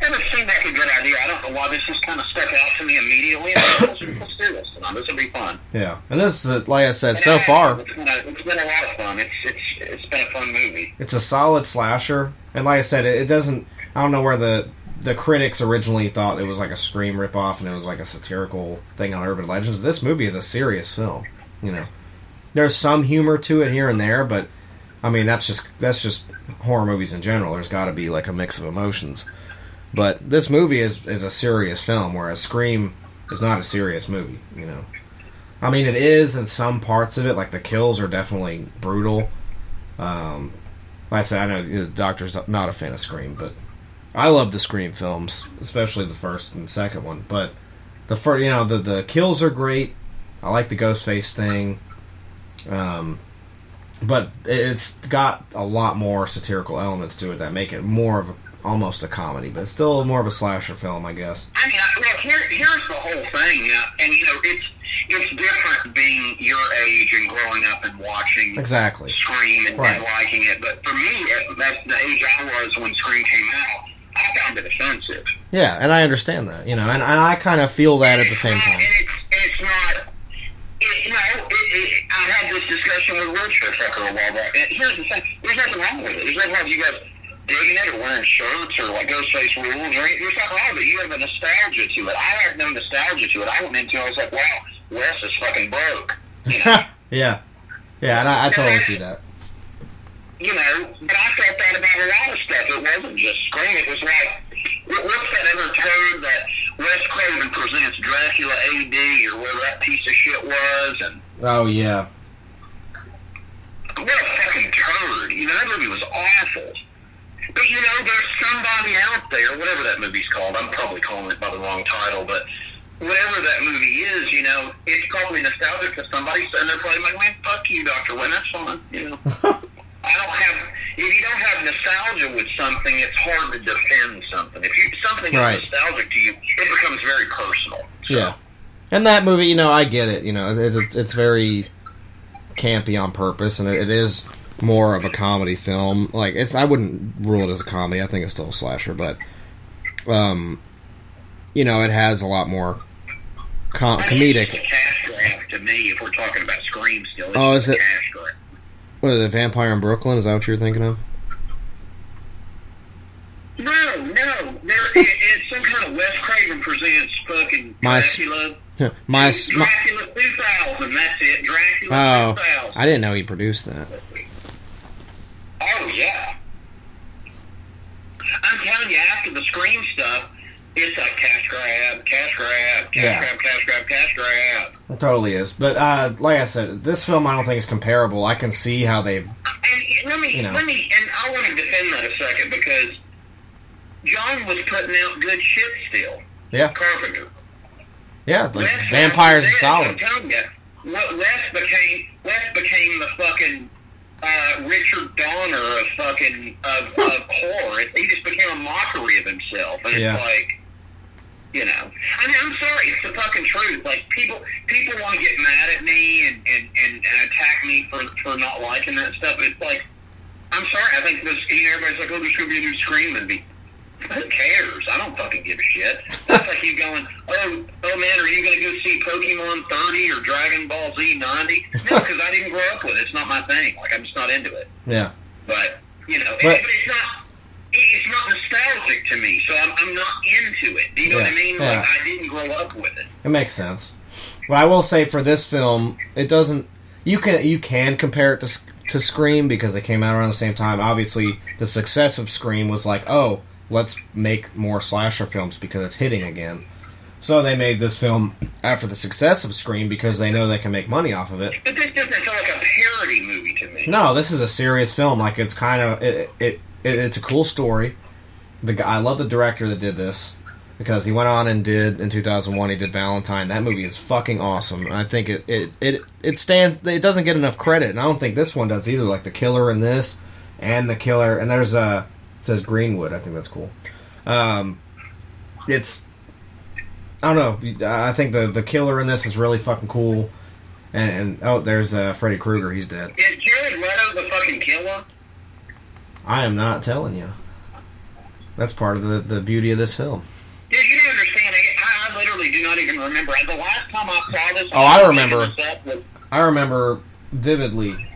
Ever seemed like a good idea. I don't know why this just kind of stuck out to me immediately. I Let's do this. This will be fun. Yeah, and this is uh, like I said, so And, uh, far it's been, a, it's been a lot of fun. It's it's it's been a fun movie. it's a solid slasher, and like I said, it, it doesn't. I don't know where the the critics originally thought it was like a Scream ripoff and it was like a satirical thing on urban legends. This movie is a serious film. You know, there's some humor to it here and there, but I mean that's just that's just horror movies in general. There's got to be like a mix of emotions. But this movie is is a serious film, whereas Scream is not a serious movie. You know, I mean it is in some parts of it. Like the kills are definitely brutal. Um, like I said, I know the doctor's not a fan of Scream, but I love the Scream films, especially the first and second one. But the first, you know, the the kills are great. I like the Ghostface thing. Um, but it's got a lot more satirical elements to it that make it more of a, almost a comedy, but it's still more of a slasher film, I guess. I mean, I- look, here, here's the whole thing, uh, and you know, it's it's different being your age and growing up and watching Exactly. Scream and, Right. and liking it. But for me, that's the age I was when Scream came out. I found it offensive. Yeah, and I understand that, you know, and, and I kind of feel that at the same time. And it's, and it's not. It, you know, it, I had this discussion with Richard Fucker a while back. And here's the thing: there's nothing wrong with it. There's nothing wrong with you guys digging it or wearing shirts or like Ghostface rules or anything. There's nothing wrong with it. You have a nostalgia to it. I have no nostalgia to it. I went into it. I was like, wow, Wes is fucking broke. You know? yeah, yeah, and I, I totally see that. You know, but I felt that about a lot of stuff. It wasn't just Scream. It was like, what- what's that other turd that Wes Craven presents Dracula AD or whatever that piece of shit was? And Oh yeah, what a fucking turd. You know, that movie was awful. But you know, there's somebody out there, whatever that movie's called. I'm probably calling it by the wrong title, but whatever that movie is, you know, it's probably nostalgic to somebody, and they're probably like, man, fuck you, Doctor Wynn. That's fine. You know, I don't have. If you don't have nostalgia with something, it's hard to defend something. If you something Right. is nostalgic to you, it becomes very personal. yeah. And that movie, you know, I get it. You know, it, it's it's very campy on purpose, and it, is more of a comedy film. Like it's, I wouldn't rule it as a comedy. I think it's still a slasher, but um, you know, it has a lot more com- comedic. To me, if we're talking about Scream still. Oh, is it? What is it? Vampire in Brooklyn? Is that what you're thinking of? No, no. There, it, it's some kind of Wes Craven presents fucking My Dracula. My, my Dracula 2000. That's it. Dracula oh, 2000. I didn't know he produced that. Oh yeah. I'm telling you, after the Scream stuff, it's like cash grab, cash grab, cash Yeah. grab, cash grab, cash grab. It totally is. But uh, like I said, this film I don't think is comparable. I can see how they've. And let me, You know. let me, and I want to defend that a second because John was putting out good shit still. Yeah, Carpenter. Yeah. Like Wes Vampires Wes, solid. I'm telling you, Wes became Wes became the fucking uh, Richard Donner of fucking of, of horror. He just became a mockery of himself, and Yeah. it's like. You know, I mean, I'm sorry, it's the fucking truth. Like people, people want to get mad at me and, and, and, and attack me for for not liking that stuff. It's like, I'm sorry. I think this. You know, everybody's like, "Oh, there's gonna be a new Scream movie." Who cares? I don't fucking give a shit. That's like you going, oh, oh man, are you going to go see Pokemon 30 or Dragon Ball Z 90? No, because I didn't grow up with it. It's not my thing. Like, I'm just not into it. Yeah, But, you know, But- but it's not. It's not nostalgic to me, so I'm, I'm not into it. Do you know what I mean? yeah. Like I didn't grow up with it. it makes sense. But I will say for this film, it doesn't. You can you can compare it to to Scream because they came out around the same time. Obviously, the success of Scream was like, oh, let's make more slasher films because it's hitting again. So they made this film after the success of Scream because they know they can make money off of it. But this doesn't feel like a parody movie to me. No, this is a serious film. Like it's kind of it, it, it it's a cool story. The guy, I love the director that did this because he went on and did in 2001. He did Valentine. That movie is fucking awesome. I think it it it it stands. It doesn't get enough credit, and I don't think this one does either. Like the killer in this, and the killer, and there's a it says Greenwood. I think that's cool. Um, it's I don't know. I think the the killer in this is really fucking cool. And, and oh, there's uh, Freddy Krueger. He's dead. Is Jared Leto the fucking killer? I am not telling you. That's part of the, the beauty of this film. Dude, you don't understand. I, I literally do not even remember. The last time I saw this, Oh, I remember. I remember vividly,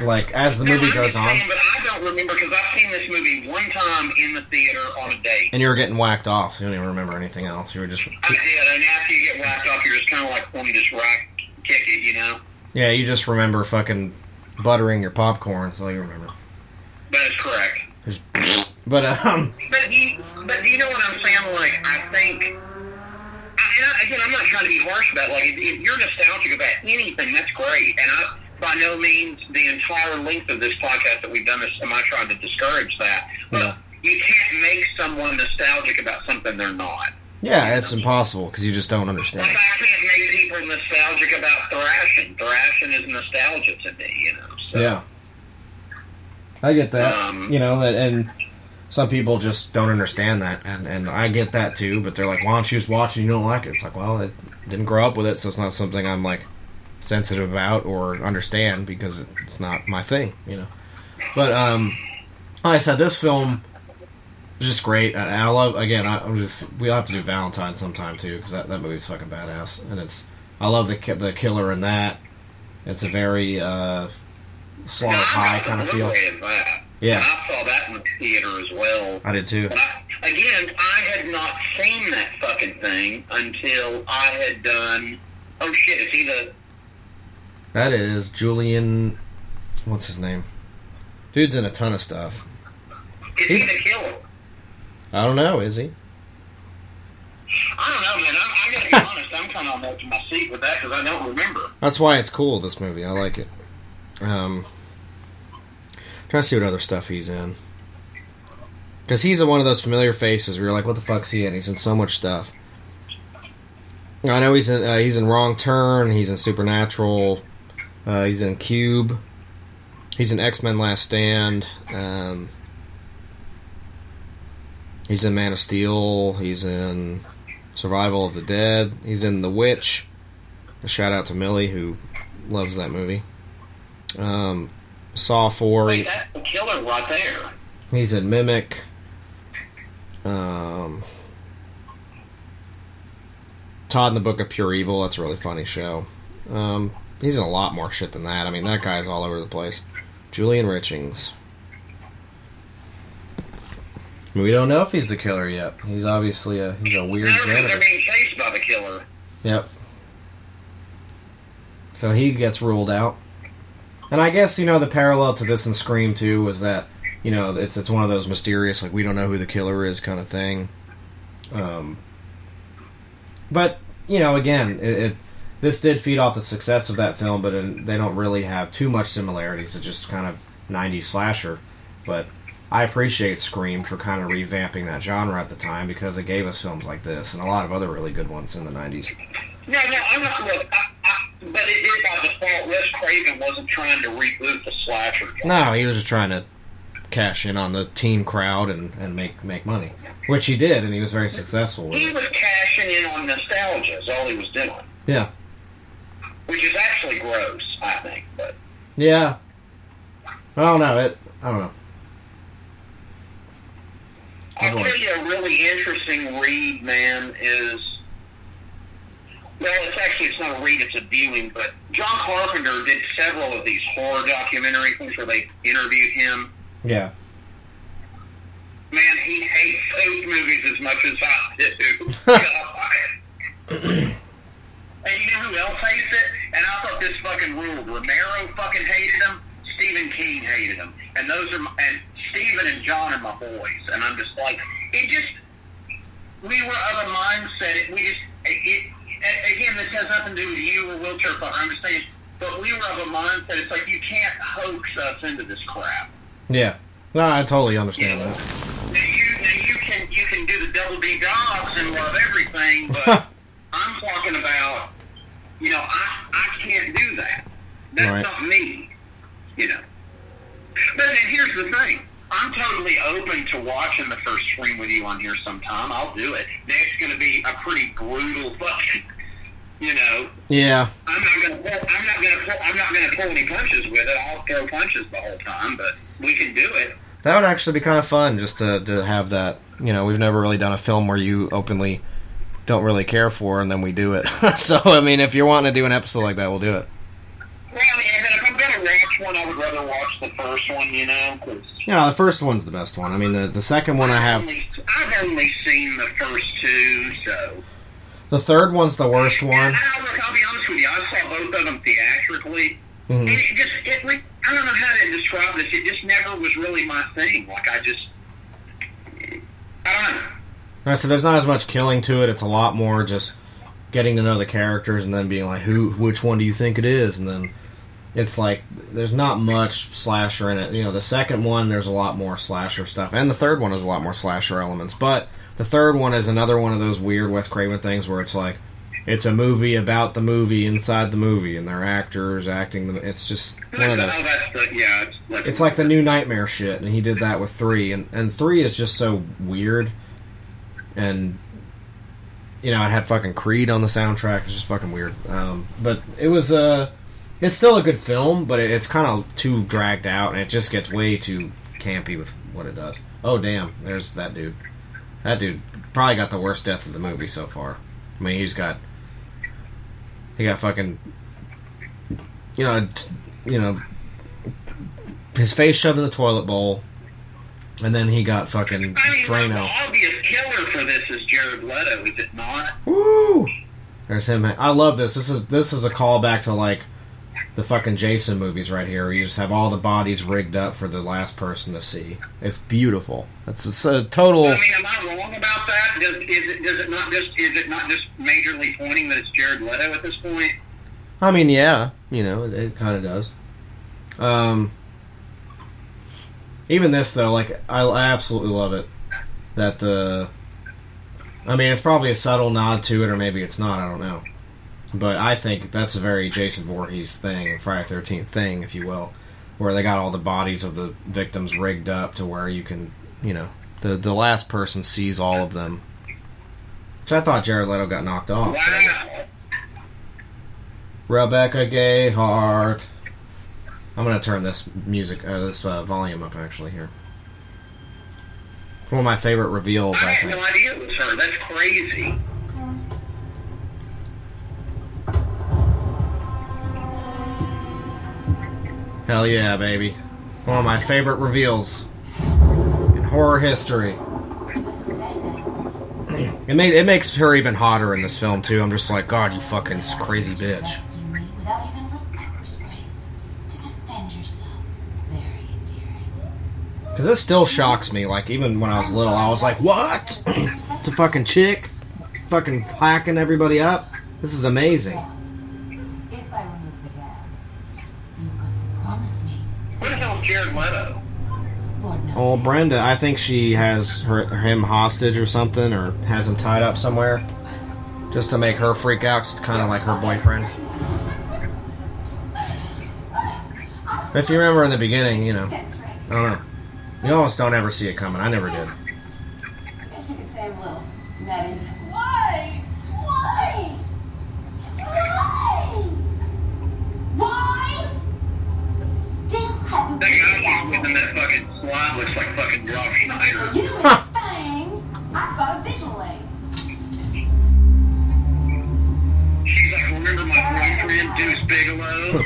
like as the movie goes on. saying, but I don't remember because I've seen this movie one time in the theater on a date. And you were getting whacked off. You don't even remember anything else. You were just I did, and after you get whacked off, you're just kind of like wanting to just rack kick it, you know. yeah. You just remember fucking buttering your popcorn. That's all you remember. That is correct. Just, but um, But you, but do you know what I'm saying? Like, I think, I, and I, again, I'm not trying to be harsh about. it. Like, if, if you're nostalgic about anything, that's great. And I, by no means, the entire length of this podcast that we've done this, am I trying to discourage that? But you can't make someone nostalgic about something they're not. yeah, it's impossible because you just don't understand. Like, I can't make people nostalgic about thrashing. Thrashing is nostalgia to me, you know. So. Yeah, I get that. Um, you know, and, and some people just don't understand that, and and I get that too. But they're like, "Why don't you just watch it? You don't like it?" It's like, well, I didn't grow up with it, so it's not something I'm like sensitive about or understand because it's not my thing, you know. But um, like I said, this film is just great, and I love. Again, I, I'm just we'll have to do Valentine sometime too because that that movie's fucking badass, and it's I love the the killer in that. It's a very uh, slaughter high kind of feel. Blu-ray of that. Yeah. And I saw that in the theater as well. I did too. I, again, I had not seen that fucking thing until I had done. Oh shit! Is he the? That is Julian. What's his name? Dude's in a ton of stuff. Is he the killer? I don't know. Is he? I don't know, man. I, I gotta be honest. I'm kind of on the edge of my seat with that because I don't remember. That's why it's cool. This movie, I like it. Um, trying to see what other stuff he's in. Because he's one of those familiar faces where you're like, "What the fuck's he in?" He's in so much stuff. I know he's in. Uh, he's in Wrong Turn. He's in Supernatural. Uh, he's in Cube. He's in X Men: Last Stand. Um, he's in Man of Steel. He's in Survival of the Dead. He's in The Witch. A shout out to Millie who loves that movie. Um, Saw Four. Wait, that's the killer right there. He's in Mimic. Um, Todd in the Book of Pure Evil. That's a really funny show. Um, he's in a lot more shit than that. I mean, that guy's all over the place. Julian Richings. We don't know if he's the killer yet. He's obviously a he's a weird No, janitor. they're being chased by the killer. Yep. So he gets ruled out. And I guess, you know, the parallel to this and Scream 2 was that, you know, it's it's one of those mysterious, like, we don't know who the killer is kind of thing. Um, but, you know, again, it, it this did feed off the success of that film, but it, they don't really have too much similarities. It's just kind of 90s slasher. But I appreciate Scream for kind of revamping that genre at the time because it gave us films like this and a lot of other really good ones in the 90s. No, no, I'm not. Look, I, I, but it did by default. Wes Craven wasn't trying to reboot the slasher. No, he was just trying to cash in on the teen crowd and, and make make money, which he did, and he was very successful with He it. was cashing in on nostalgia. Is all he was doing, Yeah, which is actually gross, I think. But yeah. I don't know it. I don't know. I'll tell you a really interesting read, man. Is well, it's actually it's not a read; it's a viewing. But John Carpenter did several of these horror documentary things where they interviewed him. Yeah, Man, he hates those movies as much as I do. And you know who else hates it? And I thought this fucking ruled. Romero fucking hated him. Stephen King hated him. And those are my, and Stephen and John are my boys. And I'm just like, it just we were of a mindset. We just it, it again. This has nothing to do with you or wheelchair fucker. I'm just saying. But we were of a mindset. It's like you can't hoax us into this crap. yeah. No, I totally understand that. Now you, now you can you can do the double D dogs and love everything, but I'm talking about, you know, I I can't do that. That's Right. not me, you know. But then here's the thing: I'm totally open to watching the first stream with you on here sometime. I'll do it. That's going to be a pretty brutal fucking, you know. Yeah, I'm not gonna pull, I'm not gonna pull, I'm not gonna pull any punches with it. I'll throw punches the whole time, but we can do it. that would actually be kind of fun just to to have that. You know, we've never really done a film where you openly don't really care for, and then we do it. so, I mean, if you're wanting to do an episode like that, we'll do it. Well, I mean, and if I'm going to watch one I would rather watch the first one. You know, 'cause Yeah, the first one's the best one. I mean, the the second one I have. I've only seen the first two, so. The third one's the worst one. And I, look, I'll be honest with you. I saw both of them theatrically, Mhm. and it just it. re- I don't know how to describe this. It just never was really my thing. Like I just, I don't know. All right, so there's not as much killing to it. It's a lot more just getting to know the characters and then being like, who, which one do you think it is? And then it's like there's not much slasher in it. You know, the second one there's a lot more slasher stuff, and the third one is a lot more slasher elements. But the third one is another one of those weird Wes Craven things where it's like it's a movie about the movie inside the movie, and they're actors acting. The, it's just one of those. Yeah. It's like, It's like the new Nightmare shit, and he did that with three, and and three is just so weird, and you know, it had fucking Creed on the soundtrack. It's just fucking weird. Um, but it was uh, it's still a good film, but it, it's kind of too dragged out, and it just gets way too campy with what it does. Oh damn, there's that dude. That dude probably got the worst death of the movie so far. I mean, he's got he got fucking you know t- you know his face shoved in the toilet bowl, and then he got fucking I mean, the obvious killer for this is Jared Leto, is it not? Woo! There's him. I love this. This is this is a callback to like the fucking Jason movies right here. Where you just have all the bodies rigged up for the last person to see. It's beautiful. It's, it's a total. I mean, am I wrong about that? Does, is it, does it not just is it not just majorly pointing that it's Jared Leto at this point? I mean, yeah, you know, it, it kind of does. Um, even this though, like I, I absolutely love it. That the, I mean, it's probably a subtle nod to it, or maybe it's not. I don't know. But I think that's a very Jason Voorhees thing, Friday Thirteenth thing, if you will, where they got all the bodies of the victims rigged up to where you can, you know, the the last person sees all of them. Which I thought Jared Leto got knocked off. Wow. Rebecca Gayheart. I'm gonna turn this music, uh, this uh, volume up actually here. One of my favorite reveals, I I had no idea it was her. That's crazy. Hell yeah, baby! One of my favorite reveals in horror history. It made it makes her even hotter in this film too. I'm just like, God, you fucking crazy bitch. Without even a little pepper spray to defend yourself. Very endearing. Because this still shocks me. Like even when I was little, I was like, "What? it's a fucking chick, fucking hacking everybody up. This is amazing." If I remove the gag, you've got to promise me. Where the hell's Jared Leto? Lord knows. Well, Brenda, I think she has her, him hostage or something, or has him tied up somewhere, just to make her freak out. 'cause it's kind of like her boyfriend. If you remember in the beginning, you know, I don't know. You almost don't ever see it coming. I never did. I guess you could say I'm a little nutty. Why? Why? Why? Why? You still haven't That figured guy out who's that fucking slot looks like fucking Rob Schneider. You know what thing? I've got a visual aid. She's like, remember my boyfriend, Deuce Bigalow?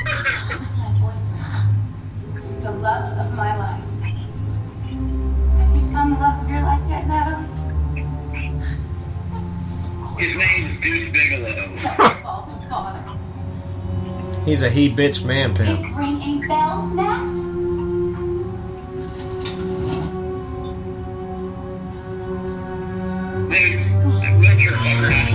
His name is Deuce Bigalow. All. He's a he bitch man pimp. Did ring any bells, Nat? Dude, that wheelchair fucker and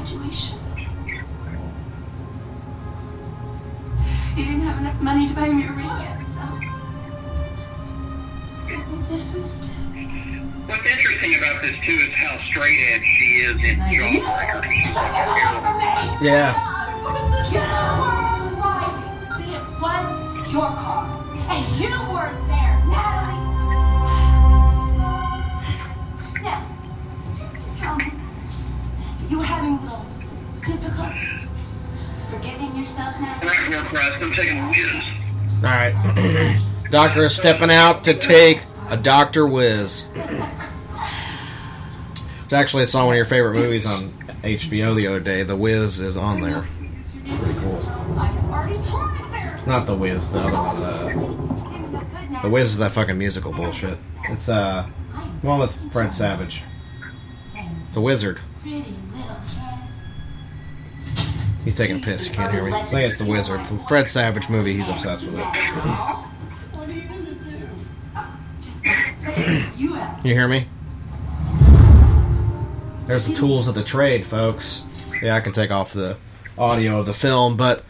graduation. You didn't have enough money to buy me a ring yet, so. Get me this instead. What's interesting about this too is how straight edge she is in Jawbreaker. She's like terrible. Yeah. You were right. It was your car. And you weren't there, Natalie. All right. Doctor is stepping out to take a Doctor Whiz. It's actually I saw one of your favorite movies on HBO the other day. The Whiz is on there. Pretty cool. Not the Whiz, the other one. Uh, the Whiz is that fucking musical bullshit. It's uh, the one with Fred Savage, the Wizard. He's taking a piss. You can't hear me. I think it's the Wizard. Fred Savage movie. He's obsessed with it. You hear me? There's the tools of the trade, folks. Yeah, I can take off the audio of the film, but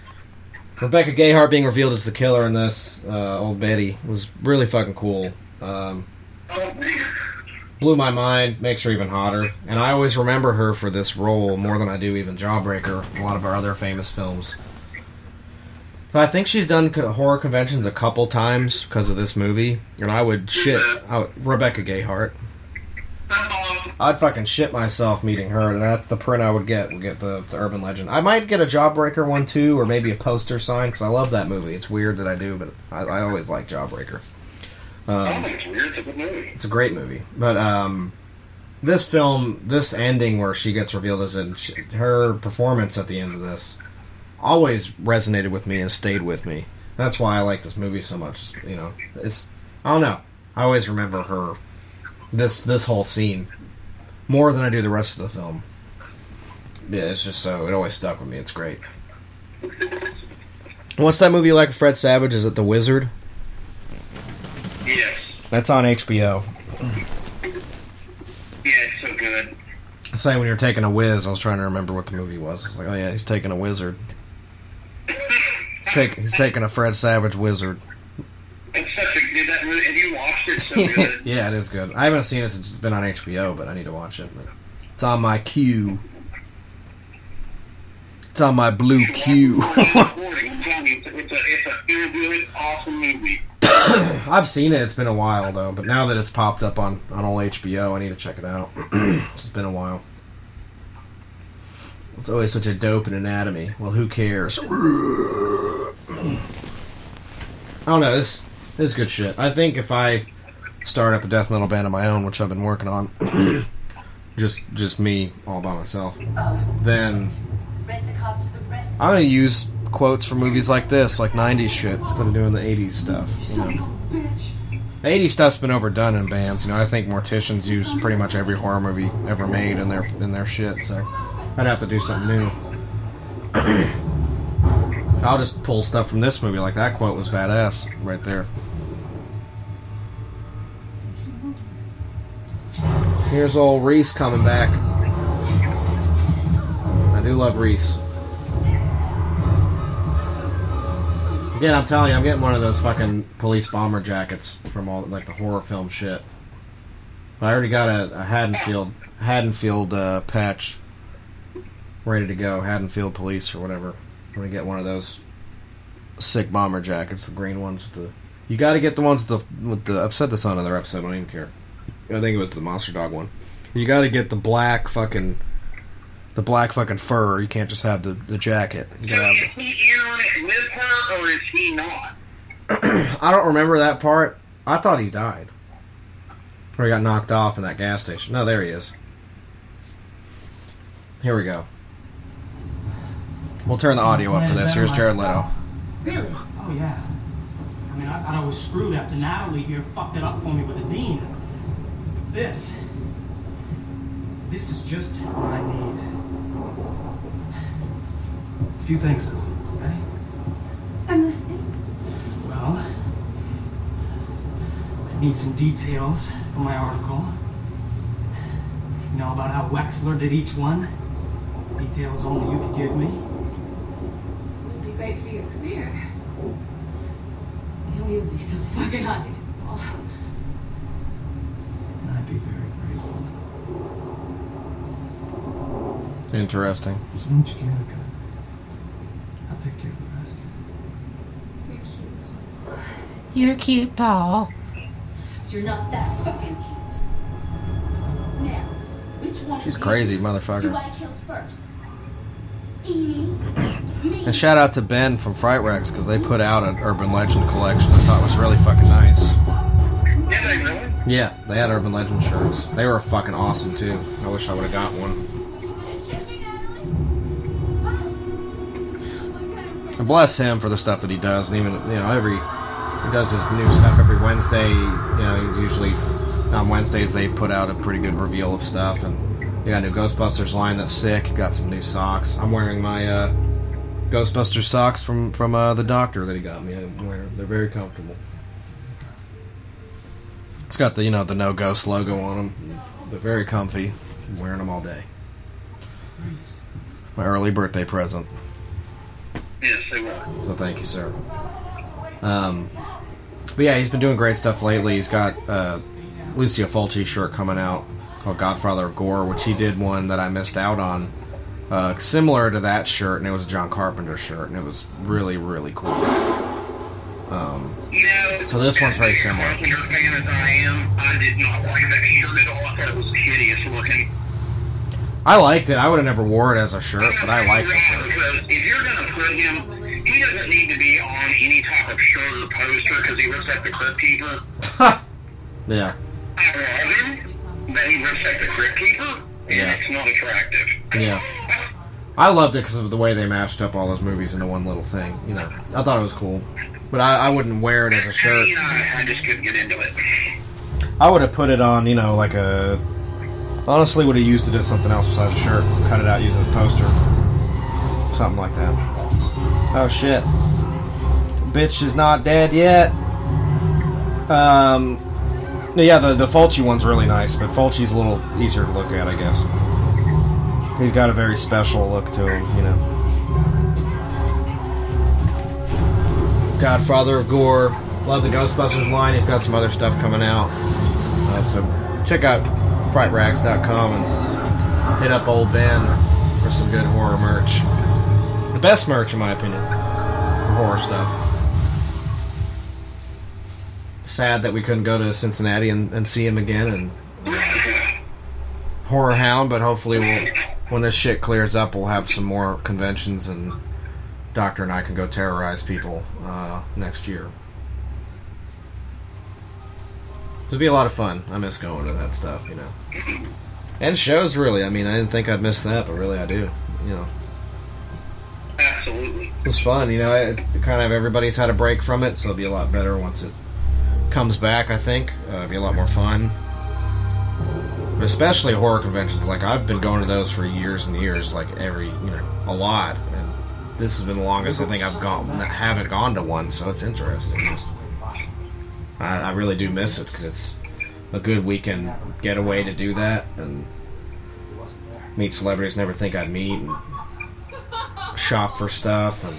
Rebecca Gayheart being revealed as the killer in this, uh, old Betty, was really fucking cool. Um, blew my mind, makes her even hotter, and I always remember her for this role more than I do even Jawbreaker, a lot of our other famous films. I think she's done horror conventions a couple times because of this movie, and I would shit I Rebecca Gayheart. I'd fucking shit myself meeting her, and that's the print I would get. Would get the, the Urban Legend. I might get a Jawbreaker one too, or maybe a poster sign because I love that movie. It's weird that I do, but I, I always like Jawbreaker. I Um, think it's weird. It's a good movie. it's a great movie, but um, this film, this ending where she gets revealed as in her performance at the end of this, always resonated with me and stayed with me. That's why I like this movie so much. You know, it's I don't know. I always remember her this this whole scene more than I do the rest of the film. Yeah, it's just so it always stuck with me. It's great. What's that movie like? Fred Savage? Is it The Wizard? Yes. That's on HBO. Yeah, it's so good. Say when you're taking a whiz, I was trying to remember what the movie was. It's like, oh yeah, he's taking a wizard. He's, take, he's taking a Fred Savage wizard. It's such a good that movie. Have you watched it? So good. yeah, it is good. I haven't seen it since it's been on HBO, but I need to watch it. It's on my queue. It's on my blue queue. Recording, I'm telling you, it's a, it's a, it's a good, awesome movie. I've seen it. It's been a while though, but now that it's popped up on on all HBO, I need to check it out. it's been a while. It's always such a dope in anatomy. Well, who cares? I don't know. This this is good shit. I think if I start up a death metal band of my own, which I've been working on, just just me all by myself, then I'm gonna use quotes from movies like this, like '90s shit, instead of doing the '80s stuff. You know. The 80s stuff's been overdone in bands. You know, I think Morticians use pretty much every horror movie ever made in their in their shit. So I'd have to do something new. I'll just pull stuff from this movie. Like that quote was badass right there. Here's old Reese coming back. I do love Reese. Again, I'm telling you, I'm getting one of those fucking police bomber jackets from all like the horror film shit. But I already got a, a Haddonfield Haddonfield uh, patch ready to go. Haddonfield Police or whatever. I'm gonna get one of those sick bomber jackets, the green ones with the. You got to get the ones with the with the. I've said this on another episode. I don't even care. I think it was the Monster Dog one. You got to get the black fucking. The black fucking fur. You can't just have the, the jacket. You gotta have Is he in on it with her, or is he not? I don't remember that part. I thought he died. Or he got knocked off in that gas station. No, there he is. Here we go. We'll turn the audio up for this. Here's Jared Leto. Really? Oh, yeah. I mean, I thought I was screwed after Natalie here fucked it up for me with the dean. This. This is just what I need. A few things, okay? I'm listening. Well, I need some details for my article. You know about how Wexler did each one? Details only you could give me. Would be great for your career. And we would be so fucking hot to get. And I'd be very grateful. Interesting. As long as you give me the gun, I'll take care of the rest. You're cute, Paul. But you're not that fucking cute. Now, which one She's crazy, you motherfucker. Do I kill first? Edie And shout out to Ben from Fright Rags because they put out an Urban Legend collection. I thought was really fucking nice. Did they really? Yeah, they had Urban Legend shirts. They were fucking awesome too. I wish I would have got one. And bless him for the stuff that he does, and even you know every he does his new stuff every Wednesday. You know he's usually on Wednesdays they put out a pretty good reveal of stuff, and they got a new Ghostbusters line that's sick. Got some new socks. I'm wearing my uh, Ghostbusters socks from from uh, the doctor that he got me. I'm wearing. They're very comfortable. It's got the you know the no ghost logo on them. They're very comfy. I'm wearing them all day. My early birthday present. Yes, they were. So thank you, sir. Um, but yeah, he's been doing great stuff lately. He's got uh, Lucio Fulci shirt coming out called Godfather of Gore, which he did one that I missed out on, uh, similar to that shirt, and it was a John Carpenter shirt, and it was really really cool. Um, so this one's very similar. Carpenter fan as I am, I did not like that shirt at all. I thought it was hideous looking. I liked it. I would have never wore it as a shirt, but I liked the shirt. Because if you're going to put him, he doesn't need to be on any type of shirt or poster because he looks like the Crypt Keeper. Yeah. I love him, but he looks like the Crypt Keeper, and Yeah. it's not attractive. Yeah. I loved it because of the way they mashed up all those movies into one little thing. You know, I thought it was cool, but I, I wouldn't wear it as a shirt. You know, I just couldn't get into it. I would have put it on, you know, like a. Honestly, would have used it as something else besides a shirt. Cut it out, as a poster, something like that. Oh shit! Bitch is not dead yet. Um, yeah, the the Fulci one's really nice, but Fulci's a little easier to look at, I guess. He's got a very special look to him, you know. Godfather of Gore. Love the Ghostbusters line. He's got some other stuff coming out. Uh, so check out frightrags.com and hit up old Ben for some good horror merch. The best merch, in my opinion, for horror stuff. Sad that we couldn't go to Cincinnati and, and see him again and Horror Hound, but hopefully we'll when this shit clears up, we'll have some more conventions and Doctor and I can go terrorize people uh, next year. It'll be a lot of fun. I miss going to that stuff, you know. And shows, really. I mean, I didn't think I'd miss that, but really I do. You know, Absolutely. it was fun. You know, it, kind of everybody's had a break from it, so it'll be a lot better once it comes back. I think uh, it'll be a lot more fun. But especially horror conventions. Like I've been going to those for years and years, like every you know a lot. And this has been the longest I think I've gone haven't gone to one, so it's interesting. I, I really do miss it because it's a good weekend getaway to do that and meet celebrities never think I'd meet and shop for stuff and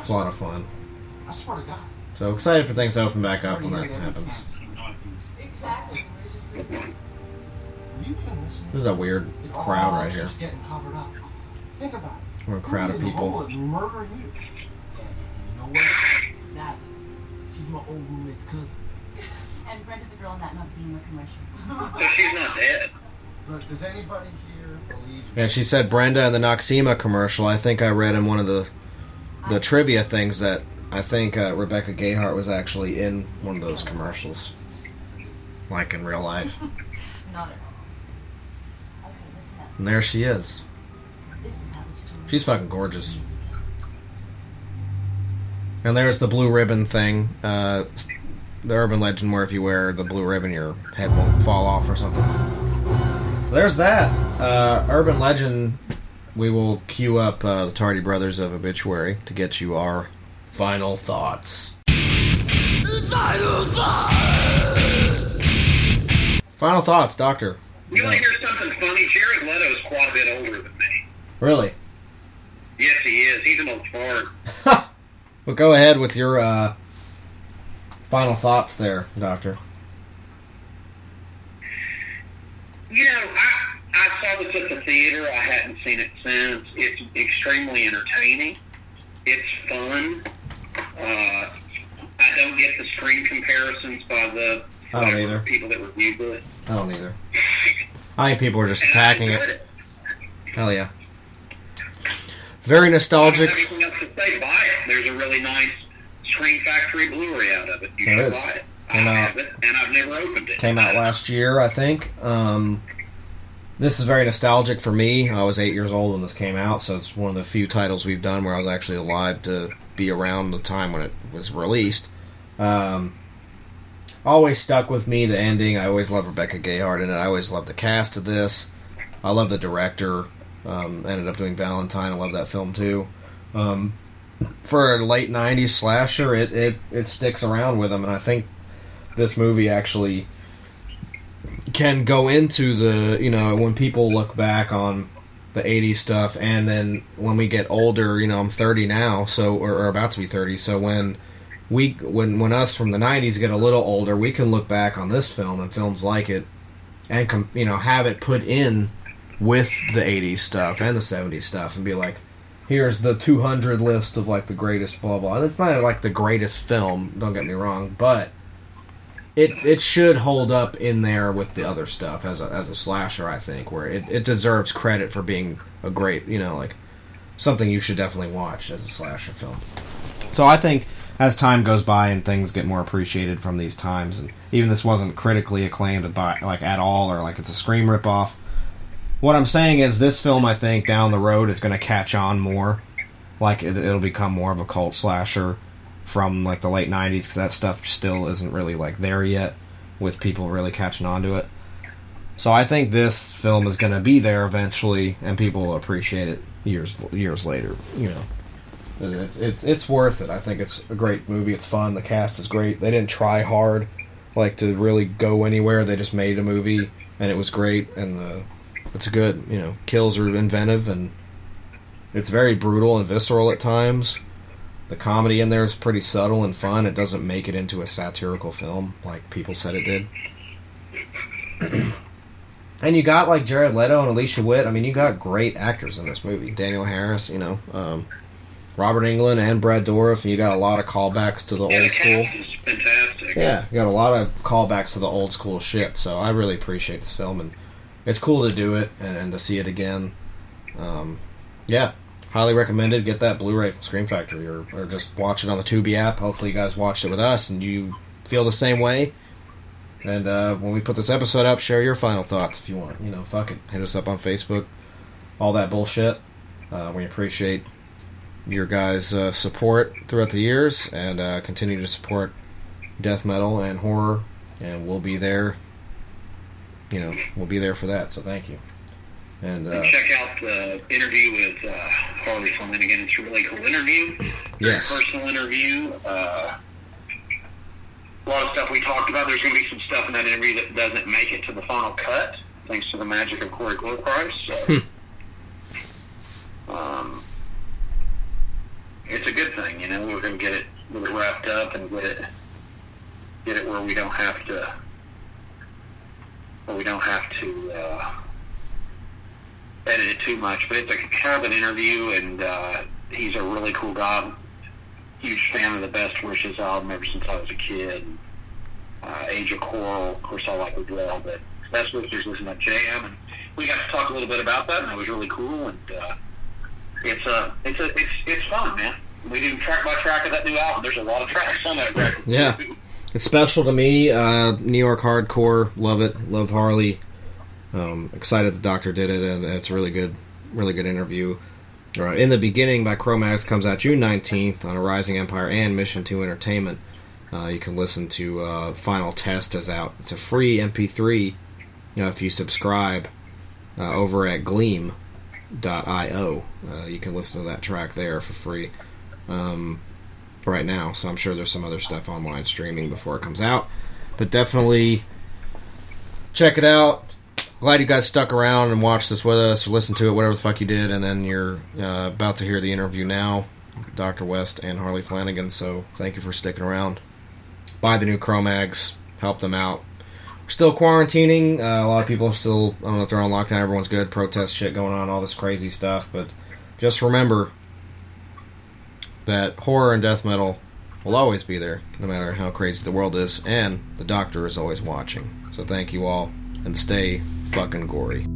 it's a lot of fun. So excited for things to open back up when that happens. This is a weird crowd right here. We're a crowd of people. My old roommate's cousin. And Brenda's a girl in that Noxzema commercial. So she's not dead. Look, does anybody here believe Yeah, she said Brenda in the Noxzema commercial. I think I read in one of the the trivia things that I think uh, Rebecca Gayheart was actually in one of those commercials, like in real life. Not at all. Okay, listen up. And there she is. This is how the story She's fucking gorgeous. And there's the blue ribbon thing, uh, the urban legend where if you wear the blue ribbon, your head won't fall off or something. There's that uh, urban legend. We will queue up uh, the Tardy Brothers of Obituary to get you our final thoughts. Final thoughts. Final thoughts, Doctor. You want to hear something funny? Jared Leto's quite a bit older than me. Really? Yes, he is. He's an old Well, go ahead with your uh, final thoughts there, Doctor. You know, I, I saw this at the theater. I hadn't seen it since. It's extremely entertaining. It's fun. Uh, I don't get the screen comparisons by the I don't either. people that reviewed it. I don't either. I think people are just attacking it. Hell yeah. Very nostalgic. I don't have anything else to say. Buy it. There's a really nice Scream Factory Blu-ray out of it. You There should is. buy it. Came I out- have it, and I've never opened it. Came out last year, I think. Um, this is very nostalgic for me. I was eight years old when this came out, so it's one of the few titles we've done where I was actually alive to be around the time when it was released. Um, always stuck with me the ending. I always loved Rebecca Gayheart in it. I always loved the cast of this. I love the director. Um, ended up doing Valentine. I love that film too. Um, for a late '90s slasher, it, it it sticks around with them, and I think this movie actually can go into the you know when people look back on the 80s stuff and then when we get older you know i'm 30 now so or, or about to be 30 so when we when when us from the 90s get a little older we can look back on this film and films like it and com- you know have it put in with the 80s stuff and the 70s stuff and be like here's the 200 list of like the greatest blah blah and it's not like the greatest film don't get me wrong but it it should hold up in there with the other stuff as a as a slasher. I think where it, it deserves credit for being a great you know like something you should definitely watch as a slasher film. So I think as time goes by and things get more appreciated from these times, and even this wasn't critically acclaimed by like at all or like it's a Scream ripoff. What I'm saying is this film I think down the road is going to catch on more, like it, it'll become more of a cult slasher from like the late 90s because that stuff still isn't really like there yet with people really catching on to it. So i think this film is going to be there eventually and people will appreciate it years years later you know. It's, it's, it's worth it. I think it's a great movie. It's fun. The cast is great. They didn't try hard like to really go anywhere. They just made a movie and it was great and uh, it's good you know kills are inventive and it's very brutal and visceral at times the comedy in there is pretty subtle and fun. It doesn't make it into a satirical film like people said it did. and you got like Jared Leto and Alicia Witt. I mean, you got great actors in this movie. Danielle Harris, you know, um, Robert Englund and Brad Dourif. And you got a lot of callbacks to the Yeah, old school. fantastic. Yeah, you got a lot of callbacks to the old school shit. So I really appreciate this film, and it's cool to do it and, and to see it again. Um, yeah, highly recommended. Get that Blu-ray from Scream Factory, or, or just watch it on the Tubi app. Hopefully, you guys watched it with us and you feel the same way. And uh, when we put this episode up, share your final thoughts if you want. You know, fuck it, hit us up on Facebook, all that bullshit. Uh, we appreciate your guys' uh, support throughout the years, and uh, continue to support death metal and horror, and we'll be there. You know, we'll be there for that. So thank you. And uh, And check out the interview with uh, Harley Flanagan. It's a really cool interview. Yes. personal interview. Uh, a lot of stuff we talked about. There's going to be some stuff in that interview that doesn't make it to the final cut, thanks to the magic of Corey Price. So, um, it's a good thing, you know. We're going to get it, wrapped up and get it, get it where we don't have to, we don't have to. Uh, edit it too much, but it's a kind of an interview, and uh, he's a really cool guy. Huge fan of the Best Wishes album ever since I was a kid. Uh, Age of Quarrel, of course, I like as well, but Best Wishes was my jam, and we got to talk a little bit about that, and it was really cool. And uh, it's a, it's a, it's it's fun, man. We do track by track of that new album. There's a lot of tracks on that record. Yeah, it's special to me. Uh, New York hardcore, love it. Love Harley. Um, excited the doctor did it, and it's a really good, really good interview. Uh, in the beginning by Cro-Mags comes out June nineteenth on Arising Empire and Mission Two Entertainment. Uh, you can listen to uh, Final Test is out. It's a free MP3 you know, if you subscribe uh, over at Gleam.io. Uh, you can listen to that track there for free. Um, right now. So I'm sure there's some other stuff online streaming before it comes out. But definitely check it out. Glad you guys stuck around and watched this with us, or listened to it, whatever the fuck you did, and then you're uh, about to hear the interview now, Dr. West and Harley Flanagan. So thank you for sticking around. Buy the new Cro-Mags, help them out. We're still quarantining. Uh, a lot of people are still, I don't know if they're on lockdown. Everyone's good. Protest shit going on, all this crazy stuff. But just remember that horror and death metal will always be there, no matter how crazy the world is, and the doctor is always watching. So thank you all, and stay fucking gory.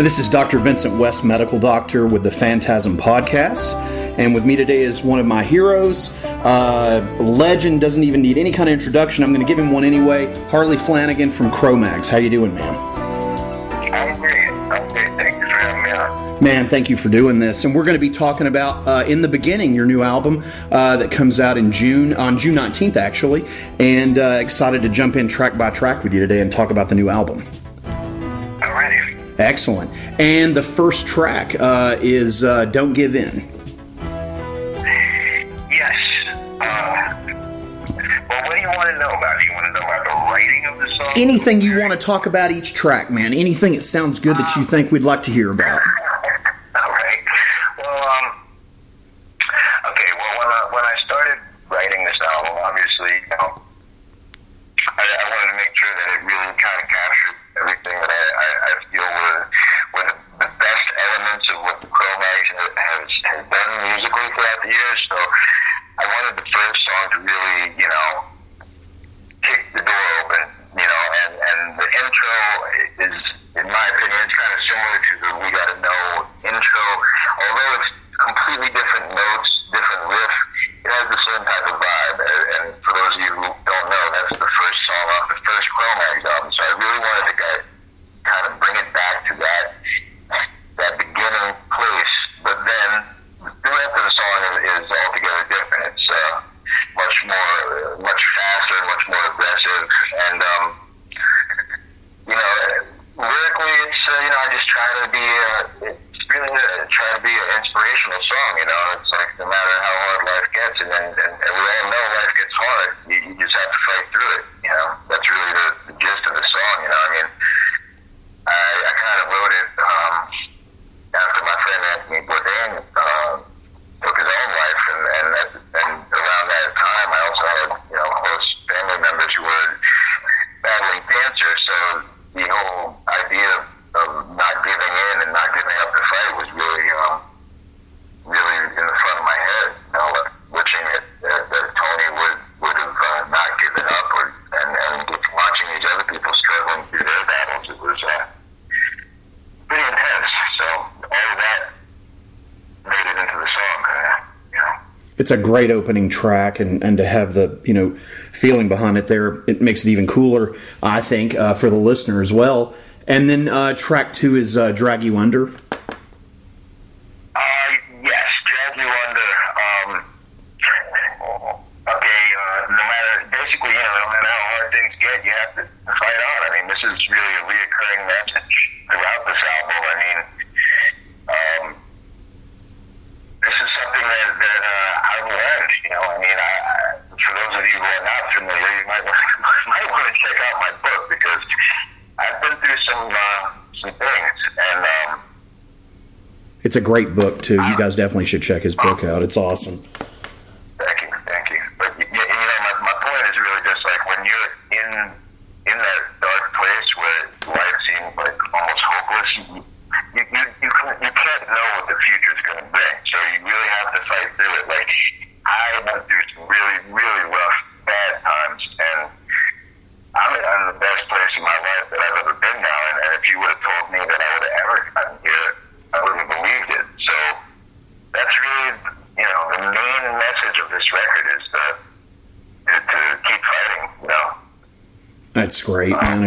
And this is Dr. Vincent West, medical doctor with the Phantasm Podcast. And with me today is one of my heroes. Uh, legend doesn't even need any kind of introduction. I'm going to give him one anyway. Harley Flanagan from Cro-Mags. How you doing, man? I'm great. I'm great. Thanks for having me on. Man, thank you for doing this. And we're going to be talking about uh, in the beginning your new album uh, that comes out in June on June 19th, actually. And uh, excited to jump in track by track with you today and talk about the new album. Excellent. And the first track uh, is uh, Don't Give In. Yes. Uh, well, what do you want to know about? Do you want to know about the writing of the song? Anything you want to talk about each track, man. Anything that sounds good that you uh, think we'd like to hear about. it's a great opening track, and, and to have the you know feeling behind it there, it makes it even cooler, I think, uh, for the listener as well. And then uh, track two is uh, "Drag You Under." great book too. You guys definitely should check his book out. It's awesome.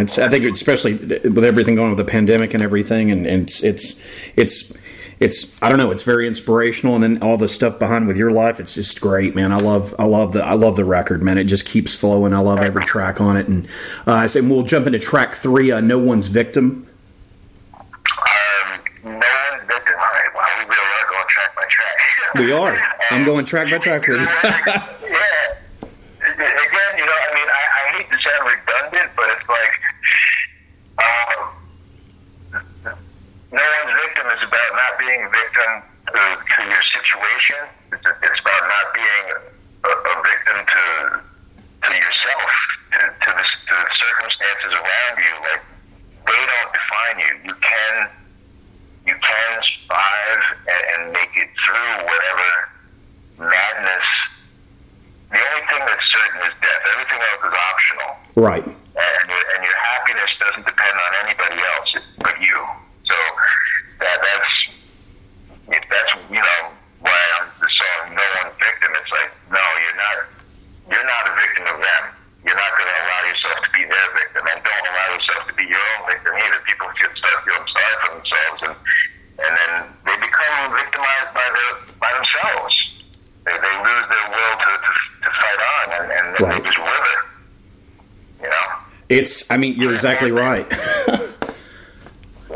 It's I think especially with everything going on with the pandemic and everything, and, and it's it's it's it's I don't know, it's very inspirational, and then all the stuff behind with your life, it's just great, man. I love I love the I love the record, man. It just keeps flowing. I love every track on it, and uh, say we'll jump into track three, uh, "No One's Victim." We, are I'm going track by track. It's. I mean, you're exactly right.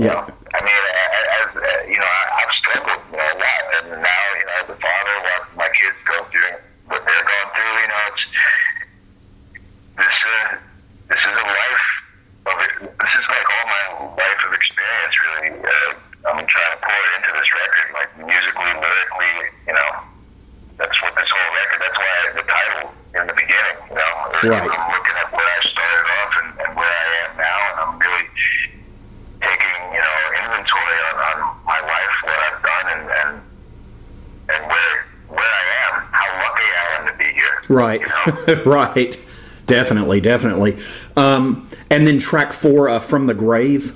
yeah. I mean, uh, as, as, you know, I've struggled uh, a lot, and now you know, as a father, what my kids go through, what they're going through, you know, it's this. Uh, this is a life. Of, this is like all my life of experience, really. Uh, I'm trying to pour it into this record, like musically, lyrically, you know. That's what this whole record. That's why the title in the beginning, you know. Right. Right, right. Definitely, definitely. Um, and then track four, uh, From the Grave.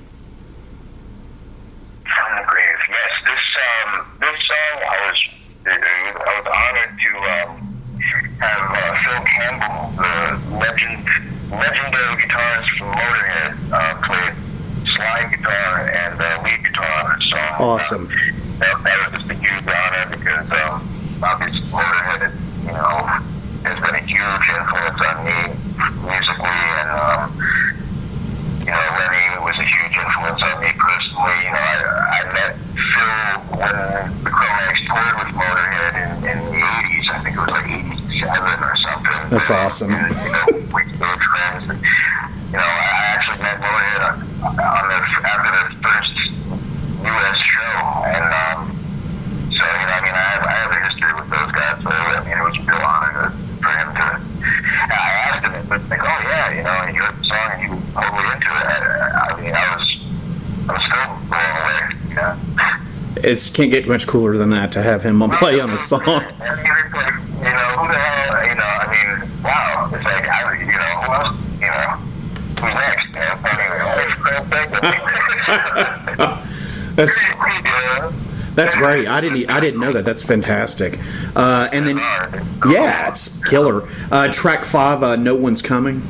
It can't get much cooler than that to have him play on a song. you know, who the hell, you know, I mean, wow, it's like, I, you know, who else, you know, who's next? I mean, that's, that's great. I didn't. I didn't know that. That's fantastic. Uh, and then, yeah, it's killer. Uh, track five. Uh, no one's coming.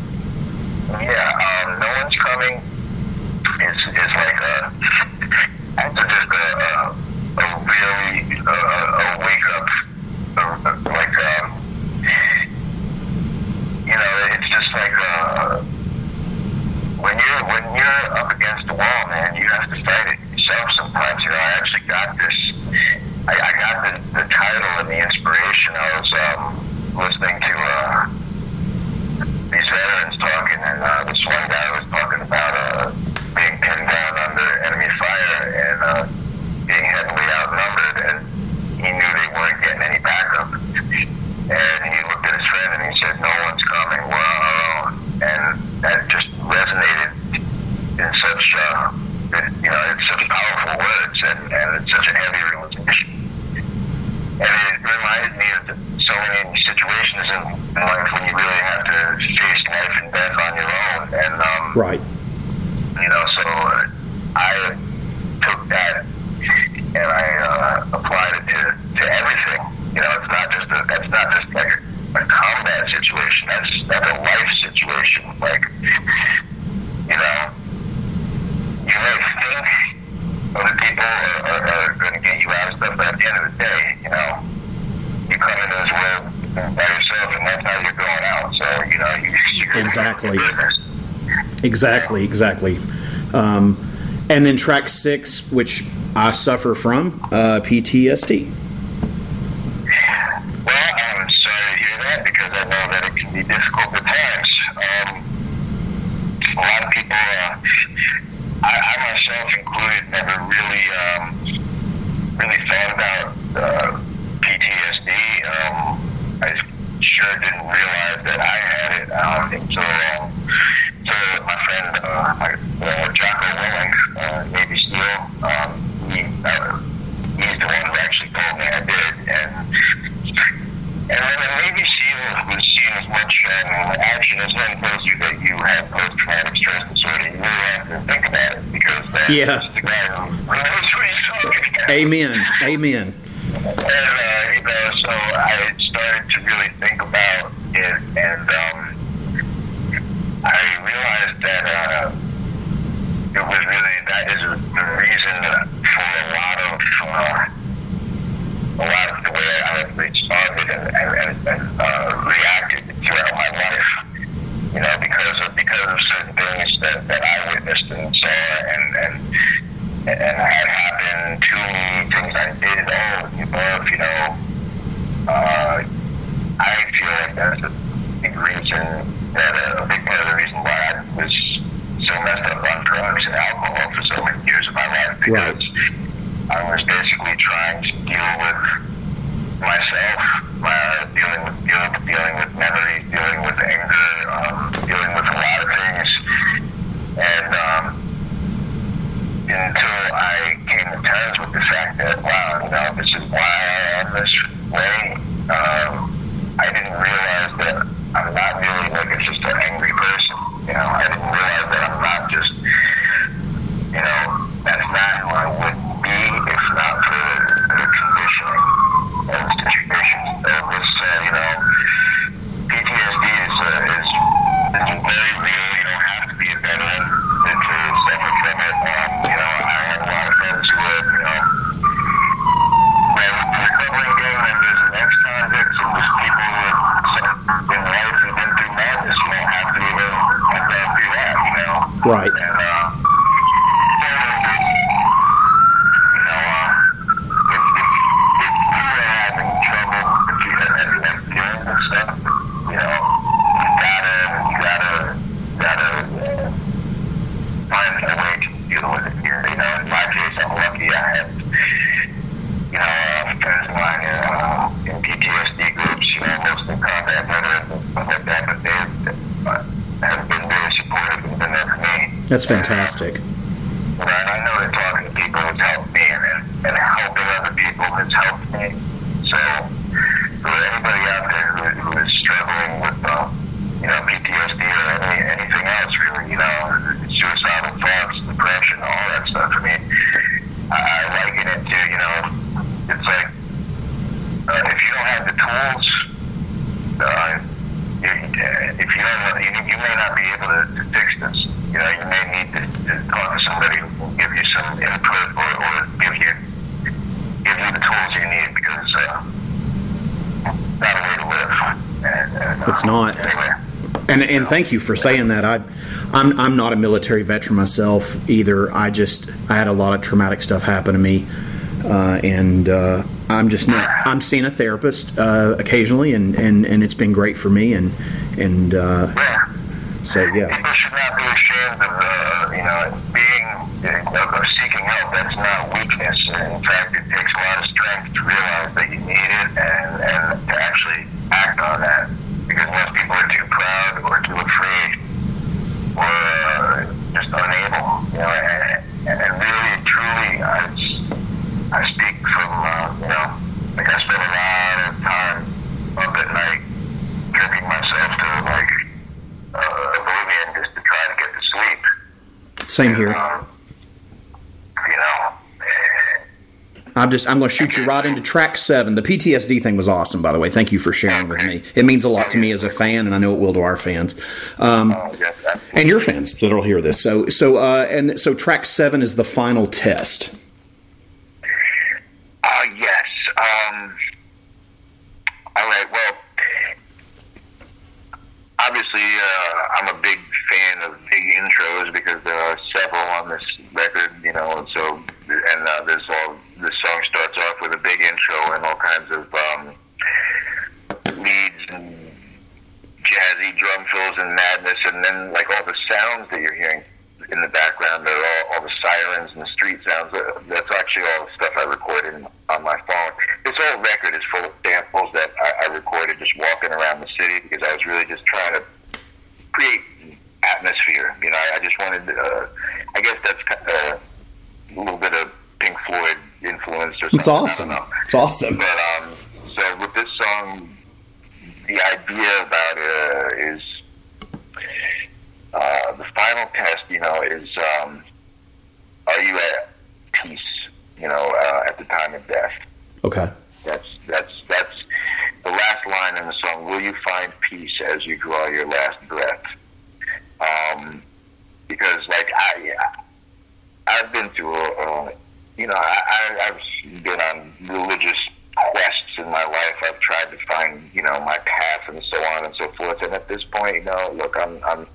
Exactly, exactly. Um, and then track six, which I suffer from uh, PTSD. Amen. Amen. And, uh, you know, so I started to really think about it, and um, I realized that uh, it was really that is the reason for a lot of uh, a lot of the way I really started and, and, and uh, fantastic. thank you for saying that. I, I'm, I'm not a military veteran myself either. I just I had a lot of traumatic stuff happen to me, uh, and uh, I'm just not. I'm seeing a therapist uh, occasionally, and, and, and it's been great for me. And and uh, so yeah. Same here. You know. I'm just I'm going to shoot you right into track seven. The PTSD thing was awesome, by the way. Thank you for sharing with me. It means a lot to me as a fan, and I know it will to our fans, um, and your fans that'll hear this. So so uh, and so track seven is the final test. it's awesome. It's awesome. and, on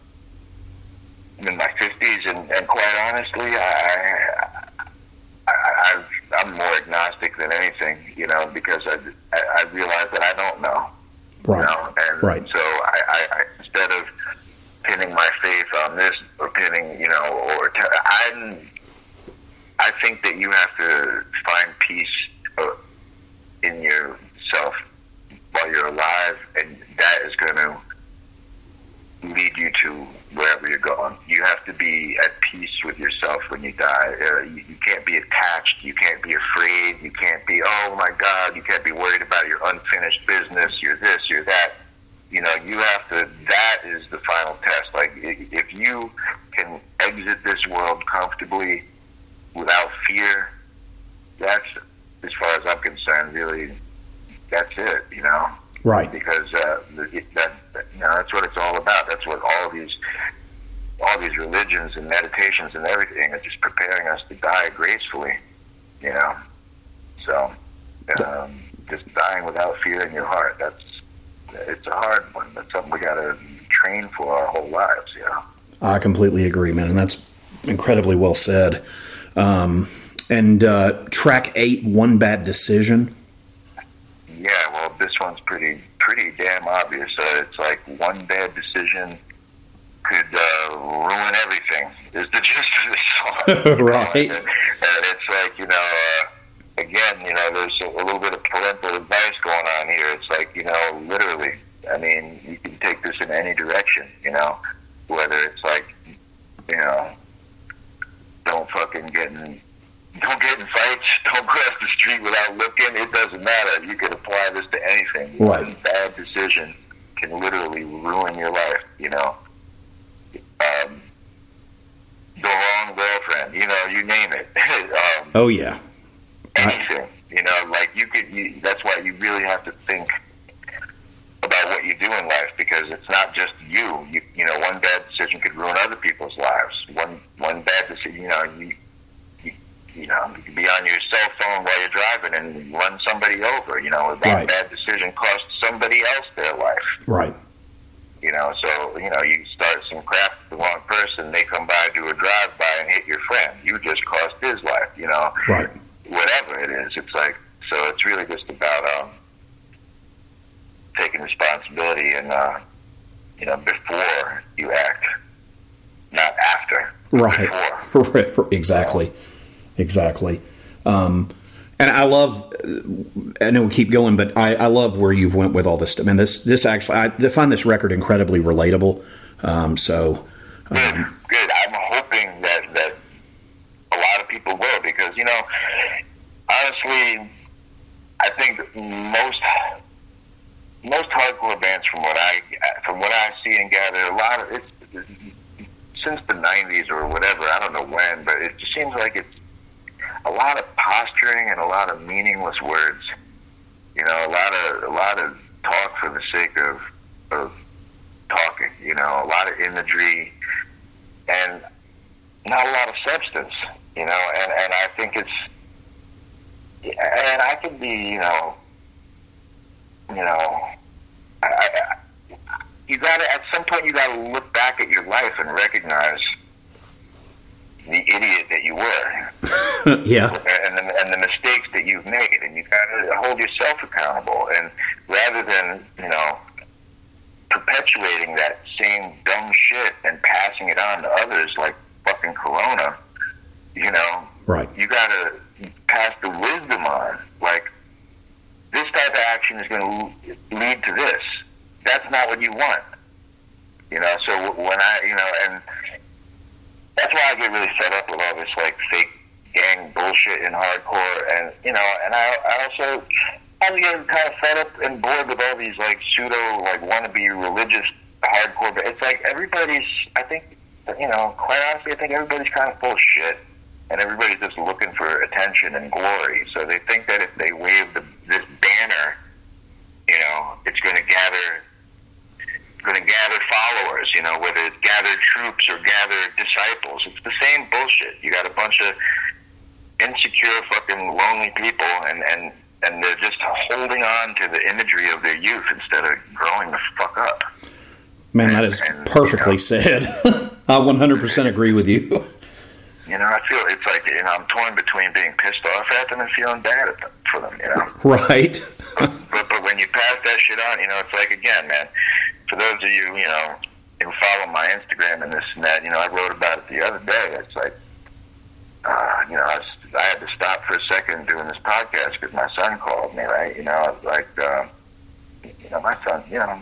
incredibly well said. Um, and uh, track eight, one bad decision. Yeah, well, this one's pretty pretty damn obvious. Uh, it's like one bad decision could uh, ruin everything. Is the gist of this song? right. Uh, Exactly. Exactly. Um, and I love. I know we keep going, but I, I love where you've went with all this. I mean, this this actually I find this record incredibly relatable. Um, so and glory. So they think that if they wave the, this banner, you know, it's going to gather going to gather followers, you know, whether it's gather troops or gather disciples. It's the same bullshit. You got a bunch of insecure fucking lonely people and, and, and they're just holding on to the imagery of their youth instead of growing the fuck up. Man, that is and, perfectly said. I 100% agree with you. You know, I feel it's like you know I'm torn between being pissed off at them and feeling bad at them, for them. You know, Right. but but when you pass that shit on, you know, it's like again, man. For those of you, you know, who follow my Instagram and this and that, you know, I wrote about it the other day. It's like, uh, you know, I, was, I had to stop for a second doing this podcast because my son called me. Right, you know, I was like, uh, you know, my son, you know,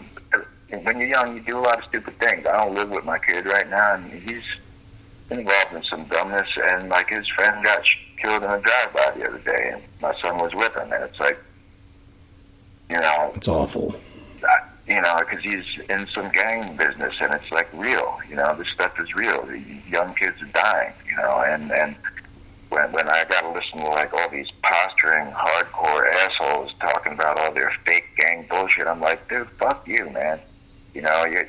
when you're young, you do a lot of stupid things. I don't live with my kid right now, and he's involved in some dumbness. And like his friend got sh- killed in a drive-by the other day, and my son was with him, and it's like, you know, It's awful. I- you know, because he's in some gang business, and it's like real. You know, this stuff is real. The young kids are dying. You know, and and when when I got to listen to like all these posturing hardcore assholes talking about all their fake gang bullshit, I'm like, dude, fuck you, man. You know, you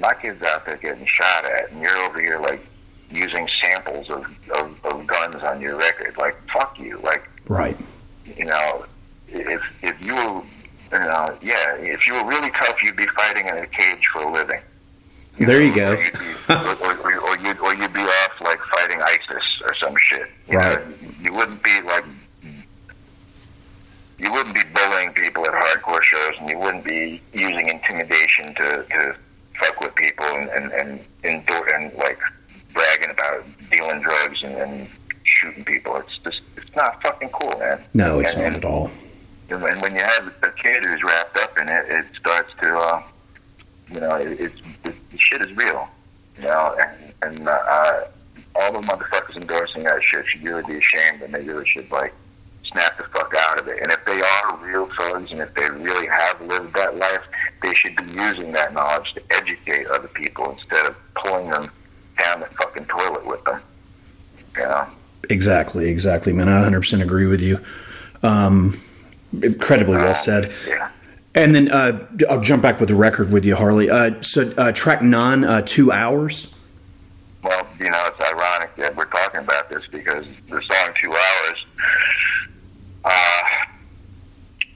my kid's out there getting shot at, and you're over here like using samples of, of, of guns on your record. Like, fuck you. Like, Right. you know, if if you were, you know, yeah, if you were really tough, you'd be fighting in a cage for a living, There you go. or, or, or, or you'd or you'd be off like fighting ISIS or some shit. You Right. know, you wouldn't be like. You wouldn't be bullying people at hardcore shows, and you wouldn't be using intimidation to, to fuck with people and and and, endure, and like bragging about dealing drugs and, and shooting people. It's just it's not fucking cool, man. No, it's And- not at all. and when, when you have a kid who's wrapped up in it, it starts to, uh, you know, it, it's it, the shit is real, you know, and, and uh, uh, all the motherfuckers endorsing that shit should really be ashamed, and they really should like snap the fuck out of it. And if they are real thugs, and if they really have lived that life, they should be using that knowledge to educate other people instead of pulling them down the fucking toilet with them. You know. Exactly, exactly, man. I 100% agree with you. Um, incredibly well said. Yeah. And then uh, I'll jump back with the record with you, Harley. Uh, so uh, track nine, uh, two hours. Well, you know, it's ironic that we're talking about this because the song Two Hours, uh,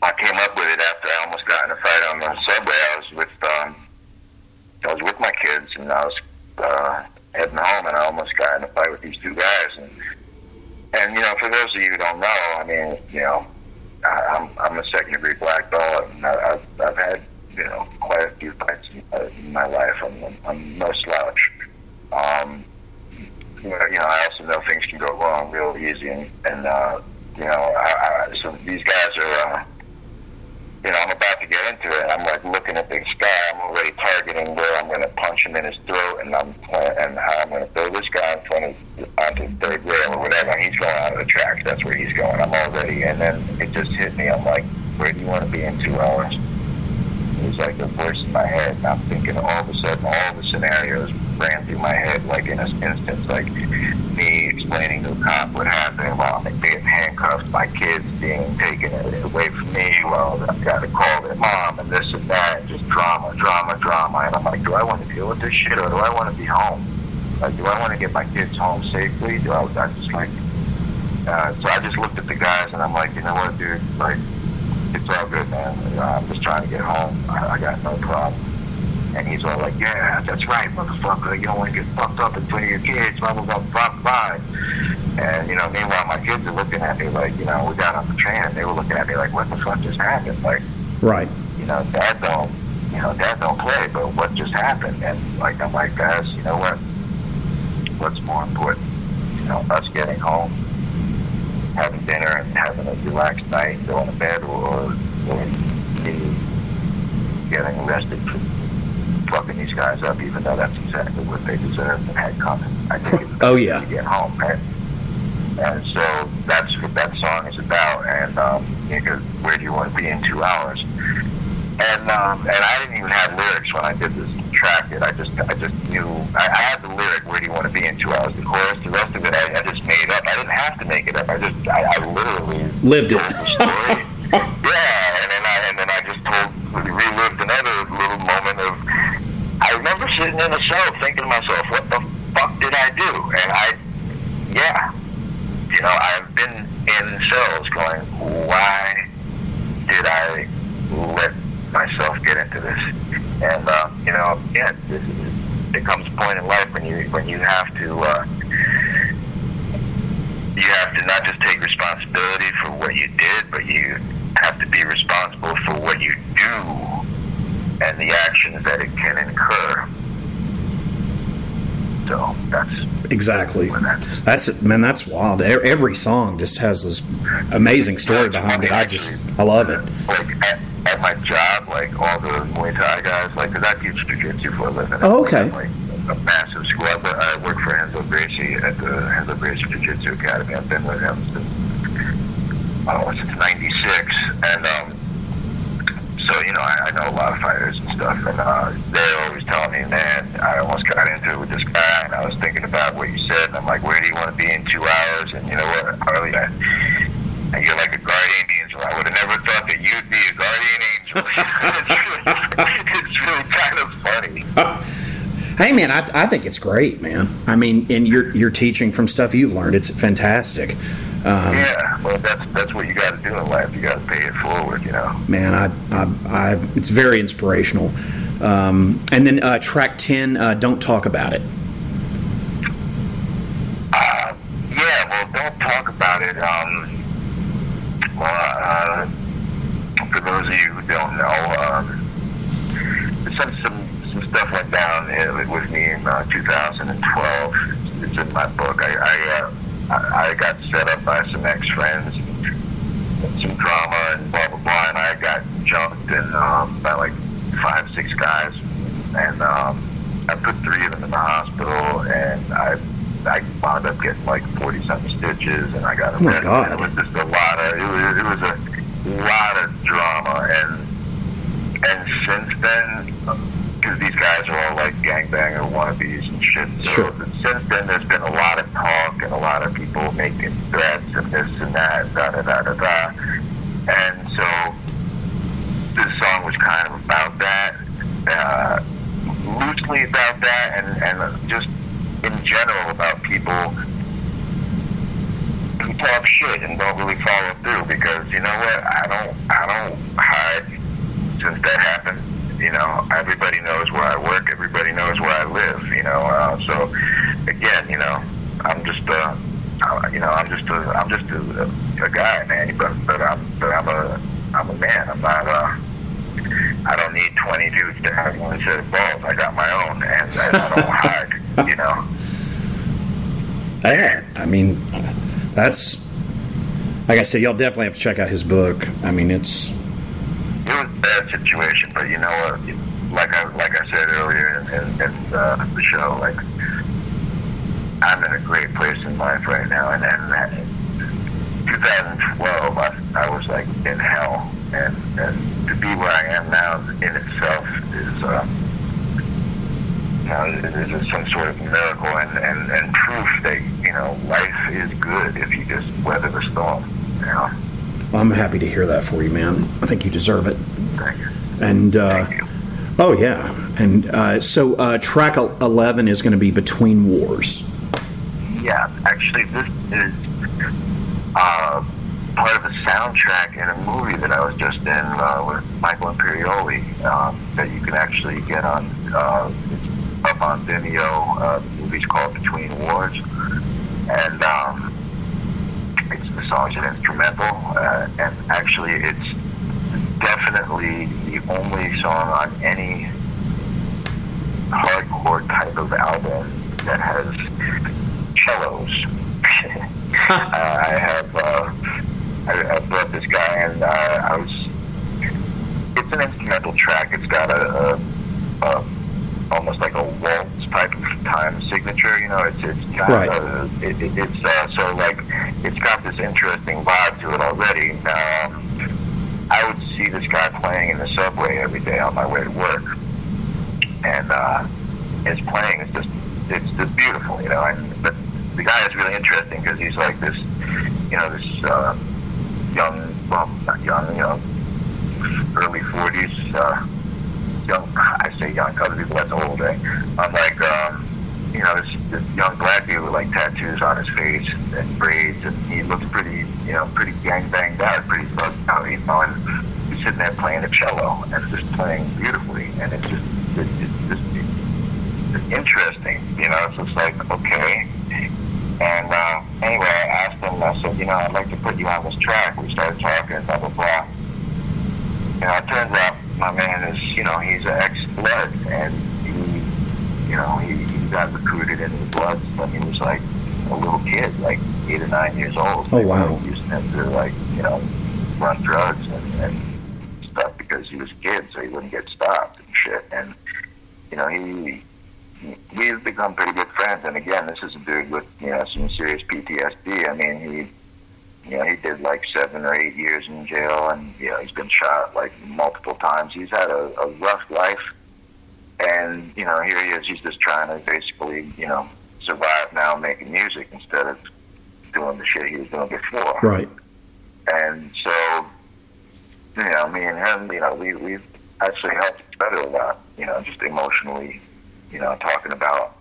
I came up with it after I almost got in a fight on the subway. I was with, um, I was with my kids and I was, uh, heading home and I almost got in a fight with these two guys. And, and, you know, for those of you who don't know, I mean, you know, I, I'm, I'm a second degree black belt and I, I've, I've had, you know, quite a few fights in, uh, in my life. I'm, I'm no slouch. Um, you know, you know, I also know things can go wrong real easy, and, and uh, you know, I, I, so these guys are, uh, you know, I'm about to get into it. I'm like looking at the sky. I'm already targeting where I'm going to punch him in his throat, and I'm uh, and how I'm going to throw this guy in onto the third rail or whatever. And he's going out of the tracks. That's where he's going. I'm already, and then it just hit me. I'm like, where do you want to be in two hours? Like a voice in my head, and I'm thinking all of a sudden, all the scenarios ran through my head, like in an instance, like me explaining to a cop what happened while I'm being handcuffed, my kids being taken away from me, while I've got to call their mom, and this and that, and just drama, drama, drama. And I'm like, do I want to deal with this shit, or do I want to be home? Like, do I want to get my kids home safely? Do I, I just like, uh, so I just looked at the guys, and I'm like, you know what, dude, like, it's all good, man. I'm just trying to get home. I, I got no problem. And he's all like, yeah, that's right, motherfucker. You don't want to get fucked up in front of your kids, blah, blah, blah, blah, blah. And, you know, meanwhile, my kids are looking at me like, you know, we got on the train and they were looking at me like, what the fuck just happened? Like, Right. you know, dad don't, you know, dad don't play, but what just happened? And, like, I'm like, guys, you know what? What's more important? You know, us getting home, having dinner and having a relaxed night going to bed or, or getting arrested for fucking these guys up, even though that's exactly what they deserved and had coming. I think it's Oh, yeah. to get home, right? And so that's what that song is about. And um, you know, where do you want to be in two hours? And um, and I didn't even have lyrics when I did this track. It I just I just knew I, I had the lyric. Where do you want to be in two hours? The chorus. The rest of it I, I just made up. I didn't have to make it up. I just I, I literally Lived it. story. yeah, and then I and then I just told relived another little moment of I remember sitting in a cell thinking to myself, what the fuck did I do? And I yeah. You know, I've been in cells going, why did I let myself get into this? And uh, you know, yeah, this is, there comes a point in life when you when you have to uh, you have to be responsible for what you do and the actions that it can incur. So that's Exactly. That's man. That's wild. Every song just has this amazing story behind it. I just I love it. like at, at my job, like all the Muay Thai guys, like 'cause I teach jujitsu for a living. Oh, okay. Like a massive school. I, work- I work for Renzo Gracie at the Renzo Gracie Jiu Jitsu Academy. I've been with him since oh, since '96, and um, so you know I, I know a lot of fighters and stuff, and uh, they're always telling me, man, I almost got into it with this guy, and I was thinking about what you said, and I'm like, where do you want to be in two hours? And you know what, Harley, I, and you're like a guardian angel. I would have never thought that you'd be a guardian angel. it's really kind of funny. Hey man, I, I think it's great, man. I mean, and you're you're teaching from stuff you've learned. It's fantastic. Um, Yeah, well, that's that's what you got to do in life. You got to pay it forward, you know. Man, I, I, I it's very inspirational. Um, and then uh, track ten, uh, don't talk about it. Uh, yeah, well, don't talk about it. Um, well, uh, for those of you who don't know, um, some some some stuff went down uh, with me in uh, 2012. It's in my book. I I, uh, I I got set up by some ex friends, some drama and blah blah blah, and I got jumped and um, by like five six guys, and um, I put three of them in the hospital, and I I wound up getting like forty something stitches, and I got Oh, my arrested. God. It was just a lot of it was it was a lot of drama, and and since then, because these guys are all like gangbanger wannabes and shit. So Sure. since then, there's been a lot of talk and a lot of people making threats and this and that, and da da da da da. And so this song was kind of about that, uh, loosely about that, and and just in general about people who talk shit and don't really follow through because you know what I don't I don't hide since that happened you know everybody knows where I work everybody knows where I live you know uh, so again you know I'm just uh uh, you know I'm just a I'm just a, a guy man but but I'm but I'm a I'm a man I'm not uh I don't need 20 dudes to have one set of balls I got my own and, and I don't hide you know Yeah, I mean, that's like I said. Y'all definitely have to check out his book. I mean, it's it was a bad situation, but you know what? Like I like I said earlier in, in, in uh, the show, like I'm in a great place in life right now, and and that, 2012, I, I was like in hell, and and to be where I am now in itself is. Uh, you know, it is some sort of miracle and, and, and proof that, you know, life is good if you just weather the storm, you know. well, I'm happy to hear that for you, man. I think you deserve it. Thank you. And uh, oh yeah, and uh, so uh, track eleven is going to be between wars. Yeah, actually, this is uh, part of the soundtrack in a movie that I was just in uh, with Michael Imperioli um, that you can actually get on. Uh, up on Vimeo. Uh, the movie's called Between Wars, and um, it's the song's an instrumental, uh, and actually, it's definitely the only song on any hardcore type of album that has cellos. uh, I have uh, I, I brought this guy and uh, I was. It's an instrumental track. It's got a, a, a almost like a waltz type of time signature. You know, it's it's not. Right. Uh, it, it, it's uh, so like it's got this interesting vibe to it already. Um, I would see this guy playing in the subway every day on my way to work, and uh, his playing is just it's just beautiful, you know. And but the guy is really interesting because he's like this, you know, this uh, young, well, not young, you know, early forties, uh, young. I say young, other people that's old. Eh? I'm like, you know, this, this young black dude with like tattoos on his face and, and braids, and he looks pretty, you know, pretty gang banged out, pretty bugged out, you know, and he's sitting there playing the cello and just playing beautifully, and it's just, it, it's just it's interesting, you know. It's just like okay. And uh, anyway, I asked him I said, you know, I'd like to put you on this track. We started talking, blah blah blah. You know, it turns out my man is, you know, he's an ex-blood, and he, you know, he, he got recruited into the Bloods when he was like a little kid, like eight or nine years old. Oh, wow. Using him to like, you know, run drugs and, and stuff because he was a kid, so he wouldn't get stopped and shit. And you know, he we've become pretty good friends. And again, this is a dude with you know some serious PTSD. I mean, he you know he did like seven or eight years in jail, and you know he's been shot like multiple times. He's had a, a rough life, and you know here he is. He's just trying to basically you know survive now, making music instead of doing the shit he was doing before. Right. And so, you know, me and him, you know, we we've actually helped each other a lot. You know, just emotionally, you know, talking about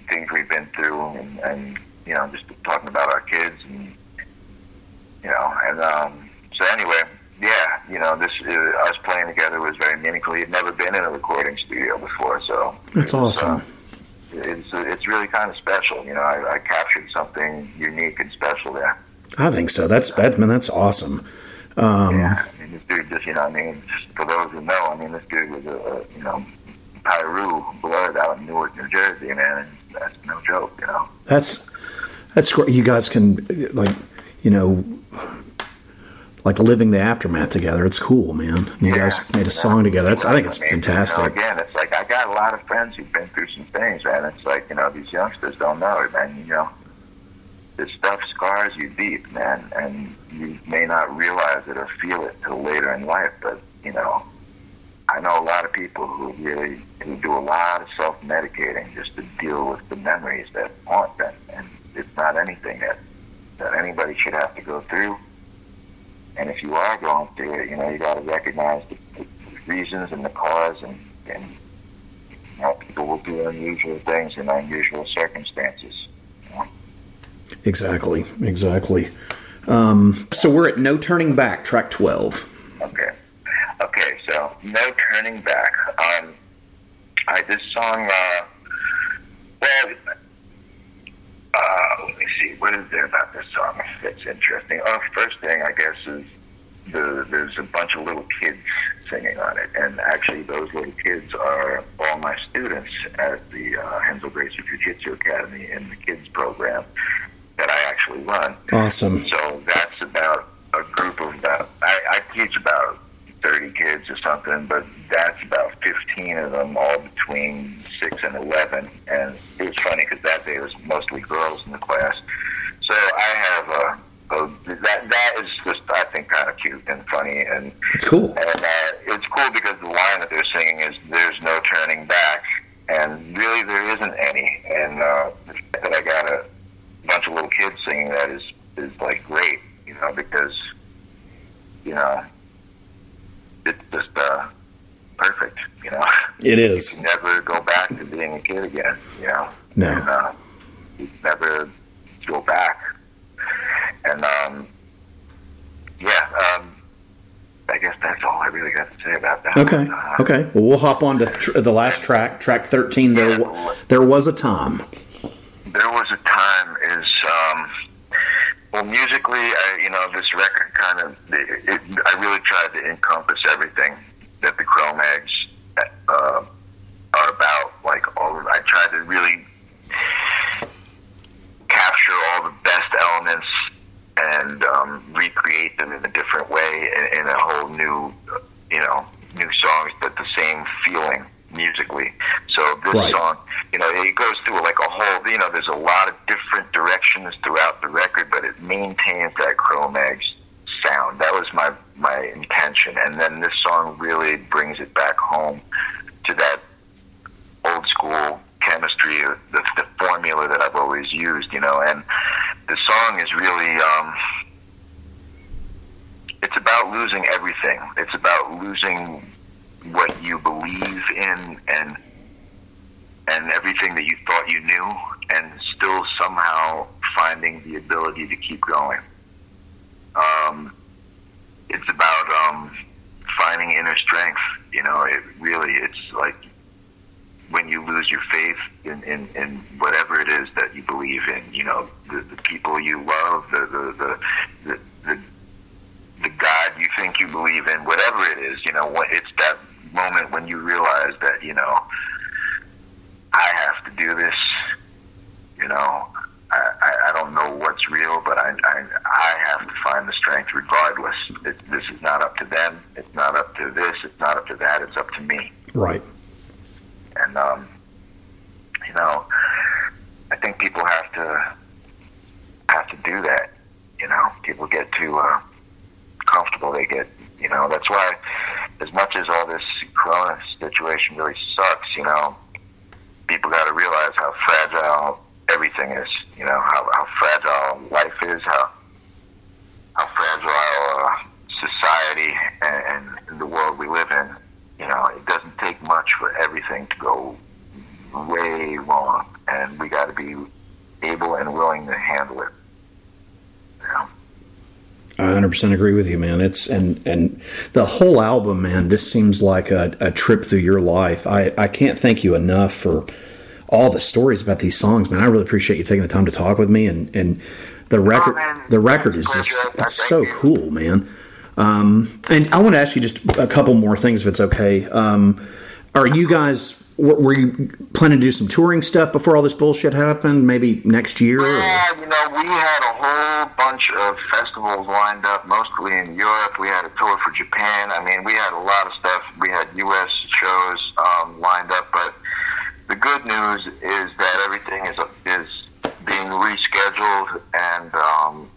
things we've been through, and, and you know, just talking about our kids, and you know, and um, so anyway, yeah, you know, this uh, us playing together was very meaningful. He'd never been in a recording studio before, so That's awesome. it's it's really kind of special. You know, I, I captured something unique and special there. I think so. That's that man. That's awesome. Um, I mean, this dude just, you know, I mean, just for those who know, I mean, this dude was a, a you know, Piru blood out in Newark, New Jersey, man, and that's no joke, you know. That's that's great. You guys can like you know like living the aftermath together. It's cool, man. You guys made a song together. That's I think it's You know, fantastic. again, it's like I got a lot of friends who've been through some things, man. It's like you know these youngsters don't know it, man. You know, this stuff scars you deep, man, and you may not realize it or feel it till later in life. But you know, I know a lot of people who really who do a lot of self medicating just to deal with the memories that haunt them, and it's not anything that that anybody should have to go through. And if you are going through it, you know, you got to recognize the, the reasons and the cause, and, and know, people will do unusual things in unusual circumstances. Exactly. Exactly. Um, so we're at No Turning Back, track twelve. Okay. Okay, so no turning back. Um, I this song. Uh, well, uh, let me see. What is there about this song that's interesting? Oh, first thing I guess is the there's a bunch of little kids singing on it, and actually those little kids are all my students at the uh, Renzo Gracie Jiu Jitsu Academy in the kids program that I actually run. Awesome. So that's about a group of about, I, I teach about 30 kids or something, but that's about 15 of them, all between 6 and 11. And it was funny because that day was mostly girls in the class. So I have a, a that, that is just, I think, kind of cute and funny. And, It's cool. and uh, it's cool because the line that they're singing is "There's no turning back," and really there isn't any. And uh, the fact that I got a bunch of little kids singing that is is like great, you know, because you know it's just uh, perfect, you know. It is. You never go back to being a kid again, you know. No. And, uh, you never go back. And um, yeah, um, I guess that's all I really got to say about that. Okay. Uh, Okay. Well, we'll hop on to tr- the last track, track thirteen. There, there was a time. there was a time is um well musically I, you know this record kind of it, it, I really tried to encompass everything that the Cro-Mags uh, are about like all of, I tried to really capture all the best elements and um, recreate them in a different way in, in a whole new you know new songs but the same feeling musically so this Right. song you know, it goes through like a whole, you know, there's a lot of different directions throughout the record, but it maintains that Cro-Mags sound. That was my, my intention. And then this song really brings it back home to that old school chemistry, or the, the formula that I've always used, you know, and the song is really, um, it's about losing everything. It's about losing what you believe in and everything that you thought you knew, and still somehow finding the ability to keep going. Um, it's about um, finding inner strength. You know, it really, it's like when you lose your faith in, in, in whatever it is that you believe in, you know, the, the people you love, the, the, the, the, the, the God you think you believe in, whatever it is, you know, it's that moment when you realize that, you know, I have to do this, you know, I, I, I don't know what's real, but I, I, I have to find the strength regardless. It, this is not up to them. It's not up to this. It's not up to that. It's up to me. Right. And, um, you know, I think people have to have to do that. You know, people get too uh, comfortable. They get, you know, that's why, as much as all this Corona situation really sucks, you know, people got to realize how fragile everything is. You know, how, how fragile life is, how how fragile uh, society and, and the world we live in. You know, it doesn't take much for everything to go way wrong, and we got to be able and willing to handle it. I 100% agree with you, man. It's and and the whole album, man, just seems like a, a trip through your life. I I can't thank you enough for all the stories about these songs, man. I really appreciate you taking the time to talk with me and and the record the record is just it's so cool, man. Um, and I want to ask you just a couple more things, if it's okay. Um, are you guys were, were you planning to do some touring stuff before all this bullshit happened? Maybe next year? Or? Yeah, you know, we had a whole bunch of festivals lined up, mostly in Europe. We had a tour for Japan. I mean, we had a lot of stuff. We had U.S. shows um, lined up, but the good news is that everything is is being rescheduled, and um,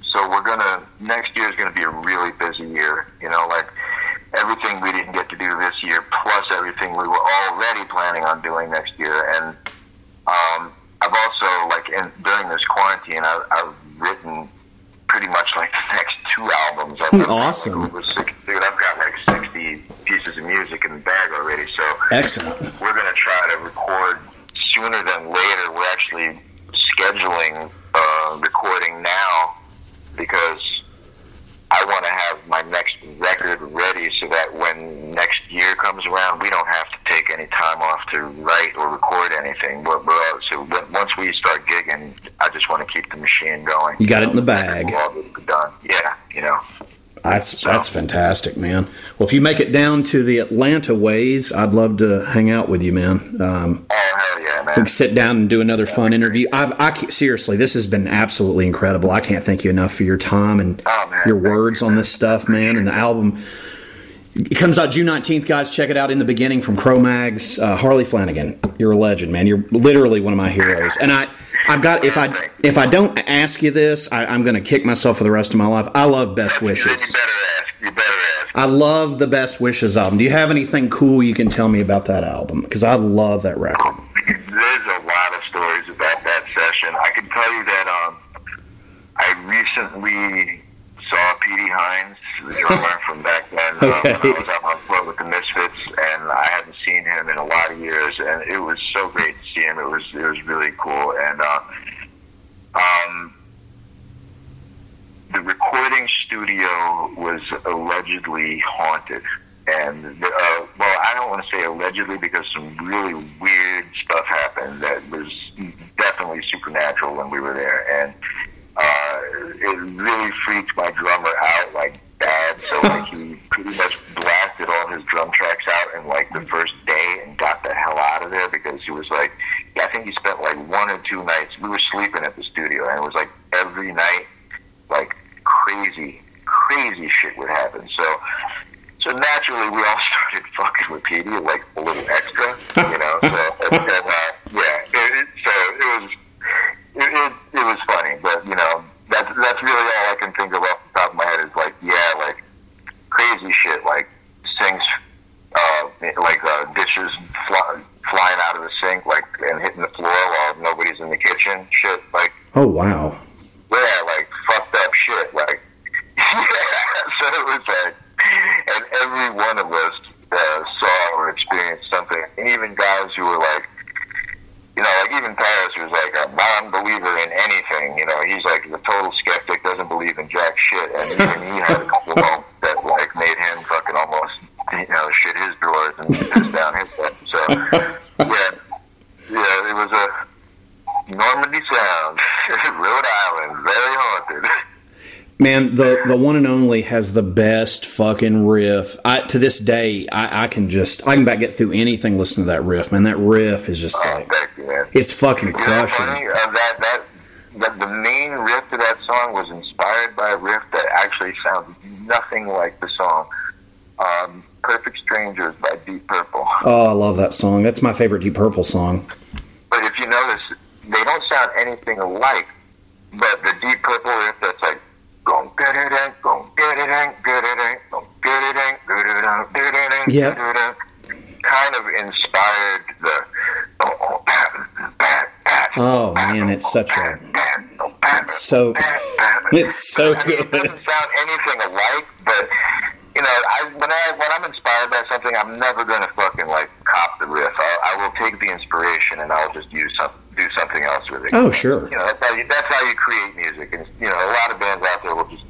so we're gonna next year is gonna be a really busy year. You know, like everything we didn't get to do this year, plus everything we were already planning on doing next year, and um, I've also like in, during this quarantine, I've, I've written pretty much like the next two albums. I've got, Awesome. Like, dude, I've got like sixty pieces of music in the bag already. So Excellent. we're gonna try to record sooner than later. We're actually scheduling uh, recording now because I want to have my next record ready so that when next year comes around, we don't have to take any time off to write or record anything. But, but so once we start gigging, I just want to keep the machine going. You got it in the bag. All this done. Yeah, you know. That's that's fantastic, man. Well, if you make it down to the Atlanta ways, I'd love to hang out with you, man. Um, oh hell yeah, man! We can sit down and do another fun interview. I've, I can't- seriously, this has been absolutely incredible. I can't thank you enough for your time and your words on this stuff, man. And the album it comes out June nineteenth, guys. Check it out in the beginning from Cro-Mags. Uh, Harley Flanagan, you're a legend, man. You're literally one of my heroes. And I, I've got if I if I don't ask you this, I, I'm going to kick myself for the rest of my life. I love Best Wishes. I love the Best Wishes album. Do you have anything cool you can tell me about that album? Because I love that record. There's a lot of stories about that session. I can tell you that um, I recently saw Petey Hines, the drummer from back then, um, when I was out on floor with the Misfits, and I hadn't seen him in a lot of years, and it was so great to see him. It was it was really cool, and uh, um, the recording studio was allegedly haunted. And uh, well, I don't want to say allegedly because some really weird stuff happened that was definitely supernatural when we were there, and uh, it really freaked my drummer out like bad. So like he pretty much blasted all his drum tracks out in like the first day and got the hell out of there because he was like, I think he spent like one or two nights. We were sleeping at the studio, and it was like every night, like crazy, crazy shit would happen. So. So naturally, we all started fucking with Petey, like a little extra, you know. So and, and, uh, yeah, it, it, so it was it, it, it was funny, but you know that's that's really all I can think of off the top of my head is like yeah, like crazy shit, like sinks, uh, like uh, dishes fly, flying out of the sink, like and hitting the floor while nobody's in the kitchen, shit, like Oh wow! yeah, like fucked up shit, like yeah. So it was like, and every one of us uh, saw or experienced something, and even guys who were like, you know, like even Parris was like a non-believer in anything. You know, he's like a total skeptic, doesn't believe in jack shit, and even he had a couple moments that like made him fucking almost, you know, shit his drawers and piss down his bed. So yeah, Man, the the one and only has the best fucking riff. I to this day, I, I can just I can back get through anything listening to that riff. Man, that riff is just like it's fucking crushing. Funny, uh, that, that, that the main riff to that song was inspired by a riff that actually sounds nothing like the song. Um, Perfect Strangers by Deep Purple. Oh, I love that song. That's my favorite Deep Purple song. But if you notice, they don't sound anything alike. But the Deep Purple riff that's like, gong get it in, gong get it in, get it in, gong get it in, get it in, get it in, Yep. get it in, kind of inspired the. Oh, oh, pat, pat, pat, Oh man, it's such a it's so it's so good. It doesn't sound anything alike, but you know, I when I when I'm inspired by something, I'm never gonna fucking like cop the riff. I, I will take the inspiration and I'll just use some do something else with it. Oh, sure. You know, that's how you, that's how you create music, and you know, a lot of bands out there will just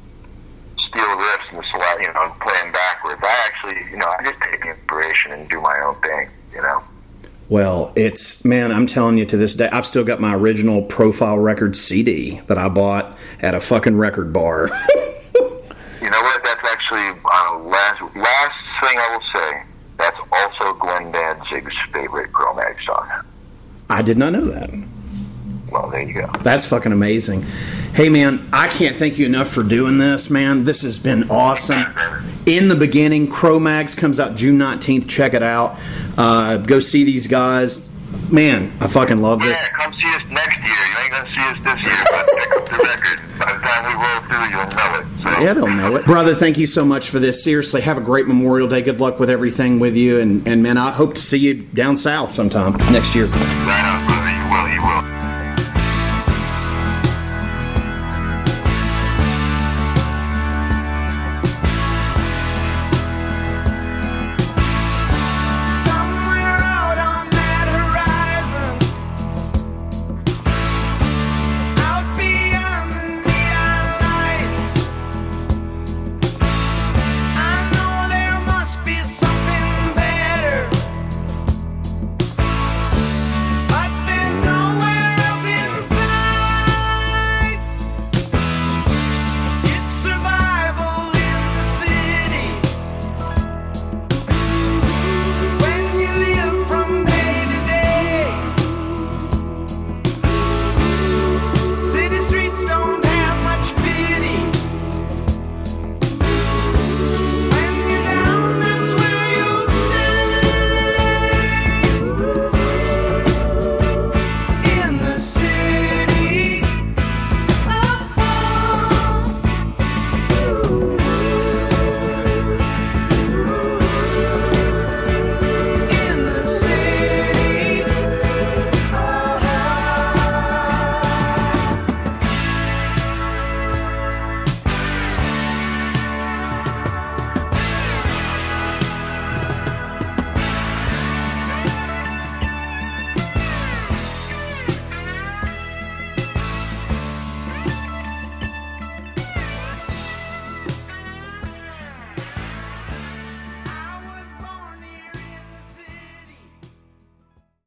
steal riffs and slap, you know, and play them backwards. I actually, you know, I just take the inspiration and do my own thing. You know. Well, it's man, I'm telling you to this day, I've still got my original profile record CD that I bought at a fucking record bar. You know what? That's actually uh, last last thing I will say. That's also Glenn Danzig's favorite Cro-Mag song. I did not know that. Well, there you go. That's fucking amazing. Hey man, I can't thank you enough for doing this, man. This has been awesome. In the beginning, Cro-Mags comes out June 19th. Check it out. Uh, go see these guys. Man, I fucking love this. Yeah, come see us next year. You ain't gonna see us this year, but pick up the record. By the time we roll through, you'll know it. So. Yeah, they'll know it. Brother, thank you so much for this. Seriously, have a great Memorial Day. Good luck with everything with you. And, and man, I hope to see you down south sometime next year.